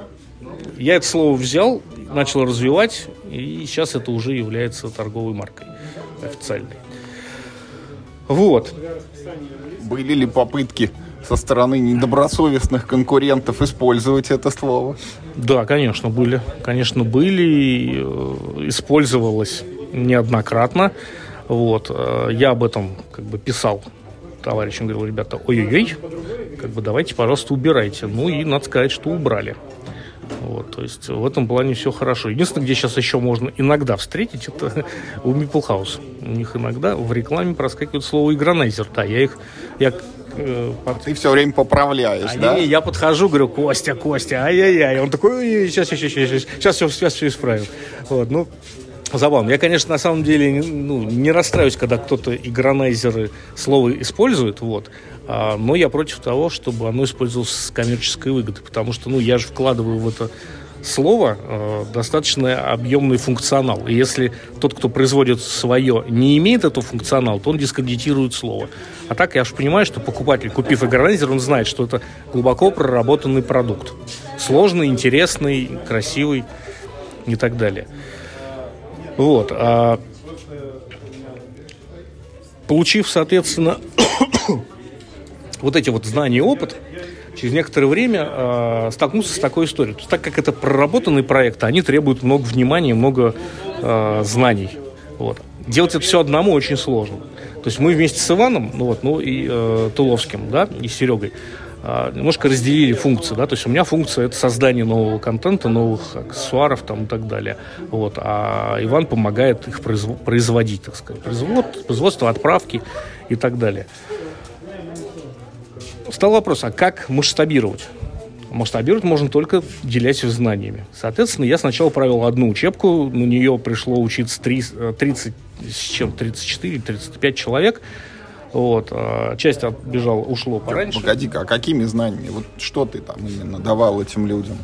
Speaker 10: Я это слово взял, начал развивать, и сейчас это уже является торговой маркой официальной. Вот.
Speaker 1: Были ли попытки со стороны недобросовестных конкурентов использовать это слово?
Speaker 10: Да, конечно, были. Конечно, были. Э, использовалось неоднократно. Вот. Э, я об этом как бы писал товарищам, говорил, ребята, ой-ой-ой, как бы давайте, пожалуйста, убирайте. Ну и надо сказать, что убрали. Вот, то есть в этом плане все хорошо. Единственное, где сейчас еще можно иногда встретить, это у House. У них иногда в рекламе проскакивает слово игронайзер. Да, я их... Я,
Speaker 1: э, Ты все время поправляешь, а да?
Speaker 10: Не, я подхожу, говорю, Костя, Костя, ай-яй-яй. Он такой, сейчас, сейчас, сейчас, сейчас, сейчас, сейчас, сейчас все исправим. Вот, ну, забавно. Я, конечно, на самом деле ну, не расстраиваюсь, когда кто-то игронайзеры слово использует, вот. А, но я против того, чтобы оно использовалось с коммерческой выгодой, потому что, ну, я же вкладываю в это слово э, достаточно объемный функционал. И если тот, кто производит свое, не имеет этого функционала, то он дискредитирует слово. А так я же понимаю, что покупатель, купив игронайзер, он знает, что это глубоко проработанный продукт. Сложный, интересный, красивый и так далее. Вот. А получив, соответственно, [COUGHS] вот эти вот знания и опыт, через некоторое время э, столкнулся с такой историей. так как это проработанные проекты, они требуют много внимания, много э, знаний. Вот. Делать это все одному очень сложно. То есть мы вместе с Иваном, ну вот, ну и э, Туловским, да, и Серегой, немножко разделили функции, да, то есть у меня функция это создание нового контента, новых аксессуаров там и так далее, вот, а Иван помогает их производить, так сказать, производ, производство, отправки и так далее. Стал вопрос, а как масштабировать? Масштабировать можно только делясь знаниями. Соответственно, я сначала провел одну учебку, на нее пришло учиться 30, 30 с чем 34-35 человек, вот. А часть отбежал, ушло пораньше.
Speaker 1: Погоди-ка, а какими знаниями? Вот что ты там именно давал этим людям?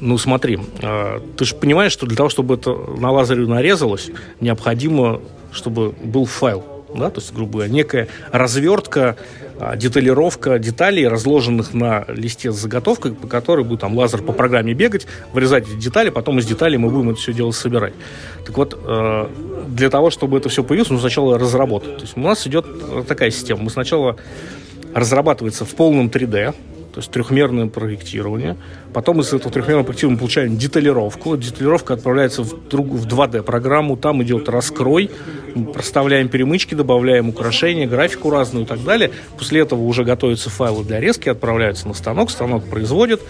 Speaker 10: Ну, смотри, а, ты же понимаешь, что для того, чтобы это на лазере нарезалось, необходимо, чтобы был файл да, то есть, грубо говоря, некая развертка, деталировка деталей, разложенных на листе с заготовкой, по которой будет там лазер по программе бегать, вырезать эти детали, потом из деталей мы будем это все дело собирать. Так вот, э, для того, чтобы это все появилось, нужно сначала разработать. То есть у нас идет такая система. Мы сначала разрабатывается в полном 3D, то есть трехмерное проектирование. Потом из этого трехмерного проектирования мы получаем деталировку. Деталировка отправляется в, друг, в 2D-программу, там идет раскрой, проставляем перемычки, добавляем украшения, графику разную и так далее. После этого уже готовятся файлы для резки, отправляются на станок, станок производит,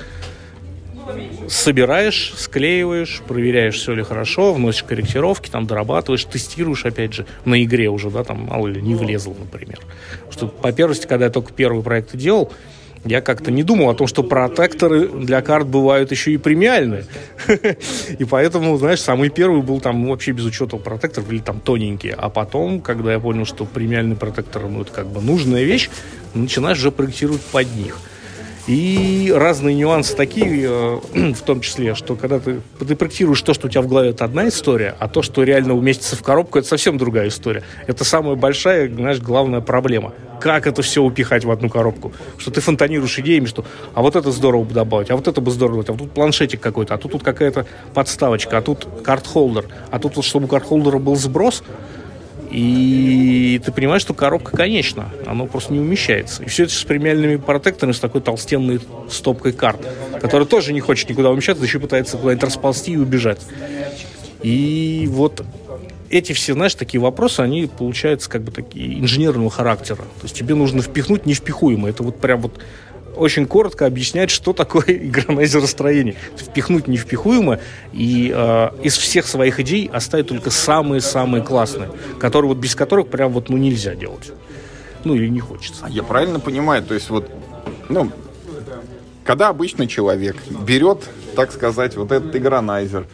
Speaker 10: собираешь, склеиваешь, проверяешь, все ли хорошо, вносишь корректировки, там дорабатываешь, тестируешь, опять же, на игре уже, да, там, мало ли, не влезло, например. Что, по первости, когда я только первый проект делал, я как-то не думал о том, что протекторы для карт бывают еще и премиальные. [LAUGHS] И поэтому, знаешь, самый первый был там вообще без учета протекторов или там тоненькие. А потом, когда я понял, что премиальный протектор, ну, это как бы нужная вещь, начинаешь уже проектировать под них. И разные нюансы такие, э, [CLEARS THROAT] в том числе, что когда ты, ты проектируешь то, что у тебя в голове, это одна история, а то, что реально уместится в коробку, это совсем другая история. Это самая большая, знаешь, главная проблема. Как это все упихать в одну коробку? Что ты фонтанируешь идеями, что а вот это здорово бы добавить, а вот это бы здорово, а вот тут планшетик какой-то, а тут, тут какая-то подставочка, а тут карт-холдер, а тут вот, чтобы у карт-холдера был сброс, и ты понимаешь, что коробка конечна, оно просто не умещается. И все это с премиальными протекторами, с такой толстенной стопкой карт, которая тоже не хочет никуда умещаться, еще пытается куда-нибудь расползти и убежать. И вот эти все, знаешь, такие вопросы, они получаются как бы такие инженерного характера. То есть тебе нужно впихнуть невпихуемое. Это вот прям вот очень коротко объяснять, что такое [LAUGHS] игронайзеростроение. Впихнуть невпихуемо и э, из всех своих идей оставить только самые-самые классные, которые вот без которых прям вот ну нельзя делать. Ну или не хочется.
Speaker 1: А я правильно понимаю, то есть вот, ну, когда обычный человек берет, так сказать, вот этот игронайзер,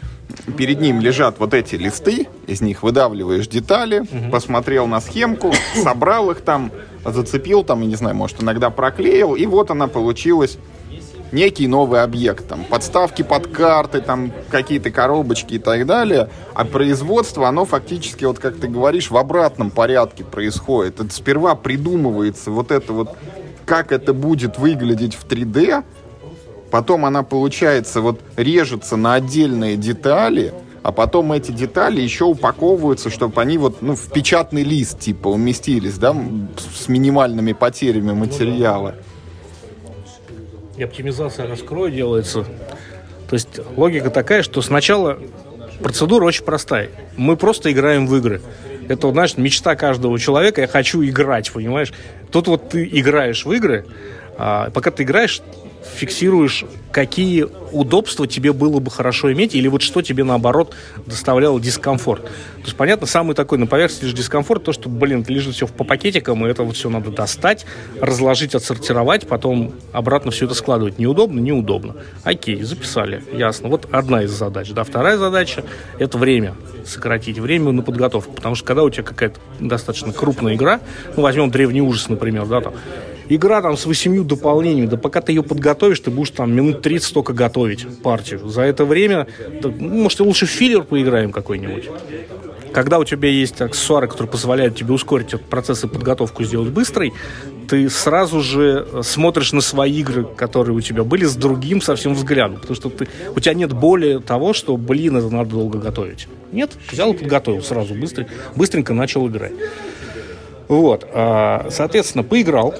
Speaker 1: перед ним лежат вот эти листы, из них выдавливаешь детали, угу. посмотрел на схемку, собрал их там, зацепил там, я не знаю, может, иногда проклеил, и вот она получилась некий новый объект, там, подставки под карты, там, какие-то коробочки и так далее, а производство, оно фактически, вот как ты говоришь, в обратном порядке происходит. Это сперва придумывается вот это вот, как это будет выглядеть в 3D, потом она, получается, вот режется на отдельные детали, а потом эти детали еще упаковываются, чтобы они вот, ну, в печатный лист, типа, уместились, да, с минимальными потерями материала.
Speaker 10: И оптимизация раскроя делается. То есть логика такая, что сначала процедура очень простая. Мы просто играем в игры. Это, знаешь, мечта каждого человека. Я хочу играть, понимаешь? Тут вот ты играешь в игры, а, пока ты играешь, фиксируешь, какие удобства тебе было бы хорошо иметь, или вот что тебе, наоборот, доставляло дискомфорт. То есть, понятно, самый такой на поверхности лишь дискомфорт, то, что, блин, лежит все по пакетикам, и это вот все надо достать, разложить, отсортировать, потом обратно все это складывать. Неудобно? Неудобно. Окей, записали, ясно. Вот одна из задач. Да, вторая задача – это время сократить время на подготовку. Потому что когда у тебя какая-то достаточно крупная игра, ну, возьмем «Древний ужас», например, да, там, игра там с восемью дополнениями, да пока ты ее подготовишь, ты будешь там минут 30 только готовить партию. За это время, да, ну, может, лучше филлер поиграем какой-нибудь. Когда у тебя есть аксессуары, которые позволяют тебе ускорить этот процесс и подготовку сделать быстрой, ты сразу же смотришь на свои игры, которые у тебя были, с другим совсем взглядом. Потому что ты, у тебя нет боли того, что, блин, это надо долго готовить. Нет, взял и подготовил сразу, быстро, быстренько начал играть. Вот, а, соответственно, поиграл,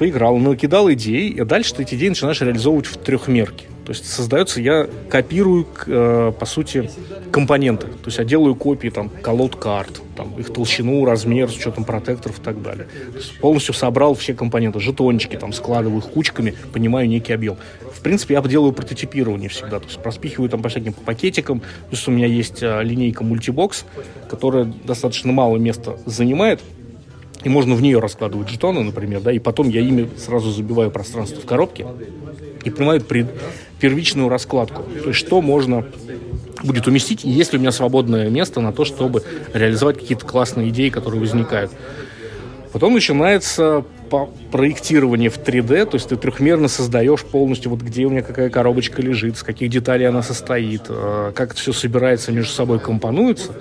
Speaker 10: поиграл, накидал идей, и дальше ты эти идеи начинаешь реализовывать в трехмерке. То есть создается, я копирую, э, по сути, компоненты. То есть я делаю копии там, колод карт, там, их толщину, размер, с учетом протекторов и так далее. То есть полностью собрал все компоненты, жетончики, там, складываю их кучками, понимаю некий объем. В принципе, я делаю прототипирование всегда, то есть проспихиваю там по всяким пакетикам. Плюс у меня есть а, линейка мультибокс, которая достаточно мало места занимает, и можно в нее раскладывать жетоны, например, да, и потом я ими сразу забиваю пространство в коробке и принимаю пред, первичную раскладку. То есть что можно будет уместить, и есть ли у меня свободное место на то, чтобы реализовать какие-то классные идеи, которые возникают. Потом начинается проектирование в 3D, то есть ты трехмерно создаешь полностью, вот где у меня какая коробочка лежит, с каких деталей она состоит, э, как это все собирается между собой, компонуется.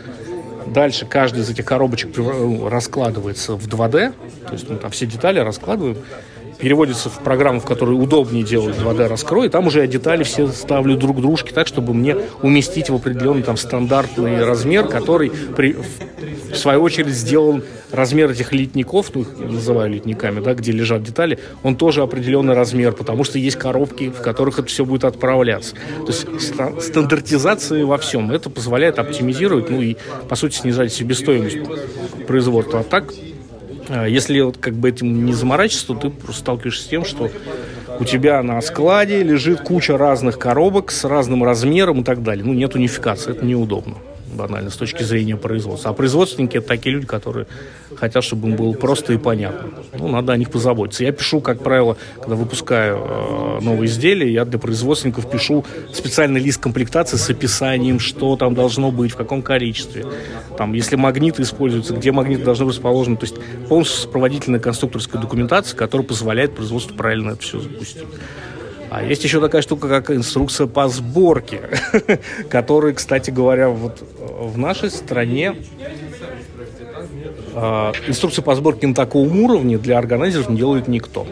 Speaker 10: Дальше каждая из этих коробочек ну, раскладывается в 2D, то есть мы там все детали раскладываем, переводится в программу, в которой удобнее делать 2D раскрой, и там уже я детали все ставлю друг дружке так, чтобы мне уместить в определенный там стандартный размер, который при, в свою очередь сделан размер этих литников, ну их называю литниками, да, где лежат детали, он тоже определенный размер, потому что есть коробки, в которых это все будет отправляться. То есть стандартизация во всем. Это позволяет оптимизировать, ну и, по сути, снижать себестоимость производства. А так, э, если как бы этим не заморачиваться, то ты просто сталкиваешься с тем, что у тебя на складе лежит куча разных коробок с разным размером и так далее. Ну, нет унификации, это неудобно банально, с точки зрения производства. А производственники это такие люди, которые хотят, чтобы им было просто и понятно. Ну, надо о них позаботиться. Я пишу, как правило, когда выпускаю э, новые изделия, я для производственников пишу специальный лист комплектации с описанием, что там должно быть, в каком количестве. Там, если магниты используются, где магниты должны быть расположены. То есть полностью сопроводительная конструкторская документация, которая позволяет производству правильно это все запустить. А есть еще такая штука, как инструкция по сборке, [LAUGHS] которая, кстати говоря, вот в нашей стране э, инструкции по сборке на таком уровне для органайзеров не делает никто.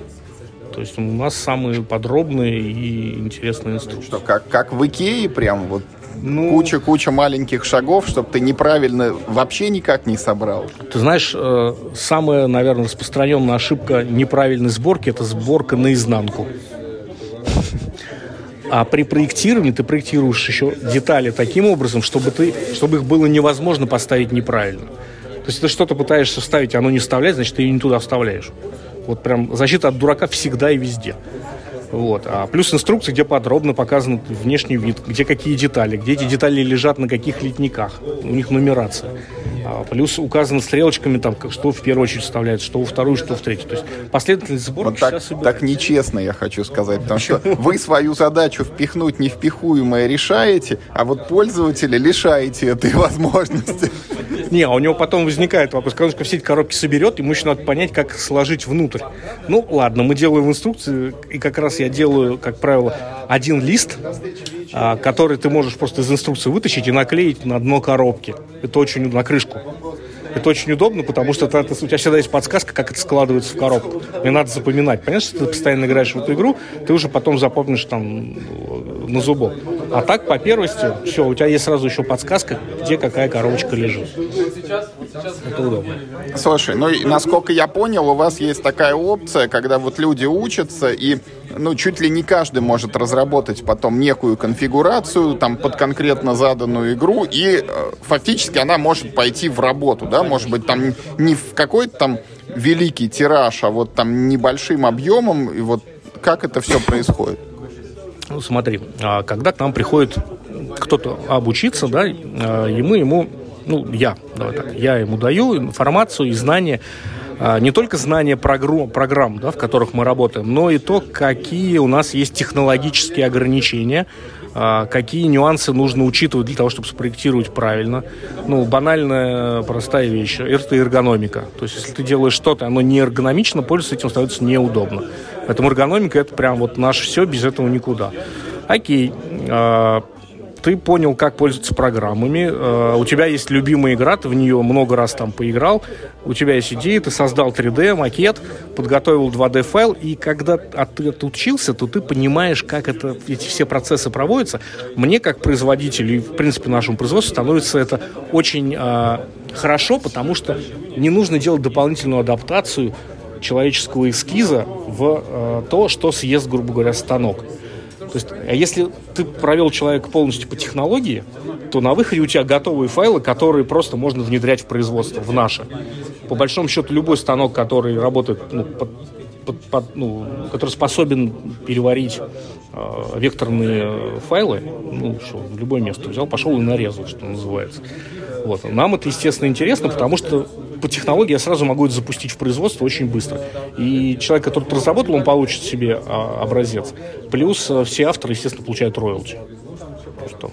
Speaker 10: То есть у нас самые подробные и интересные инструкции.
Speaker 1: Что, как, как в Икее прям вот ну, куча-куча маленьких шагов, чтобы ты неправильно вообще никак не собрал.
Speaker 10: Ты знаешь, э, самая, наверное, распространенная ошибка неправильной сборки – это сборка наизнанку. [LAUGHS] А при проектировании ты проектируешь еще детали таким образом, чтобы, ты, чтобы их было невозможно поставить неправильно. То есть ты что-то пытаешься вставить, оно не вставляет, значит, ты ее не туда вставляешь. Вот прям защита от дурака всегда и везде. Вот. А плюс инструкции, где подробно показан внешний вид, где какие детали, где эти детали лежат на каких литниках, у них нумерация. А плюс указано стрелочками, там, что в первую очередь вставляется, что во вторую, что в третью. То есть последовательность сборки
Speaker 1: вот так, сейчас так нечестно, я хочу сказать, потому что вы свою задачу впихнуть невпихуемое решаете, а вот пользователя лишаете этой [LAUGHS] возможности.
Speaker 10: Не, а у него потом возникает вопрос, он все эти коробки соберет, ему еще надо понять, как сложить внутрь. Ну, ладно, мы делаем инструкции, и как раз я делаю, как правило, один лист, а, который ты можешь просто из инструкции вытащить и наклеить на дно коробки. Это очень на крышку. Это очень удобно, потому что ты, у тебя всегда есть подсказка, как это складывается в коробку. Не надо запоминать. Понятно, что ты постоянно играешь в эту игру, ты уже потом запомнишь там на зубок. А так, по первости, все, у тебя есть сразу еще подсказка, где какая коробочка лежит. Это удобно.
Speaker 1: Слушай, ну насколько я понял, у вас есть такая опция, когда вот люди учатся и ну, чуть ли не каждый может разработать потом некую конфигурацию там под конкретно заданную игру, и э, фактически она может пойти в работу, да, может быть, там не в какой-то там великий тираж, а вот там небольшим объемом, и вот как это все происходит?
Speaker 10: Ну, смотри, а когда к нам приходит кто-то обучиться, да, а, и мы ему, ну, я, давай так, я ему даю информацию и знания, не только знания программ, программ да, в которых мы работаем, но и то, какие у нас есть технологические ограничения, какие нюансы нужно учитывать для того, чтобы спроектировать правильно. Ну, банальная, простая вещь. Это эргономика. То есть, если ты делаешь что-то, оно не эргономично, пользоваться этим становится неудобно. Поэтому эргономика это прям вот наше все, без этого никуда. Окей. Ты понял, как пользоваться программами, э, у тебя есть любимая игра, ты в нее много раз там поиграл, у тебя есть идея, ты создал 3D, макет, подготовил 2D файл, и когда ты отучился, то ты понимаешь, как это, эти все процессы проводятся. Мне, как производителю, и, в принципе, нашему производству, становится это очень э, хорошо, потому что не нужно делать дополнительную адаптацию человеческого эскиза в э, то, что съест, грубо говоря, станок. То есть, а если ты провел человека полностью по технологии, то на выходе у тебя готовые файлы, которые просто можно внедрять в производство, в наше. По большому счету, любой станок, который работает, ну, под, под, под, ну, который способен переварить э, векторные файлы, ну, что, в любое место взял, пошел и нарезал, что называется. Вот. Нам это, естественно, интересно, потому что по технологии я сразу могу это запустить в производство очень быстро. И человек, который это разработал, он получит себе а, образец. Плюс а, все авторы, естественно, получают роялти. Что?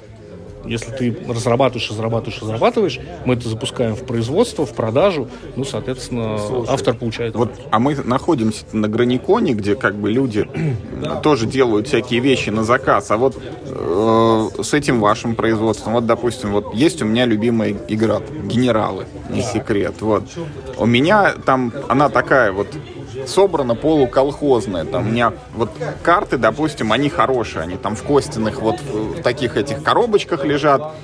Speaker 10: Если ты разрабатываешь, разрабатываешь, разрабатываешь, мы это запускаем в производство, в продажу, ну, соответственно, Слушай, автор получает.
Speaker 1: Вот, а мы находимся на Граниконе, где как бы люди [CLEARS THROAT] тоже делают всякие вещи на заказ, а вот э, с этим вашим производством, вот, допустим, вот есть у меня любимая игра, генералы, не секрет, вот. У меня там, она такая вот собрано полуколхозное. Там у меня вот карты, допустим, они хорошие, они там в костяных вот в таких этих коробочках лежат.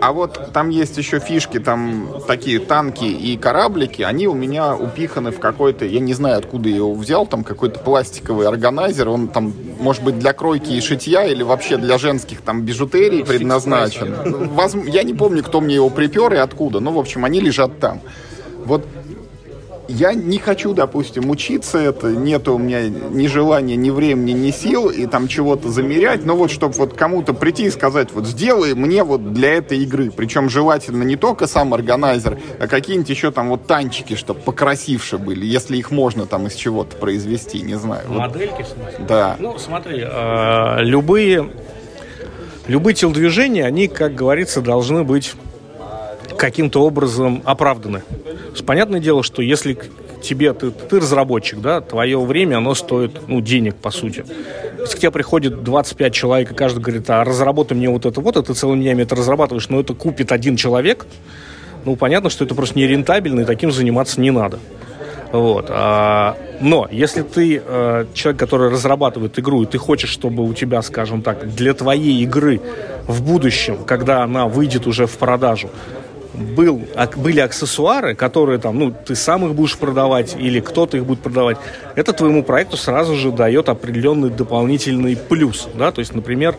Speaker 1: А вот там есть еще фишки, там такие танки и кораблики, они у меня упиханы в какой-то, я не знаю, откуда я его взял, там какой-то пластиковый органайзер, он там, может быть, для кройки и шитья или вообще для женских там бижутерий предназначен. Я не помню, кто мне его припер и откуда, но, в общем, они лежат там. Вот я не хочу, допустим, учиться это, нет у меня ни желания, ни времени, ни сил, и там чего-то замерять, но вот чтобы вот кому-то прийти и сказать, вот сделай мне вот для этой игры, причем желательно не только сам органайзер, а какие-нибудь еще там вот танчики, чтобы покрасивше были, если их можно там из чего-то произвести, не знаю.
Speaker 10: Модельки, в смысле?
Speaker 1: Да.
Speaker 10: Ну, смотри, э, любые, любые телодвижения, они, как говорится, должны быть каким-то образом оправданы. Понятное дело, что если тебе, ты, ты разработчик, да, твое время, оно стоит, ну, денег, по сути. Если к тебе приходит 25 человек, и каждый говорит, а разработай мне вот это вот, а ты целыми днями это разрабатываешь, но это купит один человек, ну, понятно, что это просто нерентабельно, и таким заниматься не надо. Вот. А, но если ты а, человек, который разрабатывает игру, и ты хочешь, чтобы у тебя, скажем так, для твоей игры в будущем, когда она выйдет уже в продажу, был, были аксессуары, которые там, ну, ты сам их будешь продавать или кто-то их будет продавать, это твоему проекту сразу же дает определенный дополнительный плюс, да, то есть, например,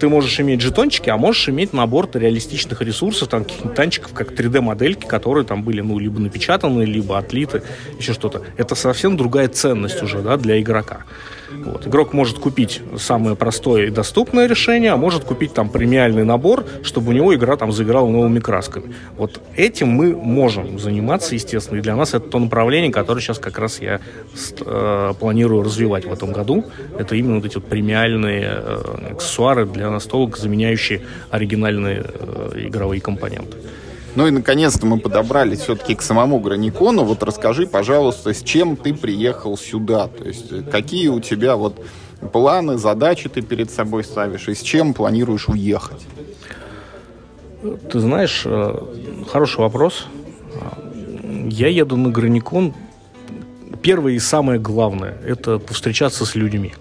Speaker 10: ты можешь иметь жетончики, а можешь иметь набор реалистичных ресурсов, там каких-нибудь танчиков, как 3D-модельки, которые там были, ну, либо напечатаны, либо отлиты, еще что-то. Это совсем другая ценность уже, да, для игрока. Вот. Игрок может купить самое простое и доступное решение, а может купить там премиальный набор, чтобы у него игра там заиграла новыми красками. Вот этим мы можем заниматься, естественно, и для нас это то направление, которое сейчас как раз я э, планирую развивать в этом году. Это именно вот эти вот премиальные э, аксессуары для настолок, заменяющие оригинальные э, игровые компоненты.
Speaker 1: Ну и наконец-то мы подобрались все-таки к самому Граникону. Вот расскажи, пожалуйста, с чем ты приехал сюда? То есть э, какие у тебя вот планы, задачи ты перед собой ставишь и с чем планируешь уехать?
Speaker 10: Ты знаешь, э, хороший вопрос. Я еду на Граникон. Первое и самое главное – это повстречаться с людьми.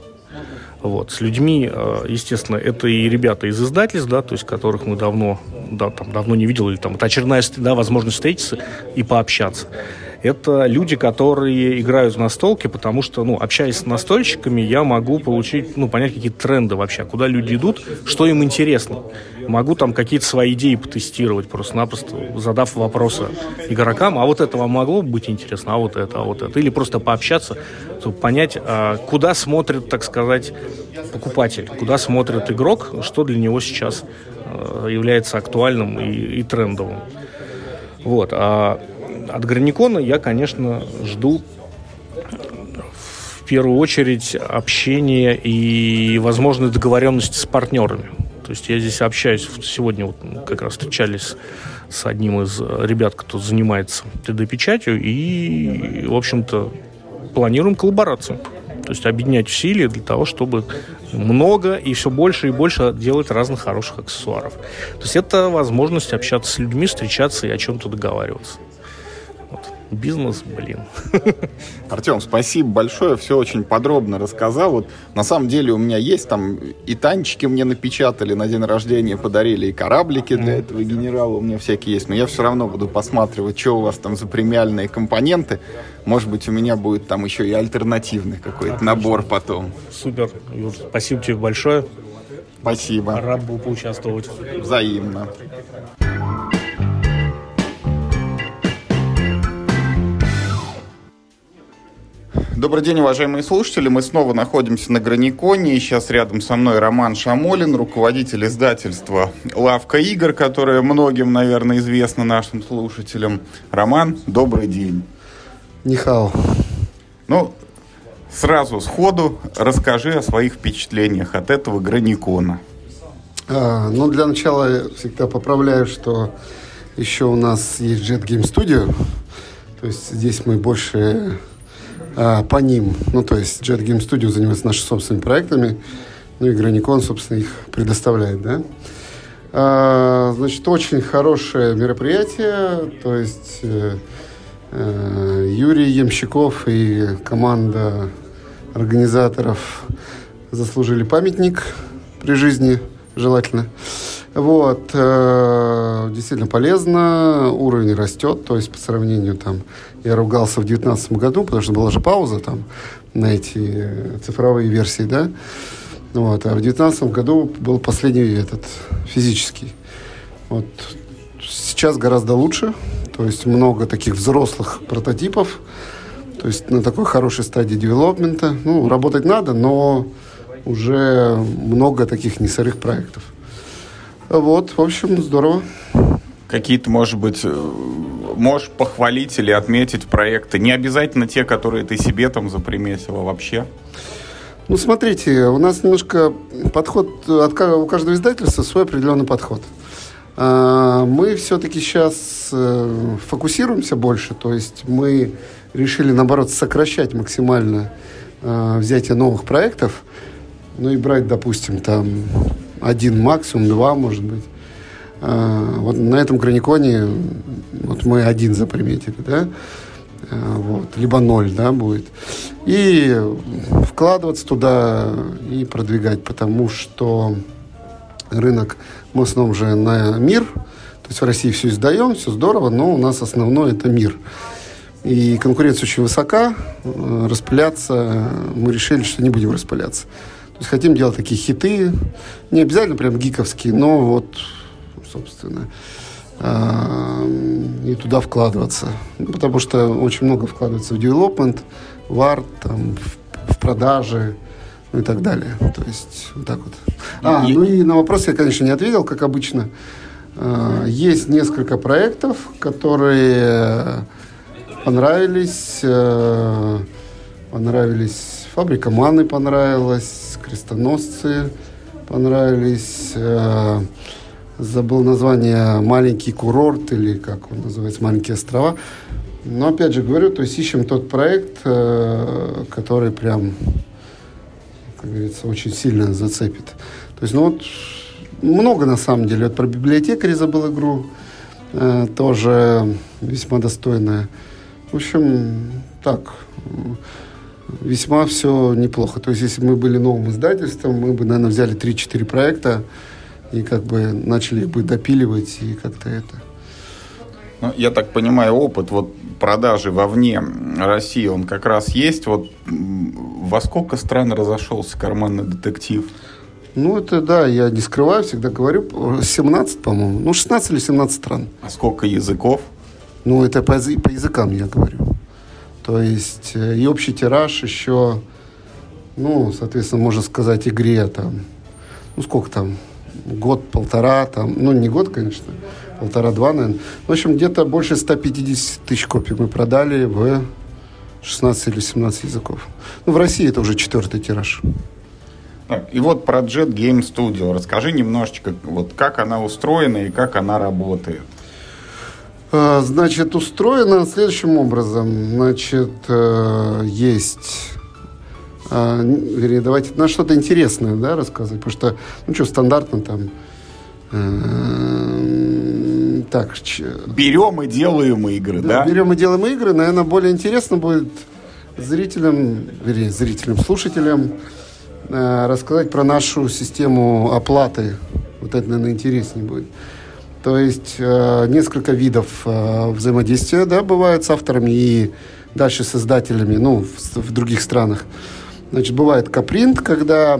Speaker 10: Вот. С людьми, э, естественно, это и ребята из издательств, да, то есть которых мы давно, да, там, давно не видели, или там это очередная да, возможность встретиться и пообщаться это люди, которые играют в настолки, потому что, ну, общаясь с настольщиками, я могу получить, ну, понять какие-то тренды вообще, куда люди идут, что им интересно. Могу там какие-то свои идеи потестировать, просто-напросто задав вопросы игрокам, а вот это вам могло быть интересно, а вот это, а вот это. Или просто пообщаться, чтобы понять, а, куда смотрит, так сказать, покупатель, куда смотрит игрок, что для него сейчас а, является актуальным и, и трендовым. Вот. А от Граникона я, конечно, жду в первую очередь общения и возможной договоренности с партнерами. То есть я здесь общаюсь, сегодня вот как раз встречались с одним из ребят, кто занимается 3D-печатью, и, в общем-то, планируем коллаборацию. То есть объединять усилия для того, чтобы много и все больше и больше делать разных хороших аксессуаров. То есть это возможность общаться с людьми, встречаться и о чем-то договариваться бизнес, блин.
Speaker 1: Артем, спасибо большое, все очень подробно рассказал. Вот на самом деле у меня есть там и танчики мне напечатали на день рождения, подарили, и кораблики для этого генерала у меня всякие есть. Но я все равно буду посматривать, что у вас там за премиальные компоненты. Может быть, у меня будет там еще и альтернативный какой-то набор потом.
Speaker 10: Супер, Юр, спасибо тебе большое.
Speaker 1: Спасибо.
Speaker 10: Рад был поучаствовать.
Speaker 1: Взаимно. Добрый день, уважаемые слушатели. Мы снова находимся на Граниконе. И сейчас рядом со мной Роман Шамолин, руководитель издательства «Лавка игр», которое многим, наверное, известно нашим слушателям. Роман, добрый день.
Speaker 11: Нихао.
Speaker 1: Ну, сразу, сходу, расскажи о своих впечатлениях от этого Граникона.
Speaker 11: А, ну, для начала я всегда поправляю, что еще у нас есть Jet Game Studio. То есть здесь мы больше а, по ним. Ну, то есть Jet Game Studio занимается нашими собственными проектами, ну и Граникон, собственно, их предоставляет, да. А, значит, очень хорошее мероприятие, то есть э, э, Юрий Ямщиков и команда организаторов заслужили памятник при жизни, желательно. Вот, э, действительно полезно, уровень растет, то есть по сравнению там, я ругался в 2019 году, потому что была же пауза там на эти цифровые версии, да, вот, а в 2019 году был последний этот физический. Вот, сейчас гораздо лучше, то есть много таких взрослых прототипов, то есть на такой хорошей стадии девелопмента. Ну, работать надо, но уже много таких не сырых проектов. Вот, в общем, здорово.
Speaker 1: Какие-то, может быть, э, можешь похвалить или отметить проекты? Не обязательно те, которые ты себе там заприметила вообще.
Speaker 11: Ну, смотрите, у нас немножко подход, от, у каждого издательства свой определенный подход. А, мы все-таки сейчас э, фокусируемся больше, то есть мы решили, наоборот, сокращать максимально э, взятие новых проектов, ну и брать, допустим, там один, максимум два, может быть. А, вот на этом граниконе вот мы один заприметили, да, а, вот, либо ноль, да, будет. И вкладываться туда и продвигать, потому что рынок мы в основном же на мир, то есть в России все издаем, все здорово, но у нас основное это мир. И конкуренция очень высока, распыляться мы решили, что не будем распыляться. Есть хотим делать такие хиты, не обязательно прям гиковские, но вот, собственно, а, и туда вкладываться. Потому что очень много вкладывается в development, в арт, там, в, в продажи ну, и так далее. То есть вот так вот. А, ну и на вопрос я, конечно, не ответил, как обычно. А, есть несколько проектов, которые понравились. Э, понравились Фабрика Маны понравилась, крестоносцы понравились. Э, забыл название «Маленький курорт» или как он называется, «Маленькие острова». Но опять же говорю, то есть ищем тот проект, э, который прям, как говорится, очень сильно зацепит. То есть, ну вот, много на самом деле. Вот про библиотекаря забыл игру, э, тоже весьма достойная. В общем, так, весьма все неплохо. То есть, если мы были новым издательством, мы бы, наверное, взяли 3-4 проекта и как бы начали бы допиливать и как-то это.
Speaker 1: Ну, я так понимаю, опыт вот продажи вовне России, он как раз есть. Вот во сколько стран разошелся карманный детектив?
Speaker 11: Ну, это да, я не скрываю, всегда говорю, 17, по-моему. Ну, 16 или 17 стран.
Speaker 1: А сколько языков?
Speaker 11: Ну, это по, по языкам я говорю. То есть, э, и общий тираж еще, ну, соответственно, можно сказать, игре там, ну, сколько там, год-полтора, там, ну, не год, конечно, полтора-два, наверное. В общем, где-то больше 150 тысяч копий мы продали в 16 или 17 языков. Ну, в России это уже четвертый тираж.
Speaker 1: И вот про Jet Game Studio. Расскажи немножечко, вот как она устроена и как она работает.
Speaker 11: А, значит, устроена следующим образом. Значит, э, есть а, вернее, давайте на что-то интересное, да, рассказывать, потому что, ну что, стандартно там, э, так.
Speaker 1: Берем и делаем игры, да?
Speaker 11: да? Берем и делаем игры, наверное, более интересно будет зрителям, вернее, зрителям, слушателям э, рассказать про нашу систему оплаты. Вот это, наверное, интереснее будет. То есть э, несколько видов взаимодействия, да, бывает с авторами и дальше с издателями, ну, в, других странах. Значит, бывает капринт, когда,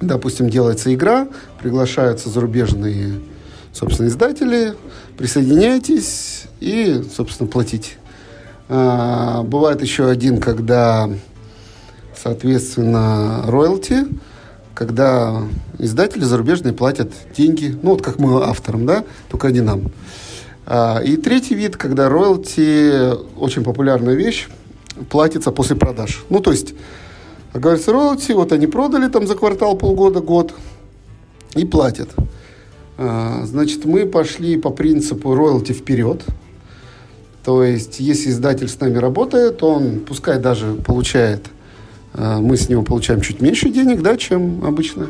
Speaker 11: допустим, делается игра, приглашаются зарубежные, собственно, издатели, присоединяйтесь и, собственно, платите. А, бывает еще один, когда, соответственно, роялти, когда издатели зарубежные платят деньги, ну вот как мы авторам, да, только не нам. А, и третий вид, когда роялти, очень популярная вещь, платится после продаж. Ну, то есть говорится, роялти, вот они продали там за квартал, полгода, год и платят. А, значит, мы пошли по принципу роялти вперед. То есть, если издатель с нами работает, он пускай даже получает, мы с него получаем чуть меньше денег, да, чем обычно,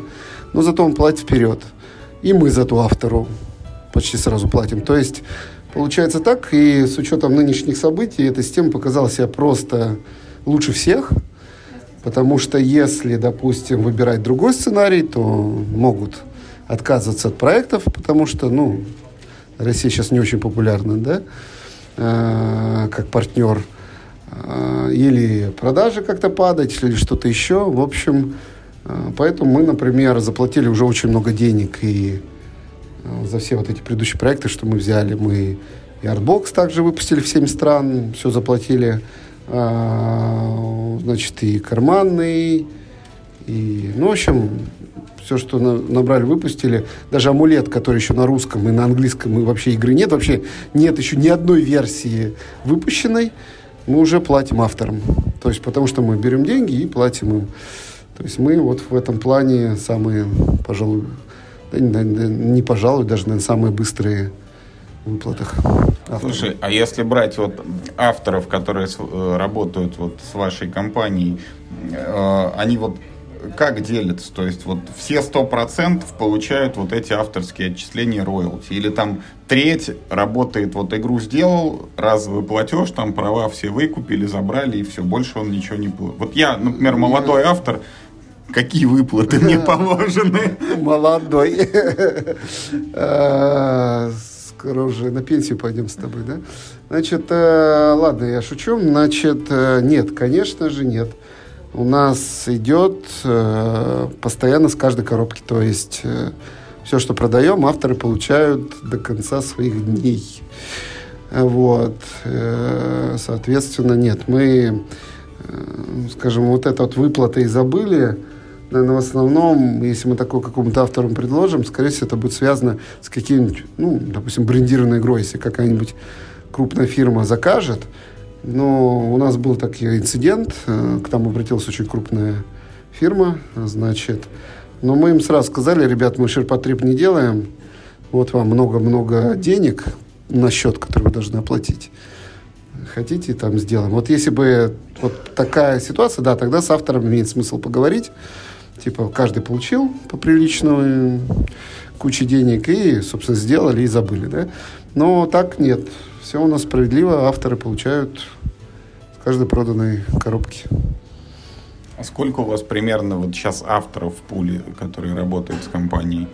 Speaker 11: но зато он платит вперед. И мы зато автору почти сразу платим. То есть, получается так, и с учетом нынешних событий эта система показала себя просто лучше всех – Потому что если, допустим, выбирать другой сценарий, то могут отказываться от проектов, потому что, ну, Россия сейчас не очень популярна, да, э, как партнер. Э, или продажи как-то падать, или что-то еще. В общем, э, поэтому мы, например, заплатили уже очень много денег и э, за все вот эти предыдущие проекты, что мы взяли, мы и Artbox также выпустили в 7 стран, все заплатили значит, и карманный, и, ну, в общем, все, что на, набрали, выпустили. Даже амулет, который еще на русском и на английском, и вообще игры нет. Вообще нет еще ни одной версии выпущенной. Мы уже платим авторам. То есть, потому что мы берем деньги и платим им. То есть, мы вот в этом плане самые, пожалуй, да, не, не пожалуй, даже, наверное, самые быстрые выплатах.
Speaker 1: Авторов. Слушай, а если брать вот авторов, которые с, э, работают вот с вашей компанией, э, они вот как делятся? То есть вот все сто процентов получают вот эти авторские отчисления роялти? Или там треть работает, вот игру сделал, разовый платеж, там права все выкупили, забрали, и все, больше он ничего не было. Вот я, например, молодой автор, Какие выплаты мне [LAUGHS] положены?
Speaker 11: Молодой. Э, скоро уже на пенсию пойдем с тобой, да? Значит, э, ладно, я шучу. Значит, э, нет, конечно же, нет. У нас идет э, постоянно с каждой коробки. То есть э, все, что продаем, авторы получают до конца своих дней. Вот. Э, соответственно, нет. Мы, э, скажем, вот это вот выплаты и забыли наверное, в основном, если мы такой какому-то автору предложим, скорее всего, это будет связано с каким-нибудь, ну, допустим, брендированной игрой, если какая-нибудь крупная фирма закажет. Но у нас был такой инцидент, э, к нам обратилась очень крупная фирма, значит, но мы им сразу сказали, ребят, мы ширпотреб не делаем, вот вам много-много денег на счет, который вы должны оплатить. Хотите, там сделаем. Вот если бы вот такая ситуация, да, тогда с автором имеет смысл поговорить, Типа каждый получил по приличной куче денег и, собственно, сделали и забыли, да. Но так нет. Все у нас справедливо, авторы получают с каждой проданной коробки.
Speaker 1: А сколько у вас примерно вот сейчас авторов в пуле, которые работают с компанией?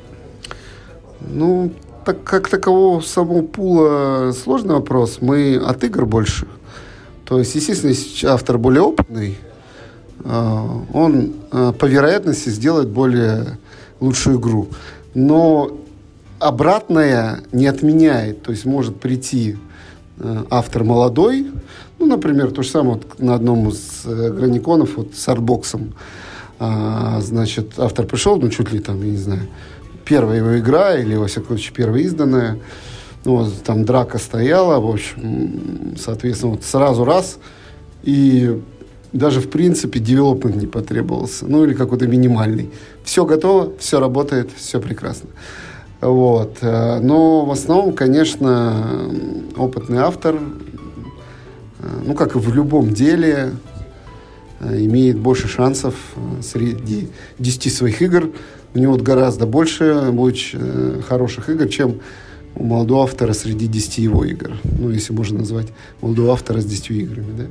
Speaker 11: Ну, так как такового самого пула сложный вопрос. Мы от игр больше. То есть, естественно, если автор более опытный, а, он а, по вероятности сделает более лучшую игру. Но обратное не отменяет. То есть может прийти автор молодой, ну, например, то же самое вот на одном из э, граниконов вот с артбоксом. Значит, автор пришел, ну, чуть ли там, я не знаю, первая его игра, или, во всяком случае, первая изданная. Ну, вот, там драка стояла, в общем, соответственно, вот сразу раз, и даже, в принципе, девелопмент не потребовался, ну, или какой-то минимальный. Все готово, все работает, все прекрасно. Вот. Э, но в основном, конечно, опытный автор, э, ну, как и в любом деле, э, имеет больше шансов среди 10 своих игр у него гораздо больше э, хороших игр, чем у молодого автора среди 10 его игр. Ну, если можно назвать молодого автора с 10 играми, да.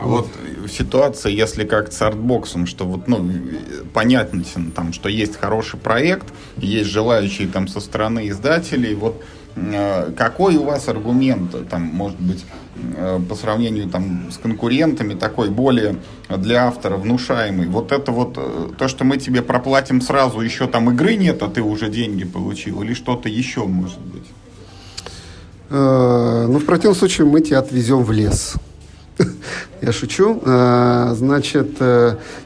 Speaker 1: А вот. ситуация, если как с артбоксом, что вот, ну, понятно, там, что есть хороший проект, есть желающие там со стороны издателей, вот Э, какой у вас аргумент, там, может быть, э, по сравнению там, с конкурентами, такой более для автора внушаемый? Вот это вот э, то, что мы тебе проплатим сразу, еще там игры нет, а ты уже деньги получил, или что-то еще может быть?
Speaker 11: Ну, в противном случае мы тебя отвезем в лес. [LAUGHS] Я шучу. Значит,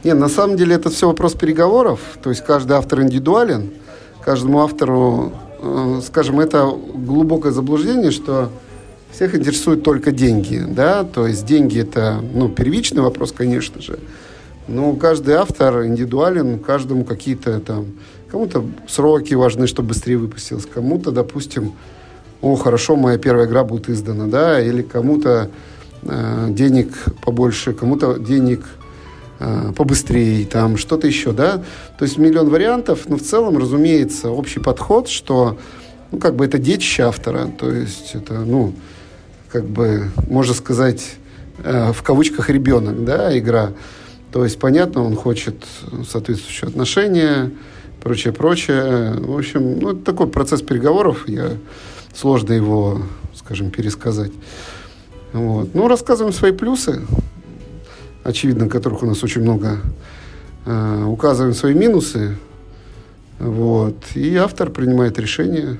Speaker 11: не, на самом деле это все вопрос переговоров. То есть каждый автор индивидуален. Каждому автору Э, скажем, это глубокое заблуждение, что всех интересуют только деньги, да, то есть деньги это, ну, первичный вопрос, конечно же, но каждый автор индивидуален, каждому какие-то там, кому-то сроки важны, чтобы быстрее выпустилось, кому-то, допустим, о, хорошо, моя первая игра будет издана, да, или кому-то э, денег побольше, кому-то денег Э, побыстрее, там что-то еще, да. То есть миллион вариантов, но в целом, разумеется, общий подход, что, ну, как бы это детище автора, то есть это, ну, как бы, можно сказать, э, в кавычках ребенок, да, игра. То есть, понятно, он хочет соответствующие отношения, прочее, прочее. В общем, ну, это такой процесс переговоров, я сложно его, скажем, пересказать. Вот. Ну, рассказываем свои плюсы, очевидно, которых у нас очень много, э, указываем свои минусы, вот, и автор принимает решение.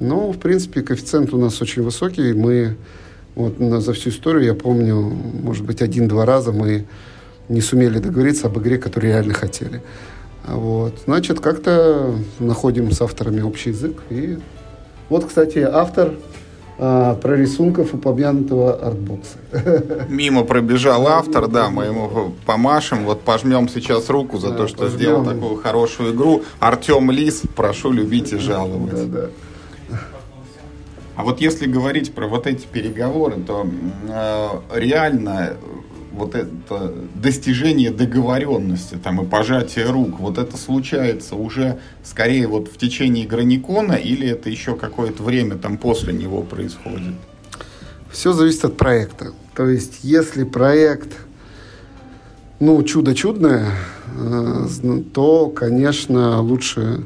Speaker 11: Но, в принципе, коэффициент у нас очень высокий. Мы вот на, за всю историю, я помню, может быть, один-два раза мы не сумели договориться об игре, которую реально хотели. Вот. Значит, как-то находим с авторами общий язык. И вот, кстати, автор а, про рисунков упомянутого артбокса. [LAUGHS]
Speaker 1: Мимо пробежал автор, да, мы ему помашем, вот пожмем сейчас руку за да, то, что пожмем. сделал такую хорошую игру. Артем Лис, прошу любить и жаловать. Да, да. А вот если говорить про вот эти переговоры, то э, реально вот это достижение договоренности там, и пожатие рук, вот это случается уже скорее вот в течение граникона или это еще какое-то время там после него происходит?
Speaker 11: Все зависит от проекта. То есть, если проект, ну, чудо чудное, э, то, конечно, лучше,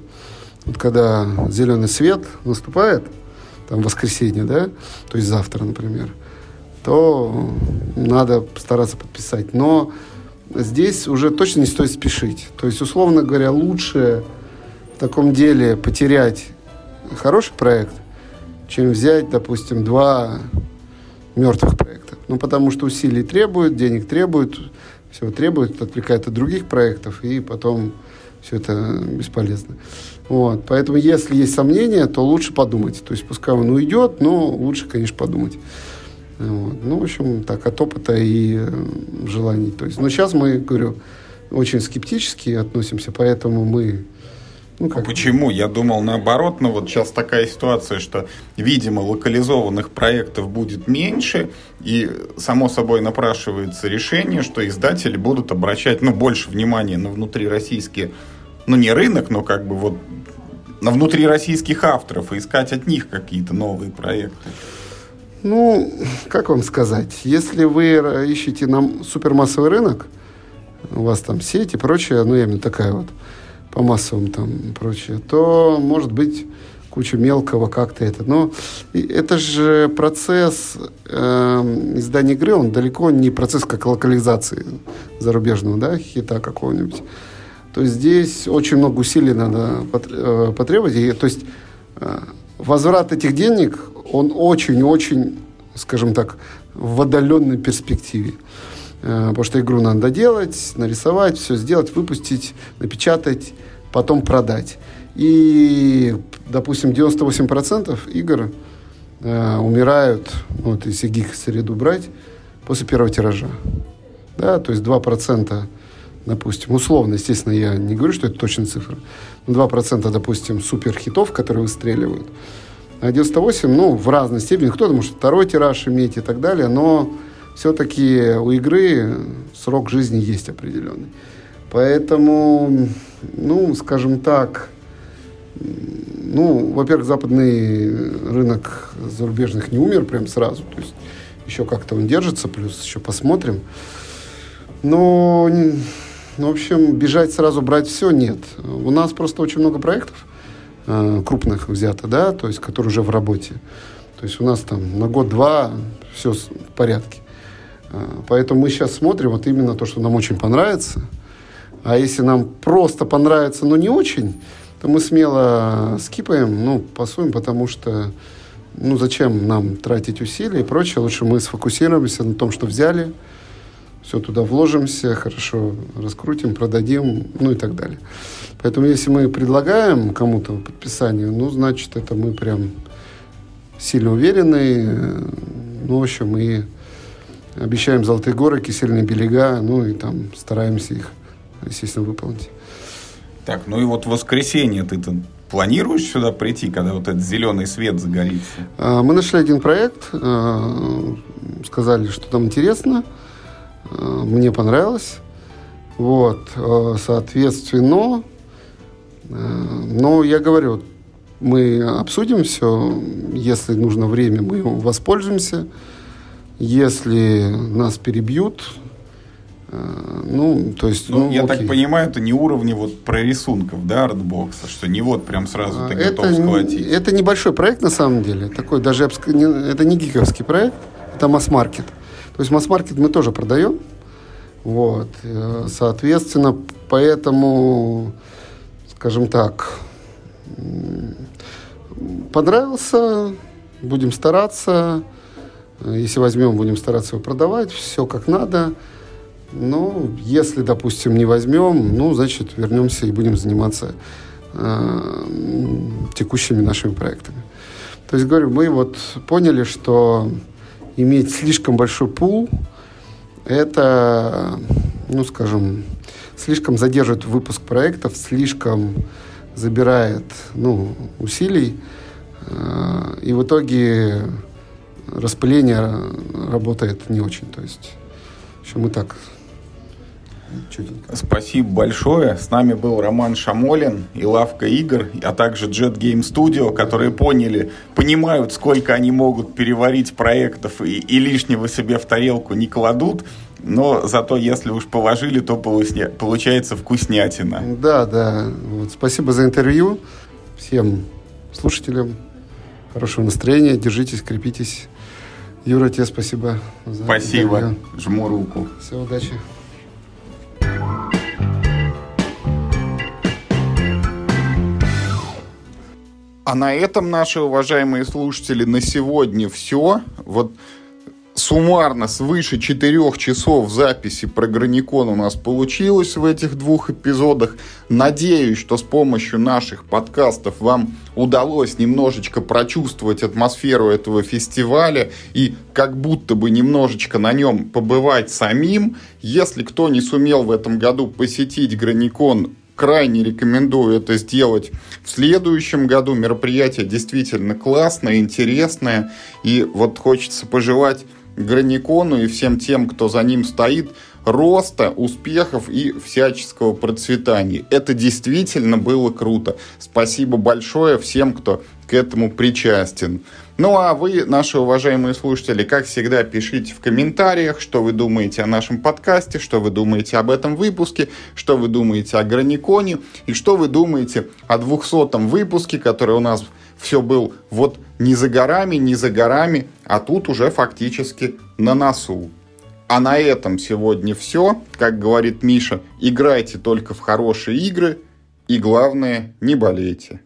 Speaker 11: вот когда зеленый свет наступает, там, воскресенье, да, то есть завтра, например, то надо стараться подписать. Но здесь уже точно не стоит спешить. То есть, условно говоря, лучше в таком деле потерять хороший проект, чем взять, допустим, два мертвых проекта. Ну, потому что усилий требует, денег требует, всего требует, отвлекает от других проектов, и потом все это бесполезно. Вот. Поэтому, если есть сомнения, то лучше подумать. То есть, пускай он уйдет, но лучше, конечно, подумать. Вот. Ну, в общем, так, от опыта и э, желаний. То есть, но сейчас мы, говорю, очень скептически относимся, поэтому мы
Speaker 1: ну, как... Почему? Я думал наоборот, но вот сейчас такая ситуация, что, видимо, локализованных проектов будет меньше, и само собой напрашивается решение, что издатели будут обращать ну, больше внимания на внутрироссийские, ну не рынок, но как бы вот на внутрироссийских авторов и искать от них какие-то новые проекты.
Speaker 11: Ну, как вам сказать, если вы ищете нам супермассовый рынок, у вас там сеть и прочее, ну, я именно такая вот, по массовым там прочее, то, может быть, куча мелкого как-то это. Но это же процесс э, издания игры, он далеко не процесс как локализации зарубежного, да, хита какого-нибудь. То есть здесь очень много усилий надо э, потребовать. И, то есть э, возврат этих денег, он очень-очень, скажем так, в отдаленной перспективе. Э, потому что игру надо доделать, нарисовать, все сделать, выпустить, напечатать, потом продать. И, допустим, 98% игр э, умирают, ну, вот если гиг среду брать, после первого тиража. Да, то есть 2%, допустим, условно, естественно, я не говорю, что это точная цифра, 2%, допустим, суперхитов, которые выстреливают, а 98, ну, в разной степени, кто-то может второй тираж иметь и так далее, но все-таки у игры срок жизни есть определенный. Поэтому, ну, скажем так, ну, во-первых, западный рынок зарубежных не умер прям сразу. То есть еще как-то он держится, плюс еще посмотрим. Но, в общем, бежать сразу брать все нет. У нас просто очень много проектов э, крупных взято, да, то есть, которые уже в работе. То есть у нас там на год-два все в порядке. Э, поэтому мы сейчас смотрим вот именно то, что нам очень понравится. А если нам просто понравится, но не очень, то мы смело скипаем, ну, пасуем, потому что, ну, зачем нам тратить усилия и прочее, лучше мы сфокусируемся на том, что взяли, все туда вложимся, хорошо раскрутим, продадим, ну и так далее. Поэтому если мы предлагаем кому-то подписание, ну, значит, это мы прям сильно уверены, ну, в общем, и обещаем золотые горы, кисельные берега, ну, и там стараемся их, естественно, выполнить.
Speaker 1: Так, ну и вот в воскресенье ты -то планируешь сюда прийти, когда вот этот зеленый свет загорится?
Speaker 11: А, мы нашли один проект, а, сказали, что там интересно, мне понравилось. Вот, соответственно, но я говорю, мы обсудим все, если нужно время, мы воспользуемся. Если нас перебьют, Э, ну, то есть,
Speaker 1: ну, ну я окей. так понимаю, это не уровни вот прорисунков, да, артбокса, что не вот прям сразу ты это, готов схватить.
Speaker 11: Это небольшой проект на самом деле, такой даже это не гиковский проект, это масс-маркет. То есть масс-маркет мы тоже продаем, вот, э, соответственно, поэтому, скажем так, понравился, будем стараться, если возьмем, будем стараться его продавать, все как надо. Ну, если, допустим, не возьмем, ну, значит, вернемся и будем заниматься э, текущими нашими проектами. То есть, говорю, мы вот поняли, что иметь слишком большой пул, это, ну, скажем, слишком задерживает выпуск проектов, слишком забирает, ну, усилий, э, и в итоге распыление работает не очень. То есть, еще мы так
Speaker 1: чутенько. Спасибо большое. С нами был Роман Шамолин и Лавка Игр, а также Jet Game Studio, которые поняли, понимают, сколько они могут переварить проектов и, и лишнего себе в тарелку не кладут. Но зато, если уж положили, то получается вкуснятина.
Speaker 11: Да, да. Вот, спасибо за интервью. Всем слушателям хорошего настроения. Держитесь, крепитесь. Юра, тебе спасибо.
Speaker 1: За спасибо. Интервью. Жму руку.
Speaker 11: Всего удачи.
Speaker 1: А на этом, наши уважаемые слушатели, на сегодня все. Вот суммарно свыше четырех часов записи про Граникон у нас получилось в этих двух эпизодах. Надеюсь, что с помощью наших подкастов вам удалось немножечко прочувствовать атмосферу этого фестиваля и как будто бы немножечко на нем побывать самим. Если кто не сумел в этом году посетить Граникон, крайне рекомендую это сделать в следующем году. Мероприятие действительно классное, интересное. И вот хочется пожелать Граникону и всем тем, кто за ним стоит, роста, успехов и всяческого процветания. Это действительно было круто. Спасибо большое всем, кто к этому причастен. Ну а вы, наши уважаемые слушатели, как всегда, пишите в комментариях, что вы думаете о нашем подкасте, что вы думаете об этом выпуске, что вы думаете о Граниконе и что вы думаете о 200-м выпуске, который у нас все был вот не за горами, не за горами, а тут уже фактически на носу. А на этом сегодня все. Как говорит Миша, играйте только в хорошие игры и главное, не болейте.